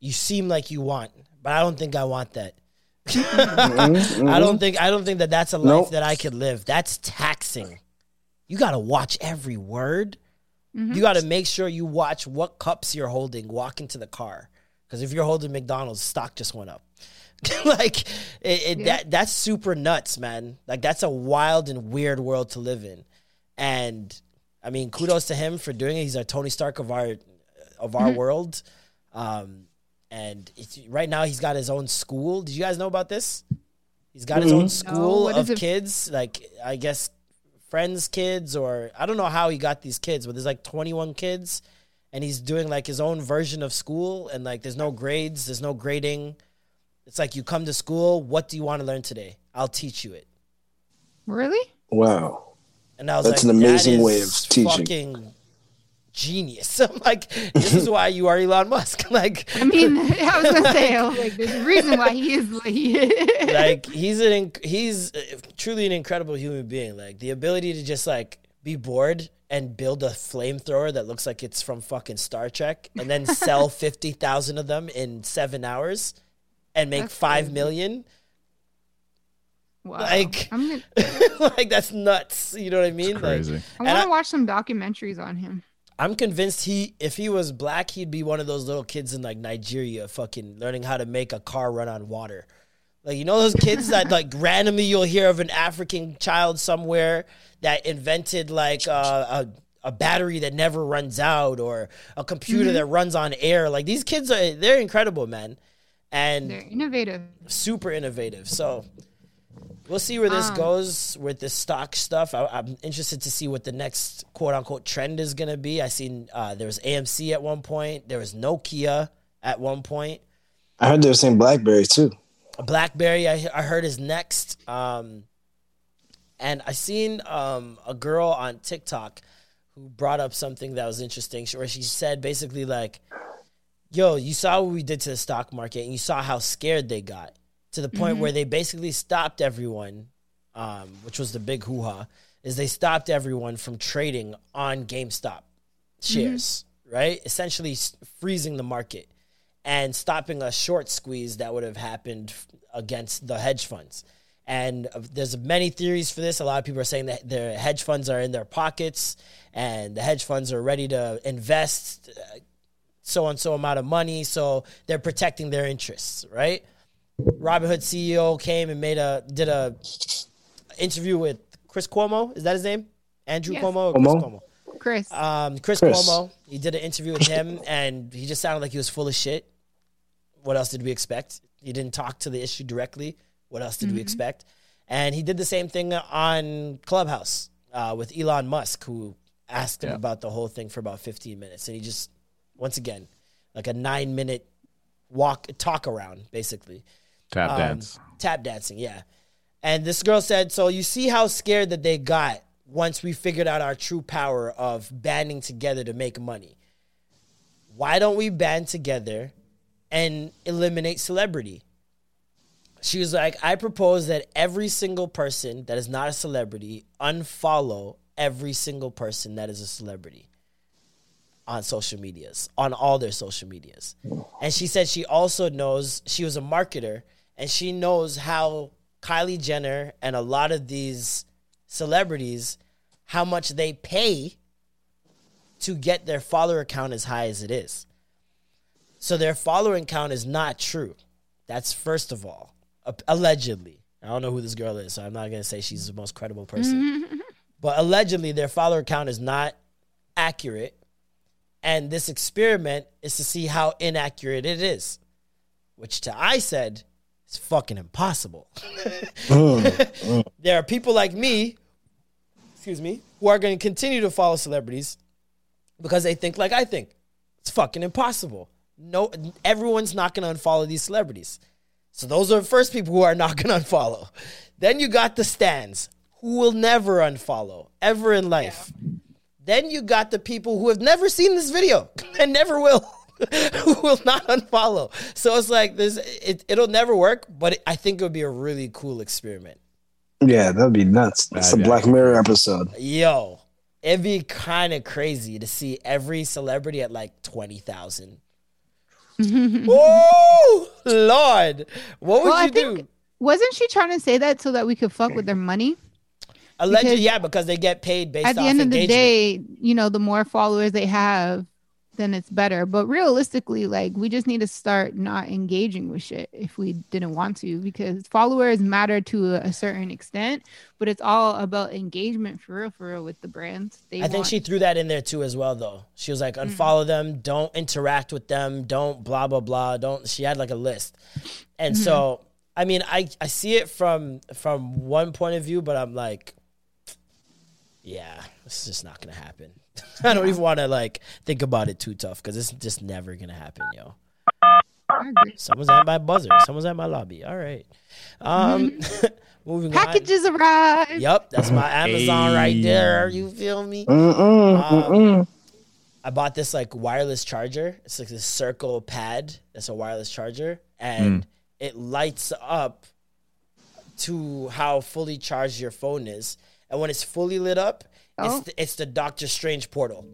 you seem like you want, but I don't think I want that. Mm-hmm. I don't think I don't think that that's a life Nope. that I could live. That's taxing. You got to watch every word. Mm-hmm. You got to make sure you watch what cups you're holding walk into the car. Because if you're holding McDonald's, stock just went up. like it, it, Yeah. that that's super nuts, man. Like that's a wild and weird world to live in. And I mean, kudos to him for doing it. He's our Tony Stark of our of Mm-hmm. our world. Um, and it's, right now he's got his own school. Did you guys know about this? He's got his own school what is of kids, like I guess friends' kids, or I don't know how he got these kids, but there's like 21 kids, and he's doing like his own version of school, and like there's no grades, there's no grading. It's like you come to school. What do you want to learn today? I'll teach you it. Really? Wow. And I was like, That's like, an amazing that way of teaching. Fucking genius. I'm like, this is why you are Elon Musk. like, I mean, I was gonna say, I like, there's a reason why he is what he is. like he's an inc- he's uh, truly an incredible human being. Like the ability to just like be bored and build a flamethrower that looks like it's from fucking Star Trek, and then sell fifty thousand of them in seven hours, and make That's five crazy. million. Wow. Like, I'm gonna, like that's nuts. You know what I mean? Like, crazy. I And want I- to watch some documentaries on him. I'm convinced he, if he was black, he'd be one of those little kids in like Nigeria, fucking learning how to make a car run on water. Like you know those kids that like randomly you'll hear of an African child somewhere that invented like uh, a a battery that never runs out or a computer that runs on air. Like these kids are they're incredible, man, and They're innovative. super innovative. So we'll see where this Um, goes with this stock stuff. I, I'm interested to see what the next quote unquote trend is going to be. I seen uh, there was AMC at one point. There was Nokia at one point. I heard they were saying BlackBerry too. BlackBerry, I, I heard is next. Um, and I seen um, a girl on TikTok who brought up something that was interesting, where she said basically like, "Yo, you saw what we did to the stock market, and you saw how scared they got. To the point where they basically stopped everyone, um, which was the big hoo ha, is they stopped everyone from trading on GameStop shares, right? Essentially freezing the market and stopping a short squeeze that would have happened against the hedge funds. And uh, there's many theories for this. A lot of people are saying that the hedge funds are in their pockets and the hedge funds are ready to invest so and so amount of money. So they're protecting their interests, right? Robinhood CEO came and made a did a interview with Chris Cuomo. Is that his name? Andrew Yes. Cuomo. Or Chris Cuomo. Cuomo. Chris. Um, Chris, Chris. Cuomo. He did an interview with him, and he just sounded like he was full of shit. What else did we expect? He didn't talk to the issue directly. What else did we expect? And he did the same thing on Clubhouse uh, with Elon Musk, who asked him Yeah. about the whole thing for about 15 minutes, and he just, once again, like a nine minute walk talk around, basically Tap um, dance. Tap dancing, yeah. And this girl said, So you see how scared that they got once we figured out our true power of banding together to make money. Why don't we band together and eliminate celebrity? She was like, I propose that every single person that is not a celebrity unfollow every single person that is a celebrity on social medias, on all their social medias. And she said she also knows she was a marketer and she knows how Kylie Jenner and a lot of these celebrities how much they pay to get their follower count as high as it is. So their following count is not true. That's first of all, allegedly. I don't know who this girl is, so I'm not going to say she's the most credible person. but allegedly their follower count is not accurate and this experiment is to see how inaccurate it is, which to I said is fucking impossible. Mm, mm. there are people like me, excuse me, who are going to continue to follow celebrities because they think like I think. It's fucking impossible. No, everyone's not going to unfollow these celebrities. So those are the first people who are not going to unfollow. Then you got the stands who will never unfollow ever in life. Then you got the people who have never seen this video and never will, who will not unfollow. So it's like this. It, it'll never work, but I think it would be a really cool experiment. Yeah, that'd be nuts. That's a Black Mirror episode. Yo, it'd be kind of crazy to see every celebrity at like twenty thousand. Woo, Lord, what would Well, I you do? think wasn't she trying to say that so that we could fuck with their money? Allegedly, because yeah, because they get paid based At the off end of the day, you know, the more followers they have, then it's better. But realistically, like we just need to start not engaging with shit if we didn't want to, because followers matter to a, a certain extent, but it's all about engagement for real, for real with the brands. They I think she threw that in there too as well though. She was like mm-hmm. unfollow them, don't interact with them, don't blah blah blah, don't she had like a list. And so mm-hmm. I mean I I see it from from one point of view but I'm like yeah, this is just not to happen. I don't even want to like think about it too tough cuz it's just never going to happen, yo. I agree. Someone's at my buzzer. Someone's at my lobby. All right. Um moving on. Packages arrive. Yep, that's my Amazon right there. You feel me? Mm-mm, Um, mm-mm. I bought this like wireless charger. It's like this circle pad. That's a wireless charger, and it lights up to how fully charged your phone is. And when it's fully lit up, Oh. it's the, it's the Doctor Strange portal.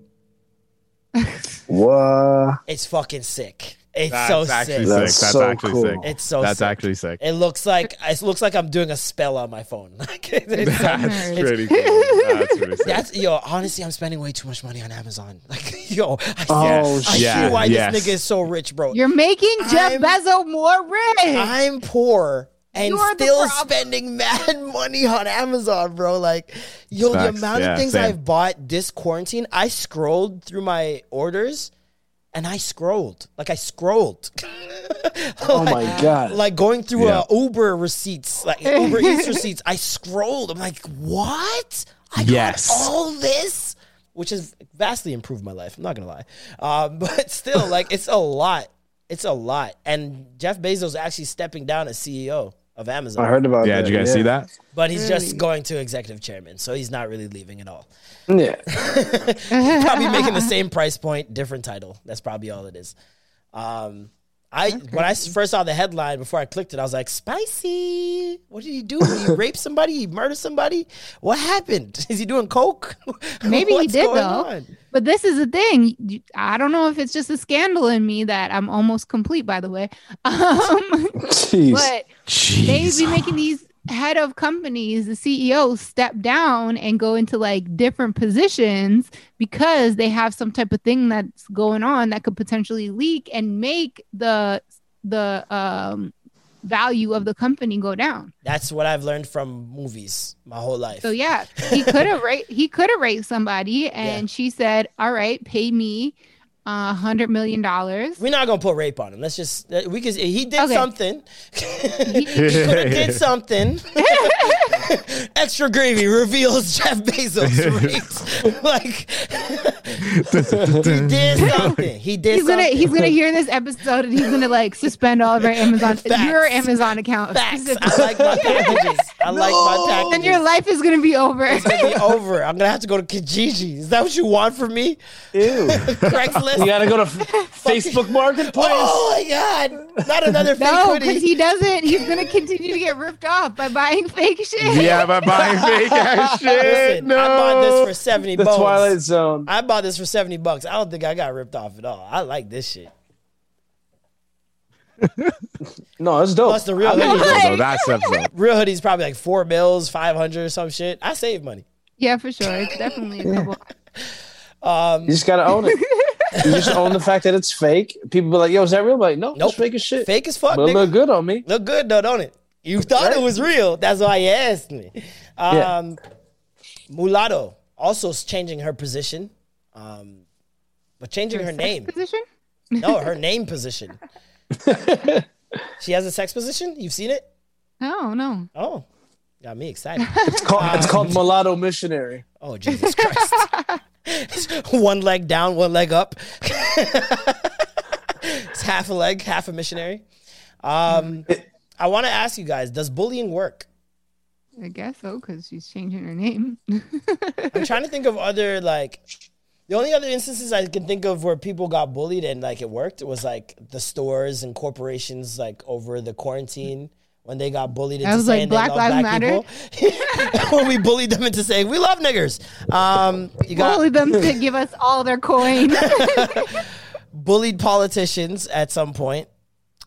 What? It's fucking sick. It's That's so actually sick. sick. That's That's so actually cool. sick. It's so That's sick. actually sick. It looks like it looks like I'm doing a spell on my phone. Like, it's- That's It's- pretty cool. That's pretty sick. That's yo. Honestly, I'm spending way too much money on Amazon. Like yo, I see, Oh, I yeah, see why yes. this nigga is so rich, bro. You're making Jeff I'm- Bezos more rich. I'm poor and You are the still spending mad money on Amazon, bro. Like, yo, Facts. the amount Yeah, of things same. I've bought this quarantine, I scrolled through my orders and I scrolled. Like, I scrolled. Oh my god! like going through Yeah. uh, Uber receipts, like Uber Eats receipts. I scrolled. I'm like, what? I got all this, which has vastly improved my life. I'm not gonna lie, um, but still, like, it's a lot. It's a lot. And Jeff Bezos actually stepping down as CEO of Amazon, I heard about Yeah, that. did you guys yeah. see that? but he's just going to executive chairman, so he's not really leaving at all. Yeah. probably making the same price point, different title. That's probably all it is. Um, I when I first saw the headline before I clicked it, I was like, "Spicy! What did he do? Did he rape somebody? He murdered somebody? What happened? Is he doing coke? Maybe he did going though. on? But this is the thing. I don't know if it's just a scandal in me that I'm almost complete, by the way. Um, Jeez. but they be making these head of companies, the CEOs, step down and go into like different positions because they have some type of thing that's going on that could potentially leak and make the the um value of the company go down. That's what I've learned from movies my whole life. So yeah, he could have raped he could have raped somebody and she said, "All right, pay me a hundred million dollars." We're not gonna put rape on him. Let's just uh, we could. He did Okay. something. he could have did something. Extra gravy reveals Jeff Bezos raped. like he did something. He did. He's gonna something. he's gonna hear this episode and he's gonna like suspend all of our Amazon Facts. your Amazon account. Facts. I like my packages. I like my packages. and your life is gonna be over. It's gonna be over. I'm gonna have to go to Kijiji. Is that what you want from me? Ew. Craigslist. You gotta go to Facebook Marketplace. Oh my god! Not another fake no, hoodie. because he doesn't. He's gonna continue to get ripped off by buying fake shit. Yeah, by buying fake ass shit. Listen, no. I bought this for seventy the bucks. Twilight Zone. I bought this for 70 bucks. I don't think I got ripped off at all. I like this shit. No, it's dope. Plus the real I mean, hoodie. So that's episode. Real hoodie's probably like four bills, 500 or some shit. I save money. Yeah, for sure. It's definitely a couple. Um, you just gotta own it. You just own the fact that it's fake. People be like, "Yo, is that real?" I'm like, no, Nope. it's fake as shit. Fake as fuck, but it nigga. look good on me. Look good though, don't it? You thought it was real. That's why you asked me. Yeah. Um, Mulatto also is changing her position, um, but changing her Sex name. Position? No, her name position. she has a sex position. You've seen it? No, no. Oh, got me excited. It's called, it's called mulatto missionary. Oh Jesus Christ! one leg down, one leg up. it's half a leg, half a missionary. Um, I want to ask you guys: Does bullying work? I guess so because she's changing her name. I'm trying to think of other like. The only other instances I can think of where people got bullied and like it worked was like the stores and corporations like over the quarantine when they got bullied into That was like Black they love Lives black Matter? people. when we bullied them into saying we love niggers. Um, you got Bully them to give us all their coin. bullied politicians at some point.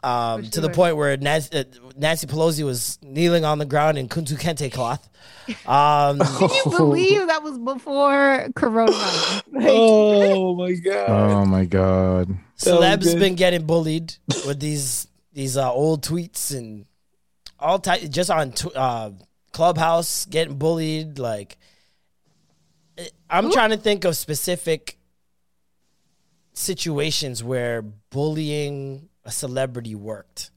Um, to the point where Nancy, uh, Nancy Pelosi was kneeling on the ground in kuntu kente cloth. Um, Can you believe that was before coronavirus? Like, Oh my god! Oh my god. celebs good. been getting bullied with these these uh, old tweets and all type just on tw- uh, Clubhouse getting bullied. Like, eh, I'm trying to think of specific situations where bullying a celebrity worked.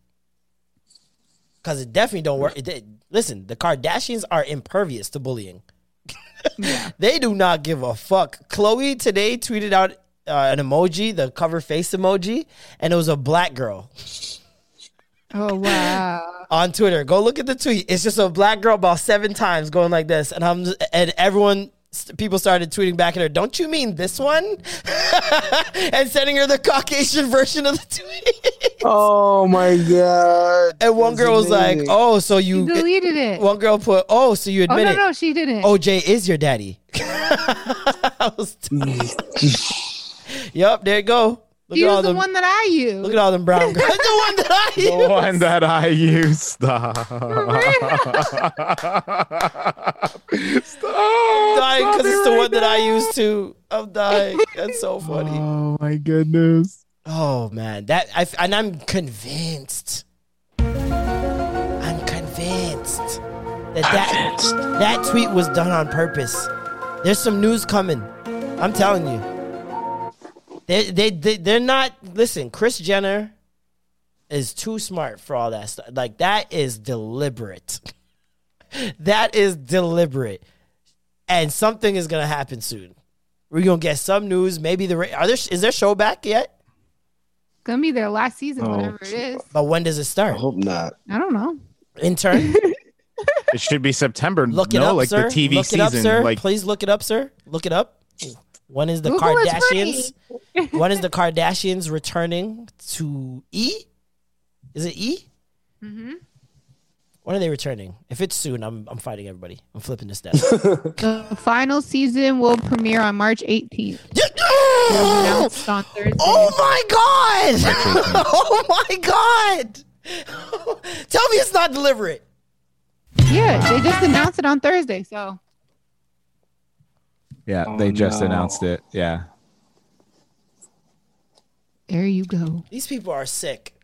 Cause it definitely don't work. It did- listen, the Kardashians are impervious to bullying. they do not give a fuck. Khloé today tweeted out uh, an emoji, the cover face emoji, and it was a black girl oh wow. on Twitter. Go look at the tweet. It's just a black girl about seven times going like this, and I'm and everyone. People started tweeting back at her. Don't you mean this one? and sending her the Caucasian version of the tweet. Oh my god! And one That's girl was like, "Oh, so you?" You deleted it. One girl put, "Oh, so you oh admit no, it? no, she didn't. OJ is your daddy." I was mm. yep, there you go. Look he at all the them. one that I use. Look at all them brown girls. the one that I use. The one that I use. Stop. Stop. dying Stop because it's the right one that I now. used to. I'm dying. That's so funny. Oh my goodness. Oh man, that I and I'm convinced. I'm convinced that that, that tweet was done on purpose. There's some news coming. I'm telling you. They they they they're not. Listen, Kris Jenner is too smart for all that stuff. Like that is deliberate. that is deliberate, and something is gonna happen soon. We're gonna get some news. Maybe the are there is their show back yet? gonna be their last season, Oh. whatever it is. But when does it I start? hope not. I don't know. Intern, It should be September. look it no, up, like sir. the TV look season. it up, sir. Like Please look it up, sir. Look it up. When is the Google is Kardashians? when is the Kardashians returning to E? Is it E? Mm-hmm. When are they returning? If it's soon, I'm I'm fighting everybody. I'm flipping this desk. The final season will premiere on March 18th. Announced on oh my god! oh my god! Tell me it's not deliberate. Yeah, they just announced it on Thursday. So Yeah, Oh, they just no. announced it. Yeah. there you go. These people are sick,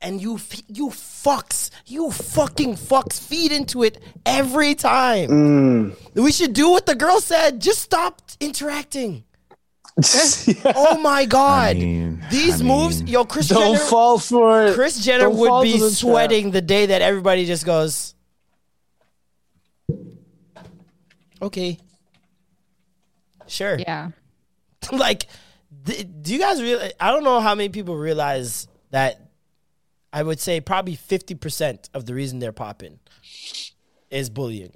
and you you fucks, you fucking fucks feed into it every time. Mm. We should do what the girl said. Just stop interacting. Oh my god! mean, These I moves, mean- yo, Kris Don't Jenner, fall for it. Kris Jenner Don't would be for the trap. sweating the day that everybody just goes, okay, sure. Yeah. like, th- do you guys realize? I don't know how many people realize that. I would say probably fifty percent of the reason they're popping is bullying.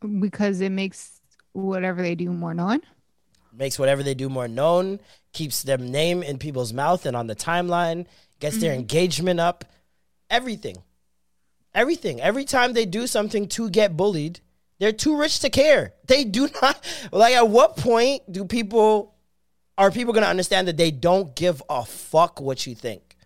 Because it makes whatever they do more known. Makes whatever they do more known, keeps their name in people's mouth and on the timeline, gets their mm-hmm. engagement up, everything. Everything. Every time they do something to get bullied, they're too rich to care. They do not like at what point do people are people going to understand that they don't give a fuck what you think?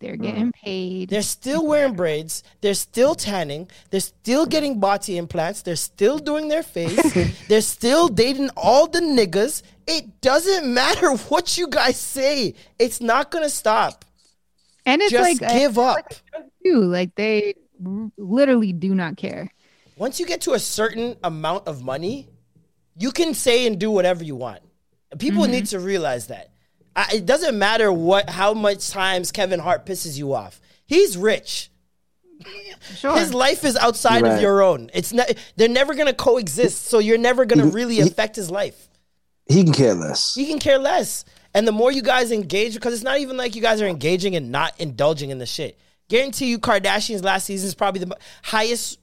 They're hmm. getting paid. They're still wearing braids. They're still tanning. They're still getting body implants. They're still doing their face. they're still dating all the niggas. It doesn't matter what you guys say. It's not gonna stop. and it's Just like give up. too. Like they literally do not care. Once you get to a certain amount of money, you can say and do whatever you want. People need mm-hmm. to realize that. I, it doesn't matter what how much times Kevin Hart pisses you off. He's rich. Sure. His life is outside of your own. It's not. They're never gonna coexist. So you're never gonna really affect his life. He can care less. He can care less. And the more you guys engage, because it's not even like you guys are engaging and not indulging in the shit. Guarantee you, Kardashians last season is probably the highest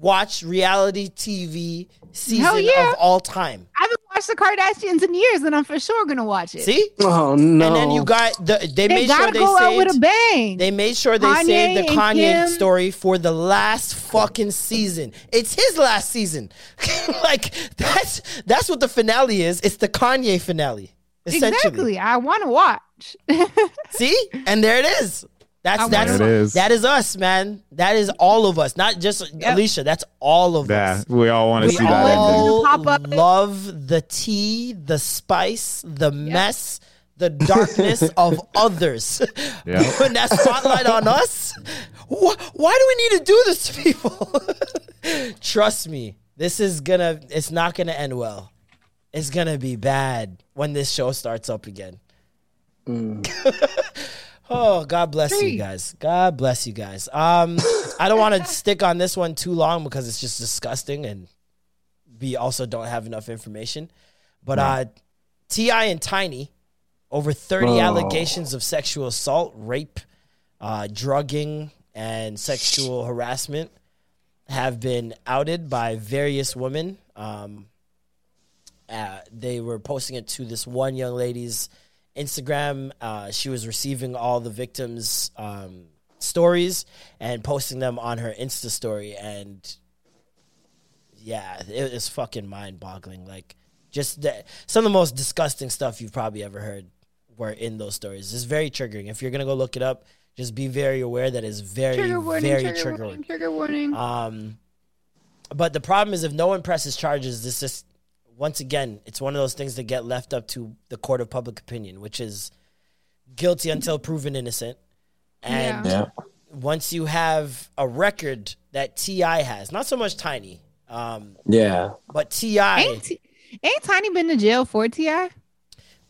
watched reality TV season yeah. of all time. I haven't watched the Kardashians in years, and I'm for sure gonna watch it. See? Oh no! And then you got the. They, they made gotta sure they go out saved. with a bang. They made sure they Kanye saved the Kanye Kim. story for the last fucking season. It's his last season. like that's that's what the finale is. It's the Kanye finale. Essentially. exactly. I want to watch. See? And there it is. That's I that's wanna- There it is. that is us, man. That is all of us. Not just Alicia. That's all of Yeah. us. We all want to We see that ending. all Pop up. love the tea, the spice, the mess, the darkness of others. Yeah. Putting that spotlight on us. Wh- Why do we need to do this to people? Trust me, this is gonna. It's not gonna end well. It's gonna be bad when this show starts up again. Mm. Oh, God bless you guys. God bless you guys. Um, I don't want to stick on this one too long because it's just disgusting and we also don't have enough information. But uh, T.I. and Tiny, over thirty Oh. allegations of sexual assault, rape, uh, drugging, and sexual harassment have been outed by various women. Um, uh, they were posting it to this one young lady's Instagram. Uh, she was receiving all the victims' um, stories and posting them on her Insta story. And yeah, it was fucking mind boggling. Like, just the, some of the most disgusting stuff you've probably ever heard were in those stories. It's very triggering. If you're going to go look it up, just be very aware that it's very, trigger warning. very trigger triggering. warning. Trigger warning. Um, but the problem is if no one presses charges, this just once again, it's one of those things that get left up to the court of public opinion, which is guilty until proven innocent. And Yeah. once you have a record that T.I. has, not so much Tiny, um, Yeah. but T.I. ain't, T- ain't Tiny been to jail for T.I.?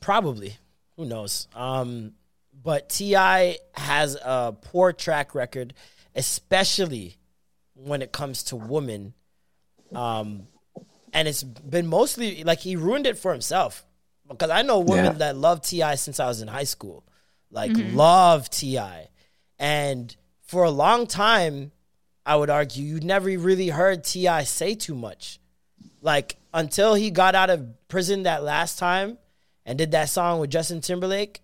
probably, who knows? Um, but T.I. has a poor track record, especially when it comes to women. Um, and it's been mostly like he ruined it for himself because I know women Yeah. that love T.I. since I was in high school, like love T.I., and for a long time, I would argue you never really heard T.I. say too much, like until he got out of prison that last time and did that song with Justin Timberlake.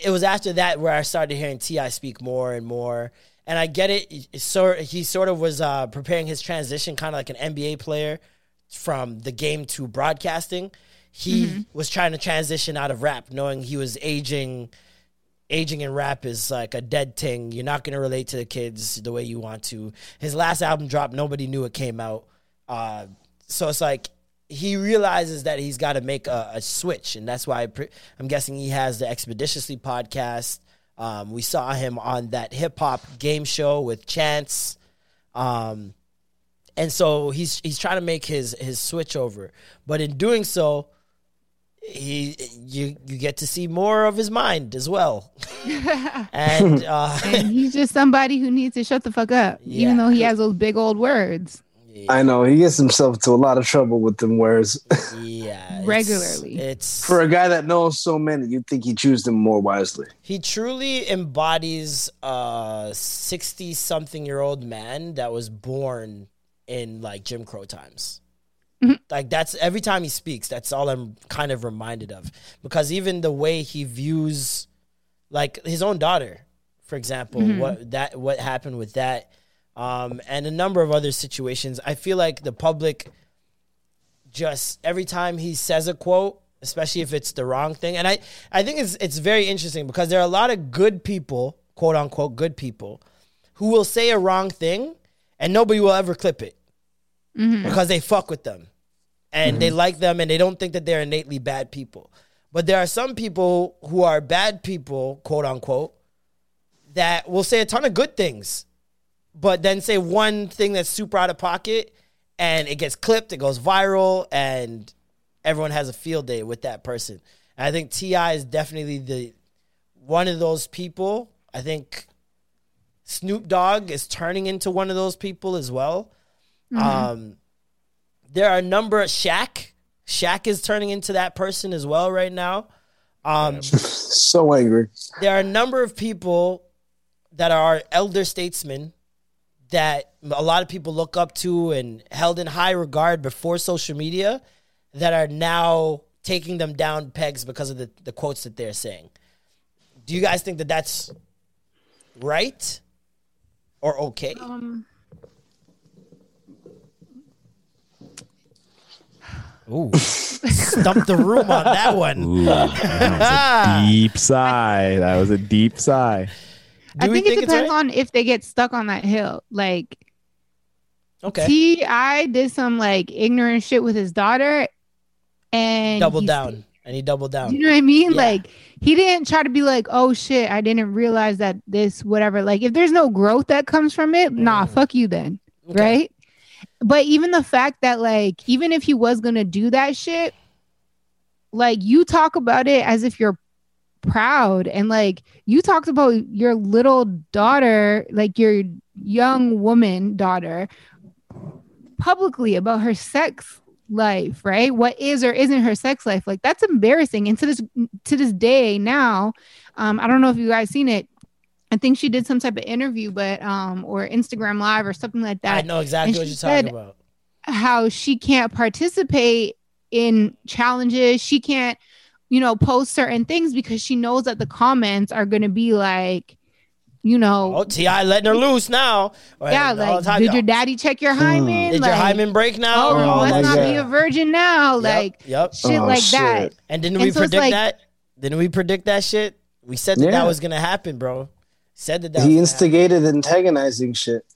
it was after that where I started hearing T.I. speak more and more. And I get it. It's sort he sort of was uh, preparing his transition, kind of like an NBA player from the game to broadcasting. He was trying to transition out of rap, knowing he was aging. Aging in rap is like a dead thing. You're not going to relate to the kids the way you want to. His last album dropped, nobody knew it came out. Uh, so it's like he realizes that he's got to make a, a switch, and that's why I pre- I'm guessing he has the ExpediTIously podcast. Um, we saw him on that hip hop game show with Chance, um, and so he's he's trying to make his his switch over. But in doing so, he you you get to see more of his mind as well, and uh, and he's just somebody who needs to shut the fuck up, Yeah. even though he has those big old words. I know he gets himself into a lot of trouble with them words. yeah, it's- Regularly. it's For a guy that knows so many, you'd think he choose them more wisely. He truly embodies a 60 something year old man that was born in like Jim Crow times. Like that's every time he speaks, that's all I'm kind of reminded of. Because even the way he views like his own daughter, for example, what that what happened with that, um, and a number of other situations, I feel like the public just every time he says a quote, especially if it's the wrong thing. And I, I think it's it's very interesting because there are a lot of good people, quote unquote good people, who will say a wrong thing and nobody will ever clip it Mm-hmm. because they fuck with them and they mm-hmm. like them and they don't think that they're innately bad people. But there are some people who are bad people, quote unquote, that will say a ton of good things, but then say one thing that's super out of pocket and it gets clipped, it goes viral, and everyone has a field day with that person. And I think T.I. is definitely the one of those people. I think Snoop Dogg is turning into one of those people as well. Um, there are a number of Shaq. Shaq is turning into that person as well right now. Um, So angry. there are a number of people that are elder statesmen that a lot of people look up to and held in high regard before social media that are now taking them down pegs because of the, the quotes that they're saying. Do you guys think that that's right or okay? Um, Ooh, stumped the room on that one. Ooh, that was a deep sigh. That was a deep sigh. I Do we think, think it depends right? on if they get stuck on that hill. Like Okay, T.I. did some like ignorant shit with his daughter, and double he down, and he doubled down. You know what I mean? Yeah. Like he didn't try to be like, "Oh shit, I didn't realize that this whatever." Like if there's no growth that comes from it, nah, fuck you then. Mm. Okay. Right? But even the fact that like even if he was to do that shit, like you talk about it as if you're proud and like you talked about your little daughter, like your young woman daughter publicly about her sex life, right? What is or isn't her sex life? Like that's embarrassing. And to this to this day now, um, I don't know if you guys seen it. I think she did some type of interview, but um, or Instagram live or something like that. I know exactly And what you're talking said- about. How she can't participate in challenges. She can't, you know, post certain things because she knows that the comments are going to be like, you know, Oh, T.I. letting her loose now. Or yeah, all like, time, did your daddy check your hymen? Did like, your hymen break now? Oh, or you all must not shit? be a virgin now. Yep, Like yep. shit Oh, like shit. that. And didn't And we so predict like- that? Didn't we predict that shit? We said that that was gonna happen, bro. Said that that He was gonna instigated antagonizing shit.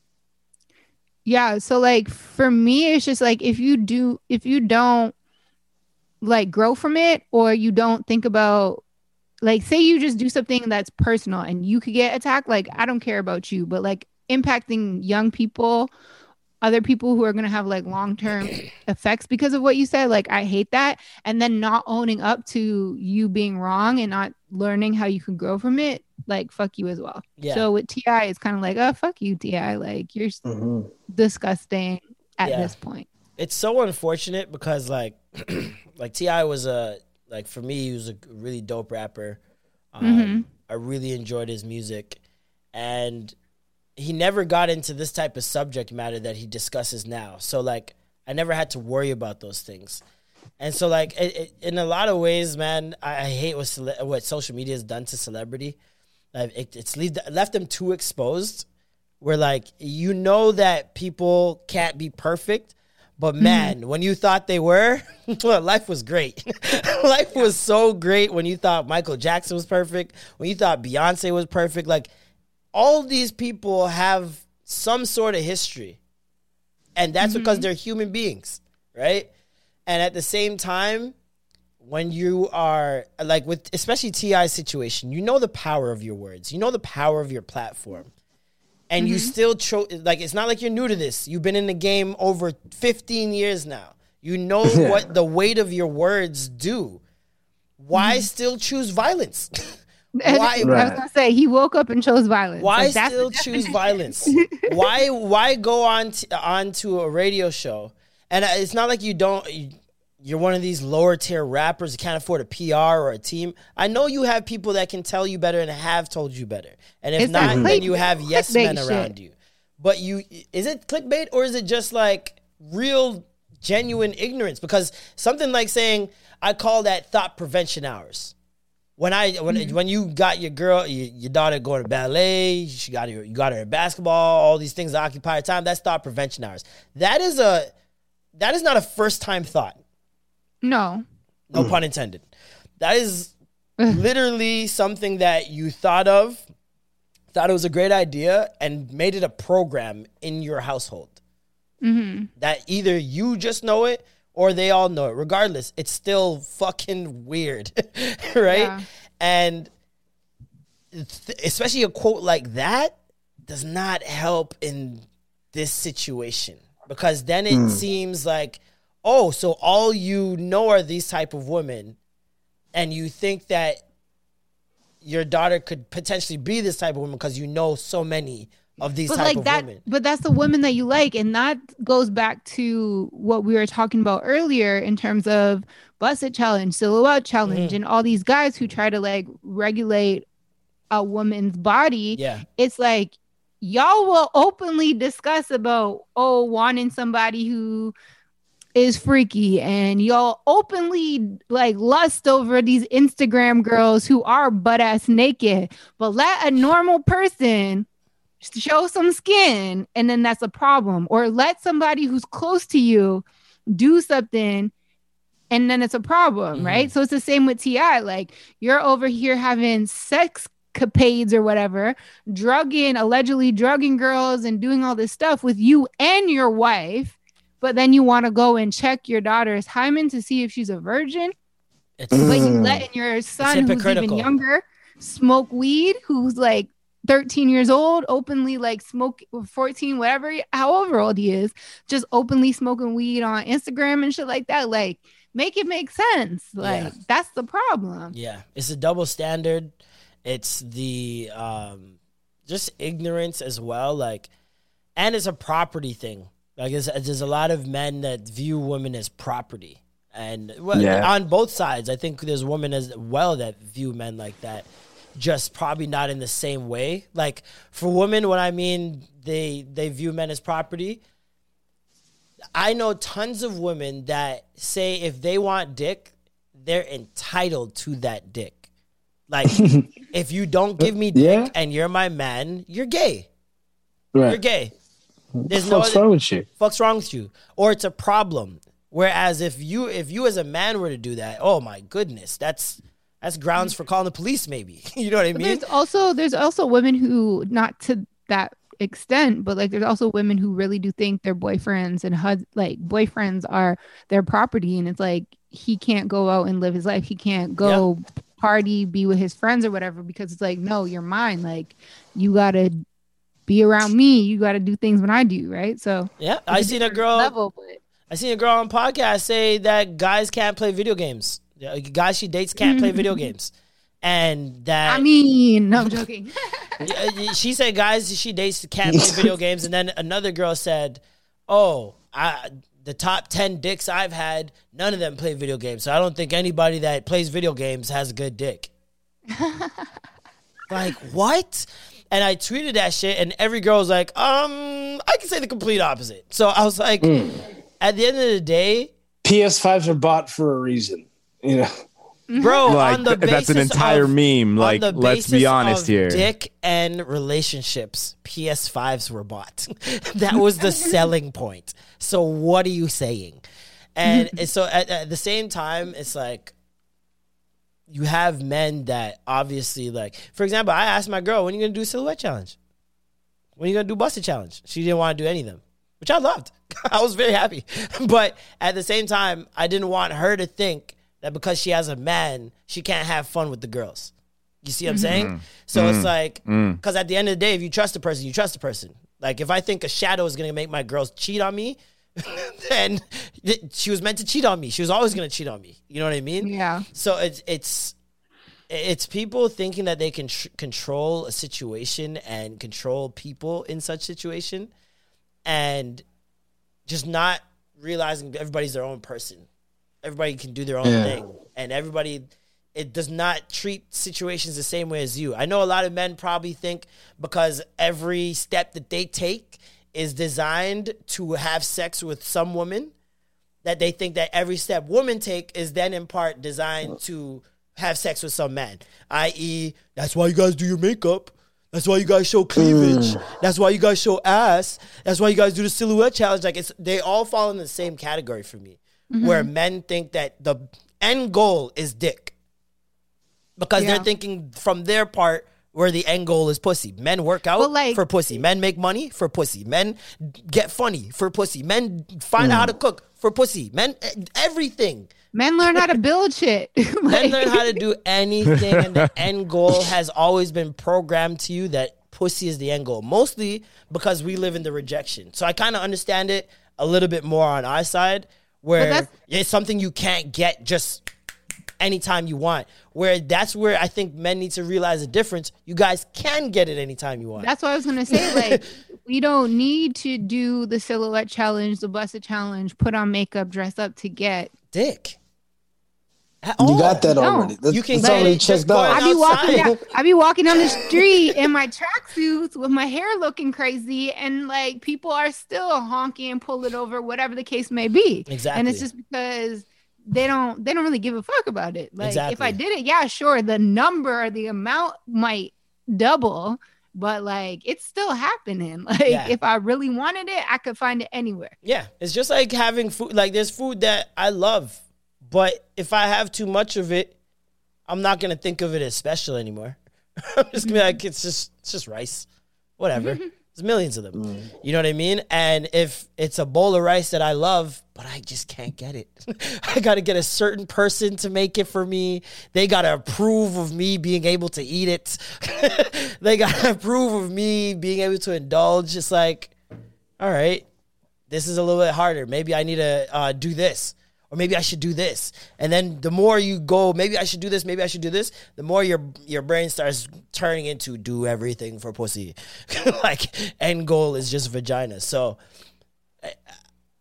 Yeah. So like for me, it's just like if you do if you don't like grow from it or you don't think about like say you just do something that's personal and you could get attacked, like I don't care about you, but like impacting young people, other people who are gonna have like long term effects because of what you said, like I hate that. And then not owning up to you being wrong and not learning how you can grow from it, like fuck you as well. Yeah. So with T.I., it's kind of like, oh fuck you, Ti. Like you're Mhm. disgusting at Yeah. this point. it's so unfortunate because like like T.I. was a like for me he was a really dope rapper. Um, Mhm. I really enjoyed his music, and he never got into this type of subject matter that he discusses now. So like I never had to worry about those things. And so, like, it, it, in a lot of ways, man, I, I hate what cele- what social media has done to celebrity. Like, it, it's leave, left them too exposed. Where like you know that people can't be perfect, but mm-hmm. man, when you thought they were, life was great. life was so great when you thought Michael Jackson was perfect, when you thought Beyonce was perfect. Like all these people have some sort of history. And that's mm-hmm. because they're human beings, right? And at the same time, when you are like with especially T.I. situation, you know the power of your words. You know the power of your platform. And you still cho- like it's not like you're new to this. You've been in the game over 15 years now. You know what the weight of your words do. Why still choose violence? And Why- I was gonna say he woke up and chose violence. Why Like, still choose violence? why why go on t- onto a radio show? And uh, it's not like you don't. You, you're one of these lower tier rappers that can't afford a PR or a team. I know you have people that can tell you better and have told you better. And if It's not, then you have yes men shit. around you. But you is it clickbait or is it just like real genuine ignorance? Because something like saying I call that thought prevention hours when I when Mm-hmm. when you got your girl your, your daughter going to ballet, she got her you got her in basketball, all these things that occupy her time. That's thought prevention hours. That is a that is not a first time thought. No. No mm. pun intended. That is literally something that you thought of, thought it was a great idea, and made it a program in your household. Mm-hmm. That either you just know it or they all know it. Regardless, it's still fucking weird, right? Yeah. And th- especially a quote like that does not help in this situation because then it mm. seems like oh so all you know are these type of women and you think that your daughter could potentially be this type of woman because you know so many of these But type like of that, women but that's the women that you like, and that goes back to what we were talking about earlier in terms of Buss It challenge, silhouette challenge, Mm-hmm. and all these guys who try to like regulate a woman's body. yeah It's like y'all will openly discuss about oh wanting somebody who is freaky and y'all openly like lust over these Instagram girls who are butt ass naked. But let a normal person show some skin and then that's a problem. Or let somebody who's close to you do something and then it's a problem mm-hmm. right? So it's the same with T.I. like you're over here having sex capades or whatever drugging allegedly drugging girls and doing all this stuff with you and your wife but then you want to go and check your daughter's hymen to see if she's a virgin it's but you letting your son who's even younger smoke weed who's like 13 years old openly like smoke 14 whatever however old he is just openly smoking weed on instagram and shit like that like make it make sense like Yeah. that's the problem Yeah, it's a double standard. It's the um, just ignorance as well. Like, and it's a property thing. Like, there's, uh, there's a lot of men that view women as property, and well, Yeah. on both sides, I think there's women as well that view men like that. Just probably not in the same way. Like for women, what I mean, they they view men as property. I know tons of women that say if they want dick, they're entitled to that dick. Like, if you don't give me dick Yeah. and you're my man, you're gay. Right. You're gay. There's no other, wrong with you? fuck's wrong with you, or it's a problem. Whereas if you if you as a man were to do that, oh my goodness, that's that's grounds for calling the police. Maybe you know what I But mean? there's also there's also women who not to that extent, but like there's also women who really do think their boyfriends and hus- like boyfriends are their property, and it's like he can't go out and live his life. He can't go party, be with his friends or whatever because it's like no, you're mine. Like you gotta be around me. You gotta do things when I do, right? So Yeah, I seen a girl. level, but I seen a girl on podcast say that guys can't play video games. Guys she dates can't play video mm-hmm. games, and that I mean, no I'm joking. She said guys she dates can't play video games, and then another girl said, "Oh, I, the top ten dicks I've had, none of them play video games, so I don't think anybody that plays video games has a good dick." like what? And I tweeted that shit, and every girl was like, "Um, I can say the complete opposite." So I was like, at the end of the day, PS5s are bought for a reason. You know, bro. Like, on the th- that's an entire of- meme. Like, let's be honest here. Dick and relationships, PS5s were bought. that was the selling point. So what are you saying? And and so at, at the same time, it's like you have men that obviously like, for example, I asked my girl, when are you gonna do silhouette challenge? When are you gonna do Buss It challenge? She didn't want to do any of them, which I loved. I was very happy. But at the same time, I didn't want her to think that because she has a man, she can't have fun with the girls. You see what I'm mm-hmm. saying? So it's mm-hmm. like, mm. because at the end of the day, if you trust a person, you trust a person. Like if I think a shadow is gonna make my girls cheat on me, then she was meant to cheat on me. She was always gonna cheat on me. You know what I mean? Yeah. So it's it's it's people thinking that they can tr- control a situation and control people in such situation, and just not realizing everybody's their own person. Everybody can do their own Yeah. thing, and everybody it does not treat situations the same way as you. I know a lot of men probably think because every step that they take is designed to have sex with some woman that they think that every step women take is then in part designed to have sex with some man. I.e., that's why you guys do your makeup. That's why you guys show cleavage. Mm. That's why you guys show ass. That's why you guys do the silhouette challenge. Like it's they all fall in the same category for me. Mm-hmm. Where men think that the end goal is dick. Because Yeah. they're thinking from their part where the end goal is pussy. Men work out Well, like- for pussy. Men make money for pussy. Men get funny for pussy. Men find out how to cook for pussy. Men everything. Men learn how to build shit. Men learn how to do anything, and the end goal has always been programmed to you that pussy is the end goal. Mostly because we live in the rejection. So I kind of understand it a little bit more on our side, where it's something you can't get just anytime you want. Where that's where I think men need to realize the difference. You guys can get it anytime you want. That's what I was gonna say. Like, we don't need to do the silhouette challenge, the Buss It challenge, put on makeup, dress up to get. Dick. At you all. got that no. already. That's, You can that's get already checked out. I be walking down, I be walking down the street in my tracksuits with my hair looking crazy, and like people are still honking and pull it over, whatever the case may be. Exactly. And it's just because they don't they don't really give a fuck about it. Like if I did it, yeah, sure, the number, or the amount might double, but like it's still happening. Like Yeah. if I really wanted it, I could find it anywhere. Yeah, it's just like having food. Like there's food that I love, but if I have too much of it, I'm not gonna think of it as special anymore. I'm just gonna be mm-hmm. like, it's just it's just rice, whatever. There's millions of them. You know what I mean? And if it's a bowl of rice that I love, but I just can't get it, I got to get a certain person to make it for me. They got to approve of me being able to eat it. they got to approve of me being able to indulge. It's like, all right, this is a little bit harder. Maybe I need to uh, do this, or maybe I should do this. And then the more you go, maybe I should do this, maybe I should do this. The more your your brain starts turning into do everything for pussy. like end goal is just vagina. So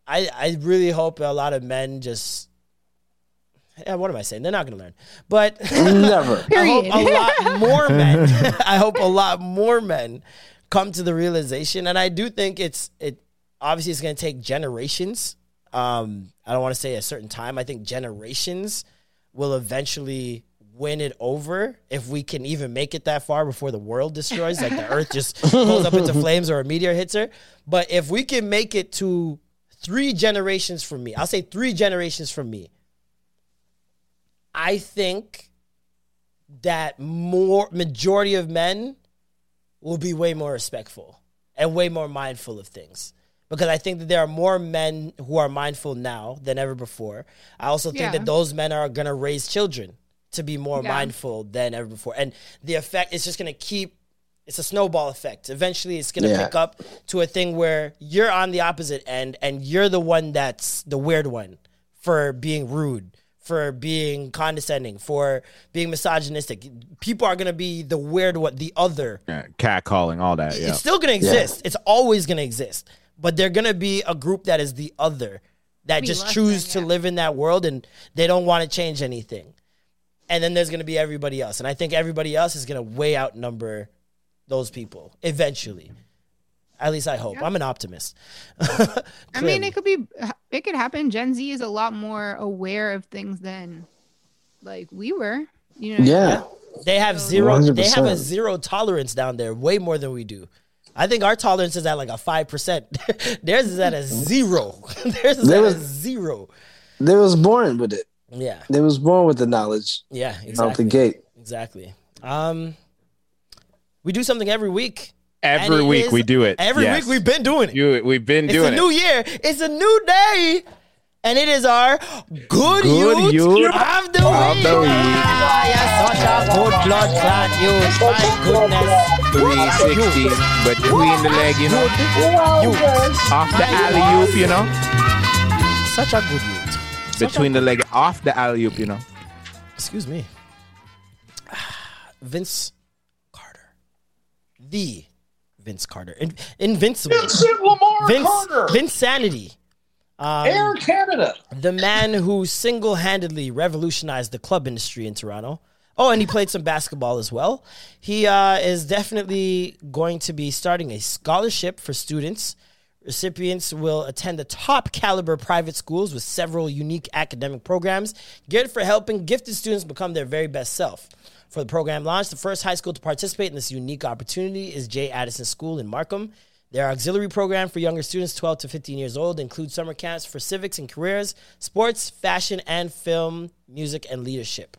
I I really hope a lot of men just. Yeah, what am I saying? They're not going to learn, but Never. I hope a lot more men. I hope a lot more men come to the realization, and I do think it's it. Obviously, it's going to take generations. Um, I don't want to say a certain time. I think generations will eventually win it over if we can even make it that far before the world destroys, like the earth just goes up into flames or a meteor hits her. But if we can make it to three generations from me, I'll say three generations from me. I think that more majority of men will be way more respectful and way more mindful of things because I think that there are more men who are mindful now than ever before. I also think Yeah. that those men are going to raise children to be more Yeah. mindful than ever before. And the effect is just going to keep it's a snowball effect. Eventually it's going to Yeah. pick up to a thing where you're on the opposite end and you're the one that's the weird one for being rude, for being condescending, for being misogynistic. People are going to be the weird what the other Yeah, cat calling, all that. Yeah. it's still gonna exist. It's always gonna exist. But they're gonna be a group that is the other that Be just less choose than, to live in that world and they don't want to change anything. And then there's gonna be everybody else. And I think everybody else is gonna way outnumber those people eventually. At least I hope. I'm an optimist. I mean, it could be, it could happen. Gen Z is a lot more aware of things than like we were. You know. Yeah. They have zero. They have a zero tolerance down there, way more than we do. I think our tolerance is at like a five percent. Theirs is at a zero. Theirs is There at was- a zero. They was born with it. Yeah, They was born with the knowledge yeah, out the exactly. gate. Exactly. Um, we do something every week. Every week is- we do it. Every Yes. week we've been doing it. You, we've been it's doing a it. new year. It's a new day. And it is our good, Good youth, youth of the of week. the week. Ah, you're such a good blood clot youth. My goodness. 360 but between the leg, you know. Off the alley oop, you know. Such a good youth. Such a Between the leg, off the alley oop, you know. excuse me, Vince Carter, the Vince Carter, In- invincible, Vincent Lamar Vince, Carter, Vinsanity, um, Air Canada. the man who single-handedly revolutionized the club industry in Toronto. Oh, and he played some basketball as well. He uh, is definitely going to be starting a scholarship for students. Recipients will attend the top caliber private schools with several unique academic programs geared for helping gifted students become their very best self. For the program launch, the first high school to participate in this unique opportunity is J. Addison School in Markham. Their auxiliary program for younger students 12 to 15 years old includes summer camps for civics and careers, sports, fashion, and film, music, and leadership.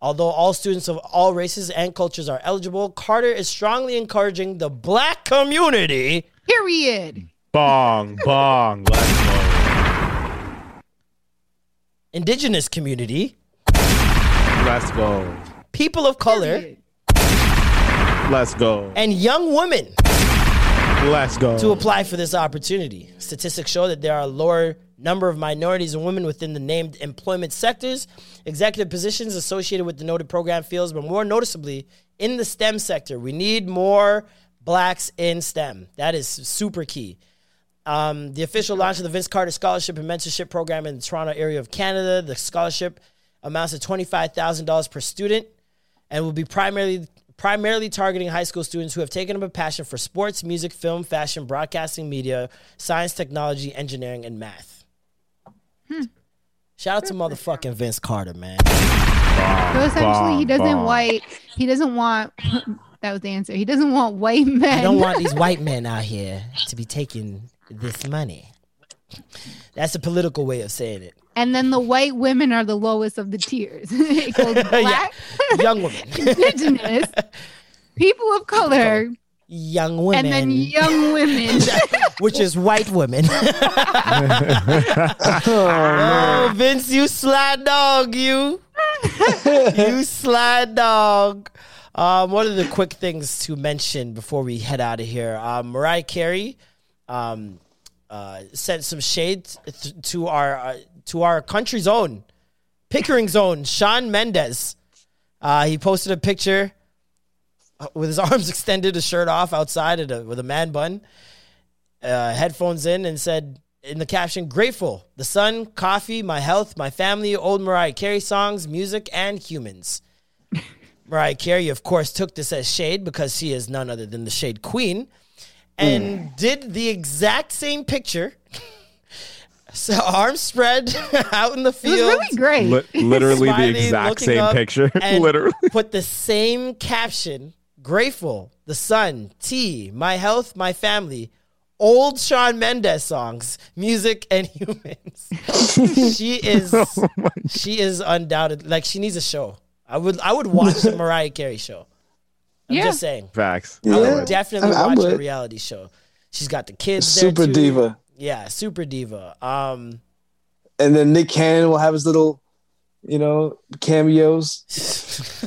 Although all students of all races and cultures are eligible, Carter is strongly encouraging the black community Period. Bong, bong. Let's go. indigenous community, Let's go. people of color, Period. Let's go. and young women Let's go. to apply for this opportunity. Statistics show that there are a lower number of minorities and women within the named employment sectors, executive positions associated with the noted program fields, but more noticeably in the STEM sector. We need more blacks in STEM. That is super key. Um, the official launch of the Vince Carter Scholarship and Mentorship Program in the Toronto area of Canada. The scholarship amounts to $25,000 per student and will be primarily primarily targeting high school students who have taken up a passion for sports, music, film, fashion, broadcasting, media, science, technology, engineering, and math. Hmm. Shout out to motherfucking Vince Carter, man. So essentially, he doesn't white. He doesn't want. That was the answer. He doesn't want white men. I don't want these white men out here to be taking this money. That's a political way of saying it. And then the white women are the lowest of the tiers. it goes black, Young women. indigenous, people of color, Young women. and then young women. which is white women. oh, Vince, you sly dog, you. you sly dog. Um, one of the quick things to mention before we head out of here um, Mariah Carey um, uh, sent some shade th- to our uh, to our country's own Pickering's own Shawn Mendes. Uh, he posted a picture uh, with his arms extended, a shirt off outside a, with a man bun, uh, headphones in, and said in the caption, "Grateful, the sun, coffee, my health, my family, old Mariah Carey songs, music, and humans." Mariah Carey, of course, took this as shade because she is none other than the Shade Queen, and did the exact same picture. So arms spread out in the It was field. really great. Li- literally the exact same picture. literally. put the same caption grateful the sun tea my health my family old shawn mendes songs music and humans she is Oh she is undoubted like she needs a show i would i would watch the mariah carey show i'm Yeah. just saying Facts. i Yeah. would definitely I- I watch a reality show she's got the kids there Super too. diva. Yeah super diva. Um And then Nick Cannon will have his little, you know, cameos.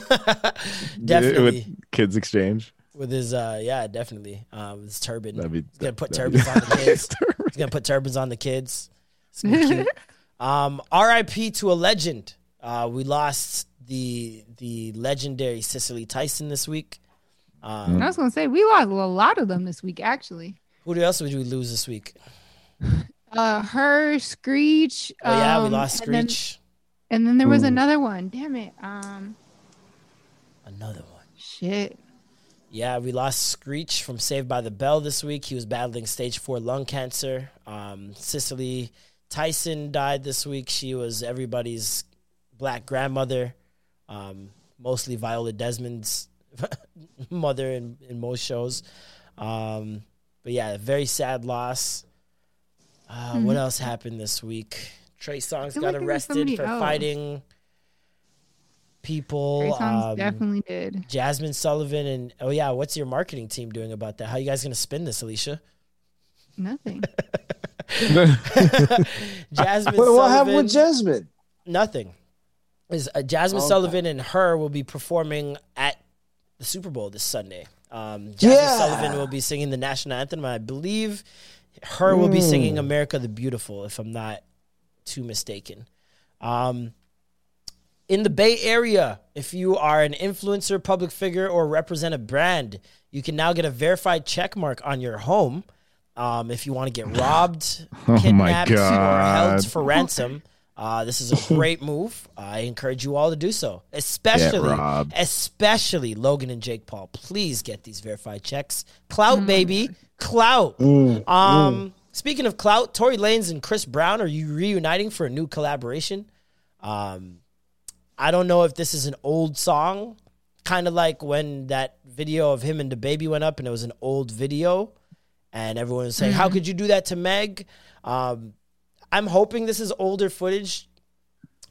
definitely With kids exchange. with his uh yeah definitely. Uh his turban. That'd be- he's gonna put that'd be- turbans on the kids. he's gonna put turbans on the kids. It's be cute. Um rip to a legend. Uh we lost the the legendary cicely tyson this week. Um I was gonna say we lost a lot of them this week. Actually, who else would we lose this week uh, her Screech. oh yeah we um, lost and then- screech And then there was Ooh. another one. Damn it. Um, another one shit. Yeah, we lost Screech from Saved by the Bell this week. He was battling stage four lung cancer. Um, Cicely Tyson died this week. She was everybody's black grandmother, um, mostly Viola Desmond's mother in, in most shows. Um, but yeah, very sad loss. Uh, What else happened this week? Trey Songz got like arrested for else. fighting people. Trey Songz Um, definitely did. Jazmine Sullivan and oh yeah, what's your marketing team doing about that? How you guys gonna spin this, Alicia? Nothing. Jazmine What, what happened with Jazmine? nothing. Is uh, Jazmine Okay. Sullivan and H.E.R. will be performing at the Super Bowl this Sunday. Um, Jazmine Yeah. Sullivan will be singing the national anthem. I believe H.E.R. will be Hmm. singing "America the Beautiful," if I'm not too mistaken. Um, in the Bay Area, if you are an influencer, public figure, or represent a brand, you can now get a verified check mark on your home. Um, if you want to get robbed, Oh kidnapped, or held for ransom, uh, this is a great move. I encourage you all to do so, especially, especially Logan and Jake Paul. Please get these verified checks. Clout, baby, clout. Um, speaking of clout, Tory Lanez and Chris Brown are you reuniting for a new collaboration? Um, I don't know if this is an old song, kind of like when that video of him and the baby went up and it was an old video, and everyone was saying, "How could you do that to Meg?" Um, I'm hoping this is older footage,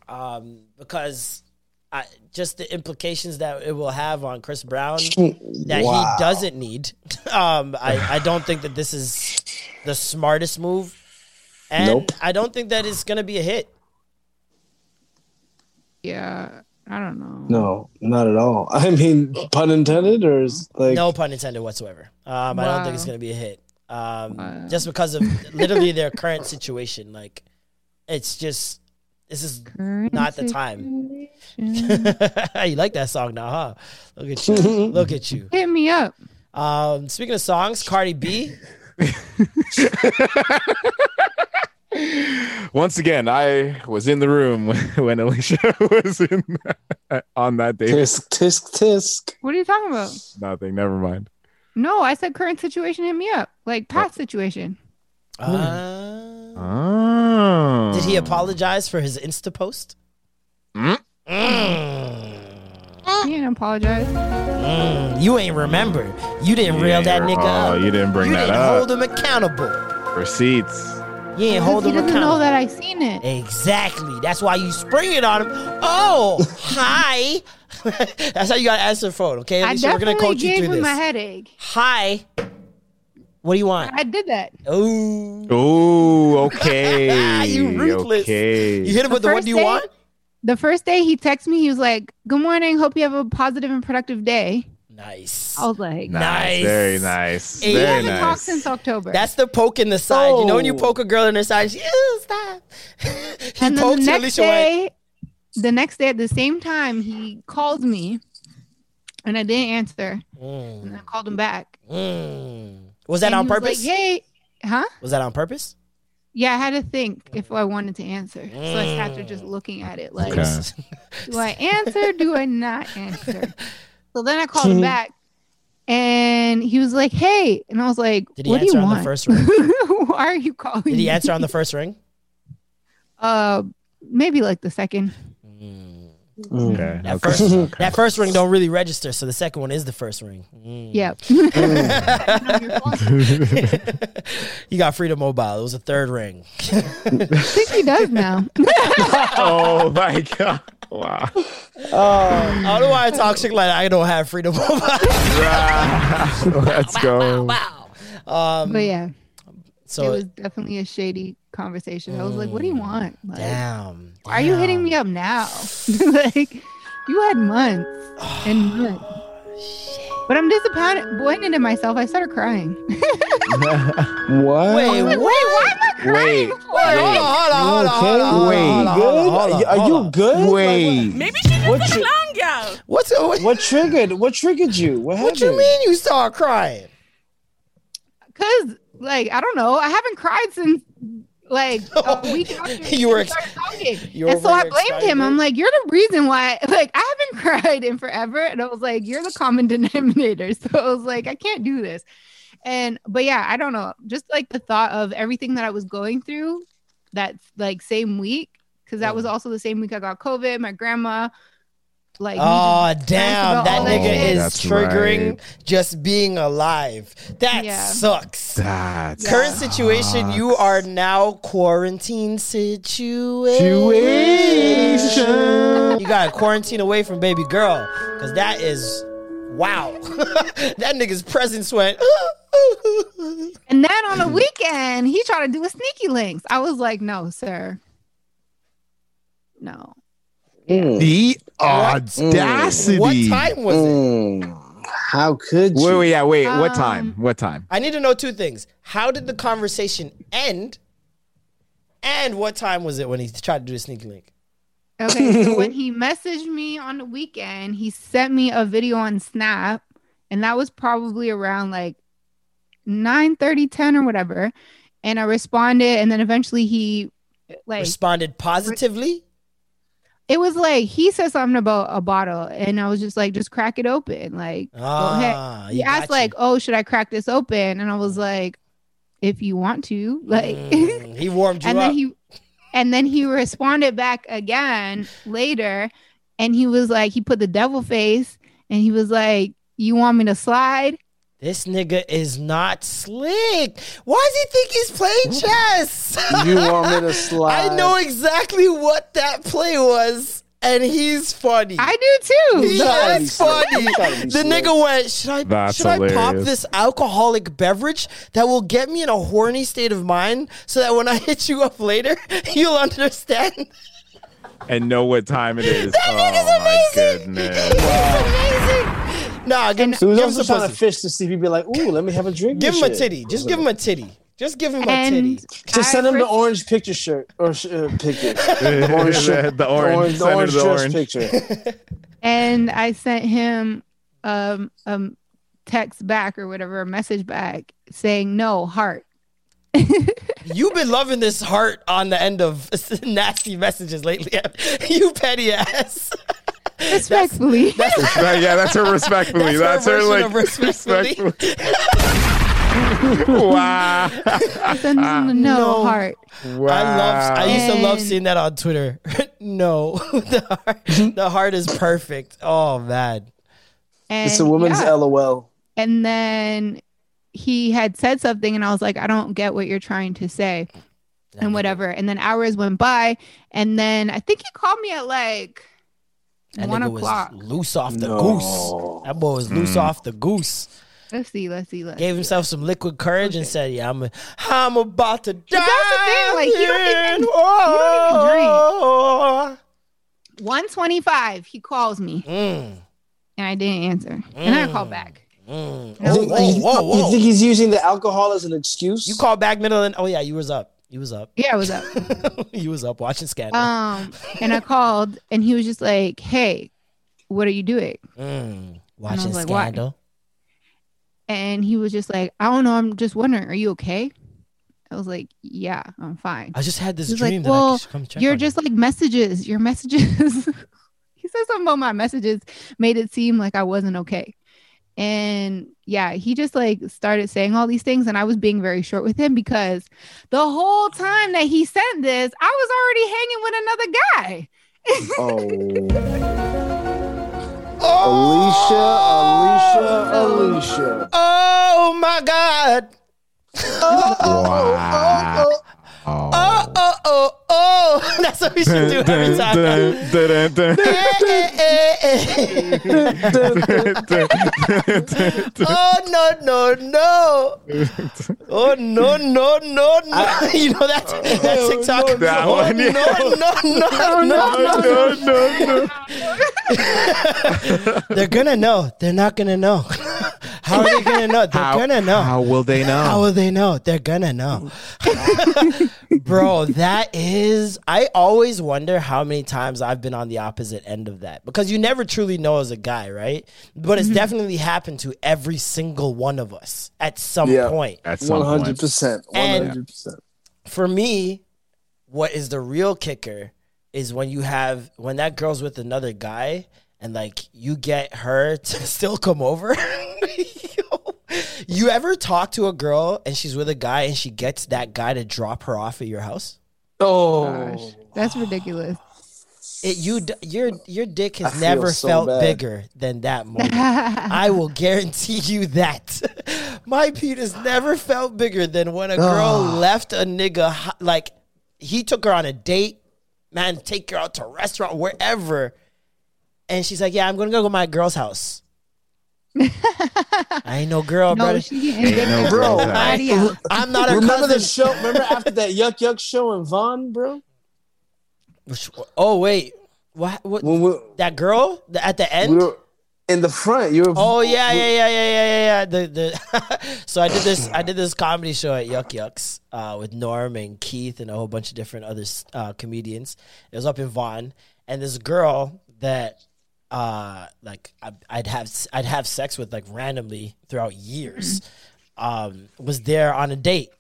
um, because I, just the implications that it will have on Chris Brown that Wow. he doesn't need. Um, I, I don't think that this is the smartest move, and Nope. I don't think that it's gonna be a hit. Yeah, I don't know. No, not at all. I mean, pun intended, or is like no pun intended whatsoever. Um, I don't think it's going to be a hit. Um, Wow. Just because of literally their current situation. Like, it's just, this is Current not the time. situation. you like that song now, huh? Look at you. Look at you. Hit me up. Um, speaking of songs, Cardi B. Once again, I was in the room when Alicia was in on that day. tisk tisk tisk. What are you talking about? Nothing. Never mind. No, I said current situation. Hit me up. Like past situation. Uh, Oh. did he apologize for his Insta post? Mm. Mm. He didn't apologize. Mm. You ain't remember. You didn't reel that nigga Oh, up. you didn't bring you that didn't up. hold him accountable. Receipts. You ain't hold he him doesn't accountable. know that I seen it. Exactly. That's why you spring it on him. Oh, hi. That's how you got to answer the phone, okay? I Alicia, we're going to definitely coach you gave through him this. a headache. Hi. What do you want? I did that. Oh. Oh, okay. You ruthless. Okay. You hit him with the what do you day- want? The first day he texted me, he was like, "Good morning. Hope you have a positive and productive day." Nice. I was like, Nice. Very nice. Hey, we haven't nice. talked since October." That's the poke in the side. You know when you Oh. poke a girl in the side, she, oh, stop. he and then poked the next Alicia went, day, the next day at the same time, he called me, and I didn't answer. mm, And I called him back. mm. Was that And on purpose? Like, hey, huh? Was that on purpose? Yeah, I had to think if I wanted to answer. So I sat there Mm. just looking at it like, Okay. do I answer? Do I not answer? So then I called him back, and he was like, "Hey," and I was like, Did he "What do you on the want? first ring? Why are you calling?" Did he me?" answer on the first ring? Uh, maybe like the second. Mm. Okay. That okay. first, that first ring don't really register, so the second one is the first ring. Mm. Yep. you got Freedom Mobile. It was a third ring. I think he does now. oh my god! Wow. I don't know why I talk shit like I don't have Freedom Mobile. Let's go. wow. Um, but yeah, So it was definitely a shady conversation. I was like, "What do you mm, want? Like, damn. why are you hitting me up now? like, you had months and months." But I'm disappointed in myself. I started crying. What? Wait, Like, wait, why am I crying? Wait, for? Wait, hold on, hold on, You hold on, okay? hold on, Wait. hold on, good? hold on, hold on, Are hold you on. good? Wait. Maybe she needs What a you- clown girl. What's uh, what, What triggered? What triggered you? What happened? what do you mean you start crying? Cause like I don't know, I haven't cried since like a week after You were started talking. you were and so I blamed expired him. I'm like, you're the reason why. Like, I haven't cried in forever, and I was like, you're the common denominator. So I was like, I can't do this. And but yeah, I don't know. Just like the thought of everything that I was going through that like same week, because that was also the same week I got COVID. My grandma, like, Oh needed damn! That nigga shit. is That's triggering right. just being alive. That Yeah. sucks. That's Current situation, you are now quarantine situation. Situation. You got to quarantine away from baby girl because that is wow. that nigga's presence went. And then on the weekend, he tried to do a sneaky links. I was like, no, sir. No. The audacity. what time was it? Mm, how could you? Wait, wait, yeah, wait. what Um, time? What time? I need to know two things. How did the conversation end? And what time was it when he tried to do a sneaky link? Okay. So when he messaged me on the weekend, he sent me a video on Snap, and that was probably around like 9 30, 10 or whatever. And I responded, and then eventually he like Responded positively? It was like he said something about a bottle, and I was just like, just crack it open. Like. Ah, he he asked you. like, "Oh, should I crack this open?" And I was like, "If you want to." Like, Mm, he warmed you and up. then he, and then he responded back again later, and he was like, he put the devil face, and he was like, "You want me to slide?" This nigga is not slick. Why does he think he's playing chess? You want me to slide? I know exactly what that play was, and he's funny. I do too. He trying is funny. He's trying to be The nigga went, should I That's should I pop this alcoholic beverage that will get me in a horny state of mind so that when I hit you up later, you'll understand? And know what time it is. That oh nigga's my amazing. goodness. He's amazing. Nah, give him, He was give him also some trying to fish to see if he'd be like, "Ooh, let me have a drink." Give and him a shit. titty. Just give him a titty. Just give him a titty. Just send him the orange picture shirt or uh, picture. The orange shirt. The orange. the Send her orange, the orange. picture. and I sent him um um text back or whatever, a message back saying no heart. You've been loving this heart on the end of nasty messages lately. you petty ass. Respectfully. Right, yeah, that's her respectfully. That's That's, her her, version like of respectfully. wow. I sent him no, No. heart. wow. I love. I used to love seeing that on Twitter. no, the heart, the heart is perfect. Oh man, And It's a woman's yeah. LOL. And then he had said something, and I was like, I don't get what you're trying to say, and whatever. And then hours went by, and then I think he called me at like that one nigga o'clock. was loose off the No. goose. That boy was loose off the goose. Let's see, let's see, let's Gave see. himself some liquid courage and said, "Yeah, I'm, a, I'm about to die." that's the thing, like, he don't even- in- he don't even oh. 125. He calls me, Mm, and I didn't answer, and then I called back. mm. And I was You Whoa, think- whoa, whoa. You think he's using the alcohol as an excuse? You called back middle and oh yeah, you was up. You was up. Yeah, I was up? he was up watching Scandal. Um, and I called, and he was just like, "Hey, what are you doing?" mm, watching like, why? Scandal. And he was just like, "I don't know. I'm just wondering. Are you okay?" I was like, "Yeah, I'm fine." I just had this dream like, "Well, come check You're just like messages. Your messages." he said something about my messages made it seem like I wasn't okay. And yeah, he just like started saying all these things, and I was being very short with him because the whole time that he sent this, I was already hanging with another guy. Oh. Alicia, Alicia, oh. Alicia. Oh my god. Wow. Oh oh oh oh. Oh, oh, oh. That's what we should do every time. Oh no no no! Oh no no no no! you know that that oh, TikTok? That oh, one, yeah. Oh, no no no no no! no, no. They're gonna know. They're not gonna know. How are they gonna know? They're gonna know. how will they know? How will they know? They're gonna know. Bro, that is I always wonder how many times I've been on the opposite end of that. Because you never truly know as a guy, right? But it's mm-hmm. definitely happened to every single one of us at some Yeah. point. At some One point. hundred percent. And- hundred percent. for me, what is the real kicker is when you have when that girl's with another guy and like you get her to still come over. Yo, you ever talk to a girl and she's with a guy and she gets that guy to drop her off at your house? Oh, Gosh, that's ridiculous. It you your your dick has I never so felt bad. bigger than that moment. I will guarantee you that. My penis never felt bigger than when a girl left a nigga like he took her on a date, man, take her out to a restaurant wherever, and she's like, "Yeah, I'm gonna go to my girl's house." I ain't no girl, no, brother. she ain't Ain't no Bro, girl time. Body out. I'm not a remember the show? Remember after that Yuk Yuk show in Vaughan, bro? Oh wait, what? What? When we, That girl The- at the we end? were in the front, you were. Oh yeah, yeah, yeah, yeah, yeah, yeah, yeah. The the so I did this I did this comedy show at Yuk Yuks uh, with Norm and Keith and a whole bunch of different other uh, comedians. It was up in Vaughan, and this girl that uh like I, I'd have I'd have sex with like randomly throughout years um was there on a date,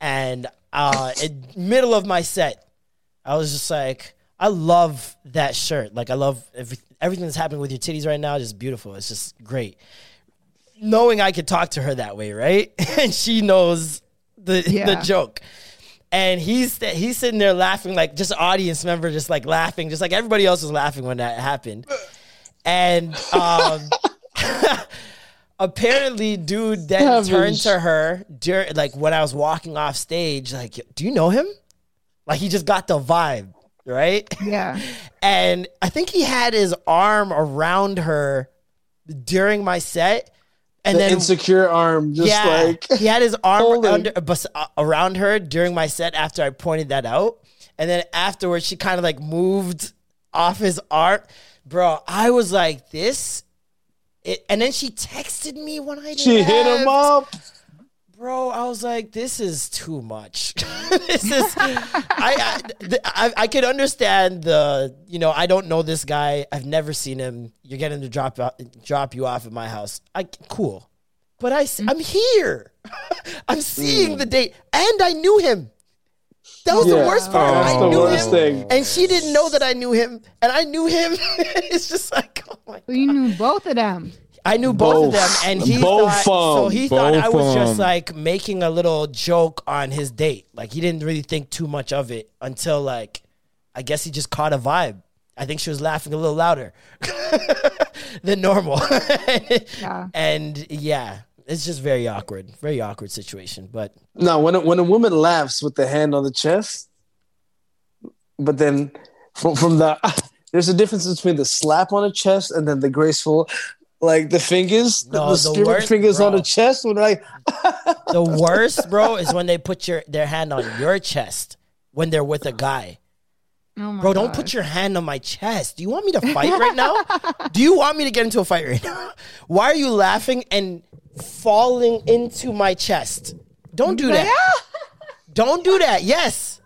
and uh in middle of my set, I was just like, I love that shirt. Like, I love every, everything that's happening with your titties right now. Just beautiful. It's just great. Knowing I could talk to her that way, right? and she knows the the joke. And he's he's sitting there laughing, like just audience member, just like laughing, just like everybody else was laughing when that happened. And um, apparently, dude then Savage. turned to her during, like when I was walking off stage, like, "Do you know him?" Like he just got the vibe, right? Yeah. And I think he had his arm around her during my set. And the then insecure arm, just yeah, like he had his arm under, uh, around her during my set after I pointed that out. And then afterwards, she kind of like moved off his arm. Bro, I was like, this. It, and then she texted me when I she hit him up. Bro, I was like, this is too much. this is, I, I, th- I, I could understand the, you know, I don't know this guy. I've never seen him. You're getting to drop out, drop you off at my house. I cool, but I, I, am mm. here. I'm seeing mm. the date, and I knew him. That was the worst part. Oh, that's I the knew worst him, thing. and she didn't know that I knew him, and I knew him. it's just like, oh my So you knew both of them. I knew both, of them, and he Both thought so. of He thought I was of just 'em. like making a little joke on his date. Like he didn't really think too much of it until like, I guess he just caught a vibe. I think she was laughing a little louder than normal, Yeah. and yeah, it's just very awkward, very awkward situation. But No, when a, when a woman laughs with the hand on the chest, but then from from the there's a difference between the slap on the chest and then the graceful, like the fingers, the- No, the, the spirit worst- fingers on the chest. When like, the worst, bro, is when they put your their hand on your chest when they're with a guy. Oh my Bro, don't put your hand on my chest. Do you want me to fight right now? Do you want me to get into a fight right now? Why are you laughing and falling into my chest? Don't do that. Don't do that. Yes.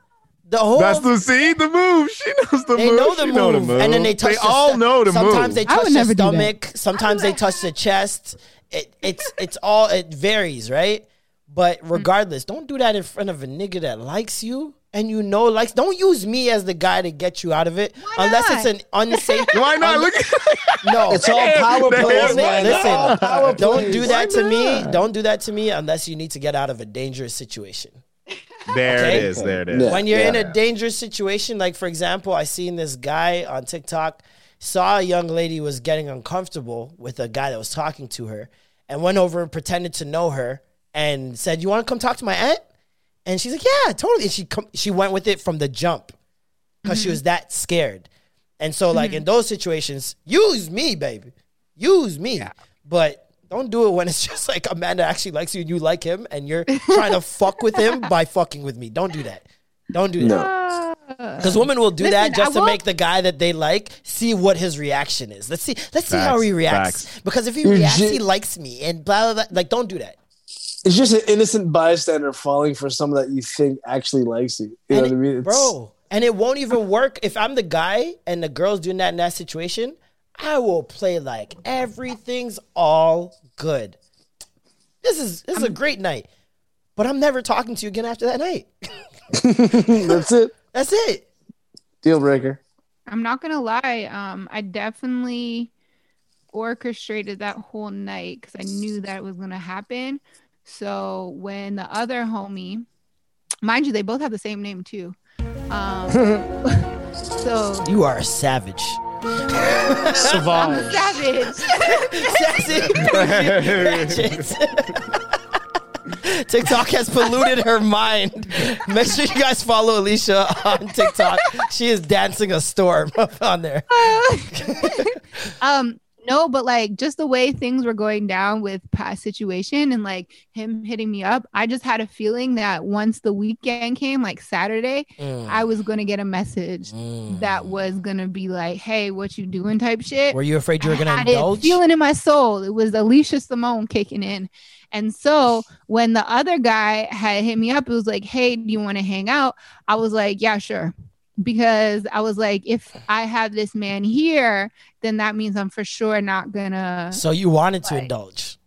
The whole That's the see the move. She knows the they move. know the She move. know the move. and then they touch. They the all sto- know the Sometimes move. they I touch the never do that. stomach. Sometimes they touch the chest. It, it's it's all it varies, right? But regardless, don't do that in front of a nigga that likes you and you know likes. Don't use me as the guy to get you out of it unless it's an unsafe. Why not? Look no, it's all power Damn. plays, man. Listen, power don't plays. do that to me. Don't do that to me unless you need to get out of a dangerous situation. There Okay. it is. There it is. Yeah. when you're in a dangerous situation, like for example, I seen this guy on TikTok saw a young lady was getting uncomfortable with a guy that was talking to her, and went over and pretended to know her and said, "You want to come talk to my aunt?" And she's like, "Yeah, totally." And she com- she went with it from the jump because she mm-hmm. was that scared. And so, like in mm-hmm. those situations, use me, baby, use me. But don't do it when it's just like a man that actually likes you and you like him, and you're trying to fuck with him by fucking with me. Don't do that. Don't do that. Because ah. women will do Listen, that just I to will- make the guy that they like see what his reaction is. Let's see. Let's see how he reacts. facts. Because if he reacts, he likes me, and blah blah blah. Like, don't do that. It's just an innocent bystander falling for someone that you think actually likes you. You know And what I mean? It's- bro. And it won't even work if I'm the guy and the girl's doing that in that situation. I will play like everything's all good. This is this is a great night, but I'm never talking to you again after that night. That's it. That's it. Deal breaker. I'm not gonna lie. Um, I definitely orchestrated that whole night because I knew that was gonna happen. So when the other homie, mind you, they both have the same name too. Um, so You are a savage. I'm Savage. savage. TikTok has polluted her mind. Make sure you guys follow Alicia on TikTok. She is dancing a storm on there. um no but like just the way things were going down with past situation and like him hitting me up i just had a feeling that once the weekend came like saturday Mm. i was gonna get a message that was gonna be like hey what you doing? type shit. Were you afraid you were to had indulge? feeling in my soul. It was alicia simone kicking in. And so when the other guy had hit me up it was like hey do you want to hang out? I was like yeah sure because I was like, if I have this man here, then that means I'm for sure not gonna. so you wanted to indulge.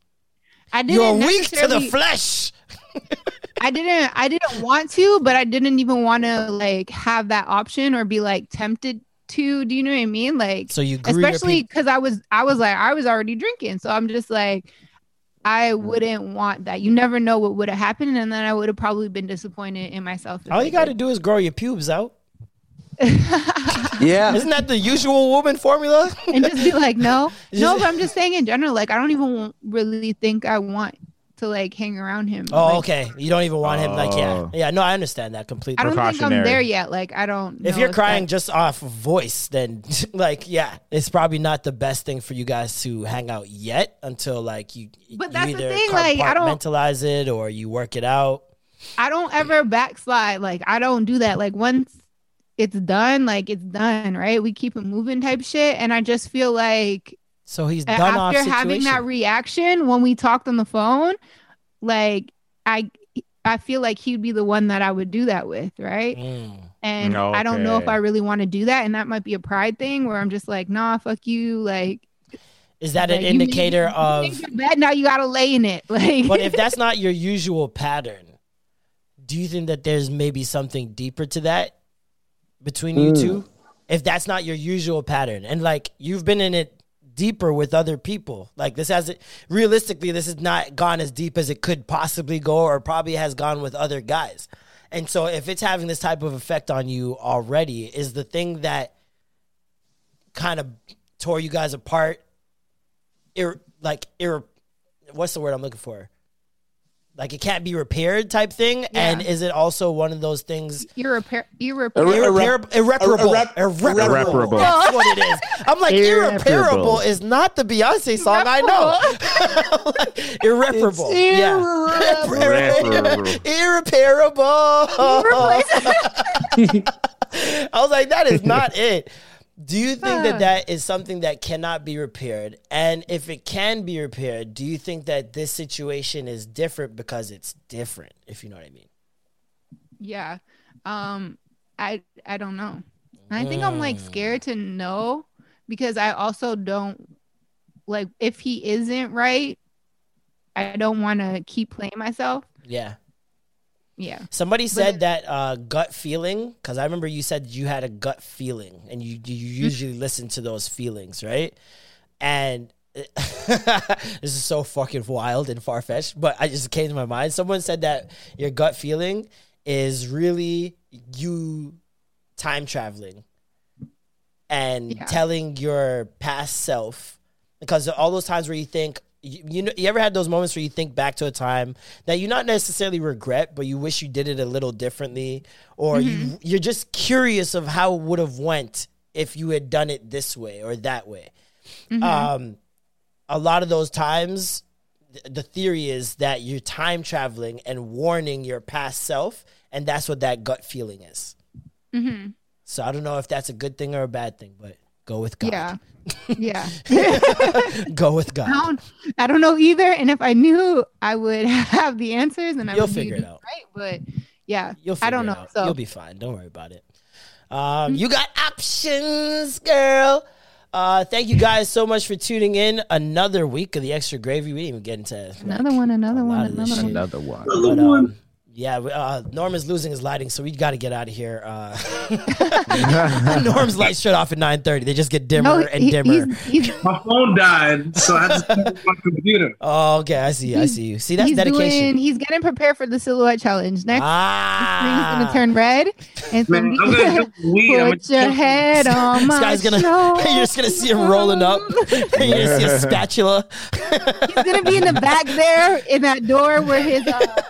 I didn't. You're weak to the flesh. I didn't. I didn't want to, but I didn't even want to like have that option or be like tempted to. Do you know what I mean? Like, So you especially because I was, I was like, I was already drinking, so I'm just like. I Mm. wouldn't want that. You never know what would have happened, and then I would have probably been disappointed in myself. All you got to do is grow your pubes out. Yeah. Isn't that the usual woman formula? and just be like, no, no. But I'm just saying in general, like I don't even really think I want to like hang around him. Oh, Like, okay. You don't even want him like yeah. Oh. Yeah, no, I understand that completely. I don't think I'm there yet. Like I don't. if know you're crying that- just off voice, then like yeah, it's probably not the best thing for you guys to hang out yet until like you. But you that's the either thing, like, I don't- compartmentalize it or you work it out. I don't ever backslide. Like I don't do that. Like once it's done, like it's done, right? We keep it moving type shit. And I just feel like So he's a- done off after having that reaction when we talked on the phone, like I I feel like he'd be the one that I would do that with, right? Mm. And I don't know if I really want to do that. And that might be a pride thing where I'm just like, nah, fuck you. Like, Is that an like, you made- indicator you of? made bed, now you gotta lay in it. Like, but if that's not your usual pattern, do you think that there's maybe something deeper to that between you Mm. two? If that's not your usual pattern, and like you've been in it deeper with other people, like this hasn't realistically, this has not gone as deep as it could possibly go, or probably has gone with other guys. And so, if it's having this type of effect on you already, is the thing that kind of tore you guys apart, ir- like ir- what's the word I'm looking for? Like it can't be repaired type thing. And is it also one of those things irrepair- irreparable. irreparable? Irreparable. irrep- Irreparable. irreparable. That's what it is. I'm like, irreparable, Irreparable. is not the Beyonce song I know. Like, irreparable. yeah. Irreparable. I was like, that is not it. Do you think that that is something that cannot be repaired? And if it can be repaired, do you think that this situation is different because it's different, if you know what I mean? Yeah. Um I I don't know. I think I'm like scared to know because I also don't like if he isn't right, I don't want to keep playing myself. Yeah. Yeah. Somebody said that uh, gut feeling, because I remember you said you had a gut feeling and you, you usually listen to those feelings, right? And this is so fucking wild and far fetched, but I just came to my mind. Someone said that your gut feeling is really you time traveling and Yeah. telling your past self because all those times where you think you, you know you ever had those moments where you think back to a time that you not necessarily regret but you wish you did it a little differently? Or you you're just curious of how it would have went if you had done it this way or that way. Um a lot of those times th- the theory is that you're time traveling and warning your past self and that's what that gut feeling is. Hmm so i don't know if that's a good thing or a bad thing but go with god Yeah. Yeah. go with God. I god don't I don't know either and if I knew I would have the answers and I You'll would be figure it out. right, but yeah. You'll figure I don't it know. out. So You'll be fine. Don't worry about it. Um, you got options, girl. Uh, thank you guys so much for tuning in. Another week of the extra gravy. We didn't even get into like, another one, another a lot one, another one. Another one. But, um, Yeah, we- uh, Norm is losing his lighting, so we got to get out of here. Uh, Norm's lights shut off at nine thirty. They just get dimmer No, and he- dimmer. he's, he's, My phone died, so I just put my computer. oh, okay, I see. I see you. See, that's he's dedication. doing. He's getting prepared for the silhouette challenge. Next, ah, screen's gonna turn red. And it's Man, gonna I'm gonna be, do weed. I'm put your gonna- head on my This guy's gonna. shoulder. You're just gonna see him rolling up. You're gonna see a spatula. He's gonna be in the back there in that door where his uh,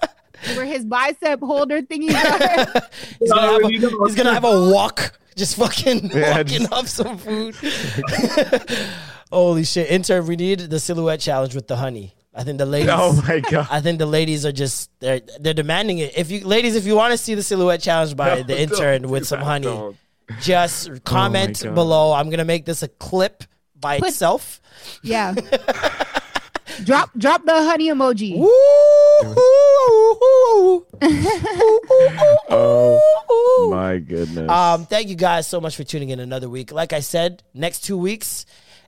where his bicep holder thingies are. He's gonna have a, he's gonna have a walk, just fucking Yeah, walking just- up some food. Holy shit! Intern, we need the silhouette challenge with the honey. I think the ladies. Oh my god. I think the ladies are just they're they're demanding it. If you ladies, if you want to see the silhouette challenge by No, the intern with some that, honey, don't. just oh comment God. below. I'm gonna make this a clip by Put- itself. Yeah. drop drop the honey emoji. Oh my goodness. Um, thank you guys so much for tuning in another week. Like I said, next two weeks,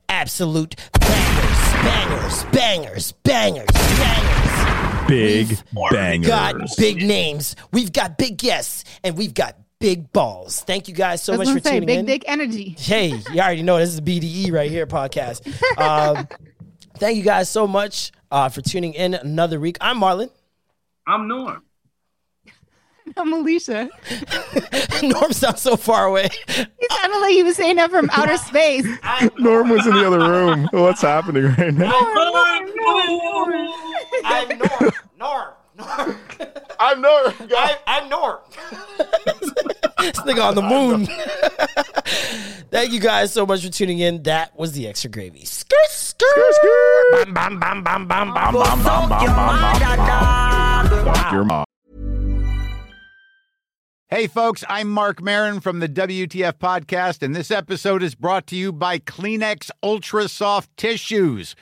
absolute bangers, bangers, bangers, bangers, bangers. Big bangers. We've got big names. We've got big guests, and we've got big balls. Thank you guys so much for say tuning big in. Big dick energy. Hey, you already know this is BDE right here podcast. Um, thank you guys so much uh, for tuning in another week. I'm Marlon. I'm Norm. I'm Alicia. Norm sounds so far away. He sounded like he was saying that from outer space. Norm was in the other room. What's happening right now? I'm Norm. Norm. Norm. I'm Norm. I, I'm Norm. This nigga on the moon. Thank you guys so much for tuning in. That was the extra gravy. Skirt, skirt. Bam, bam, bam, bam, bam, bam, bam, bam, bam, bam, your mom. Hey, folks, I'm Marc Maron from the WTF Podcast, and this episode is brought to you by Kleenex Ultra Soft Tissues,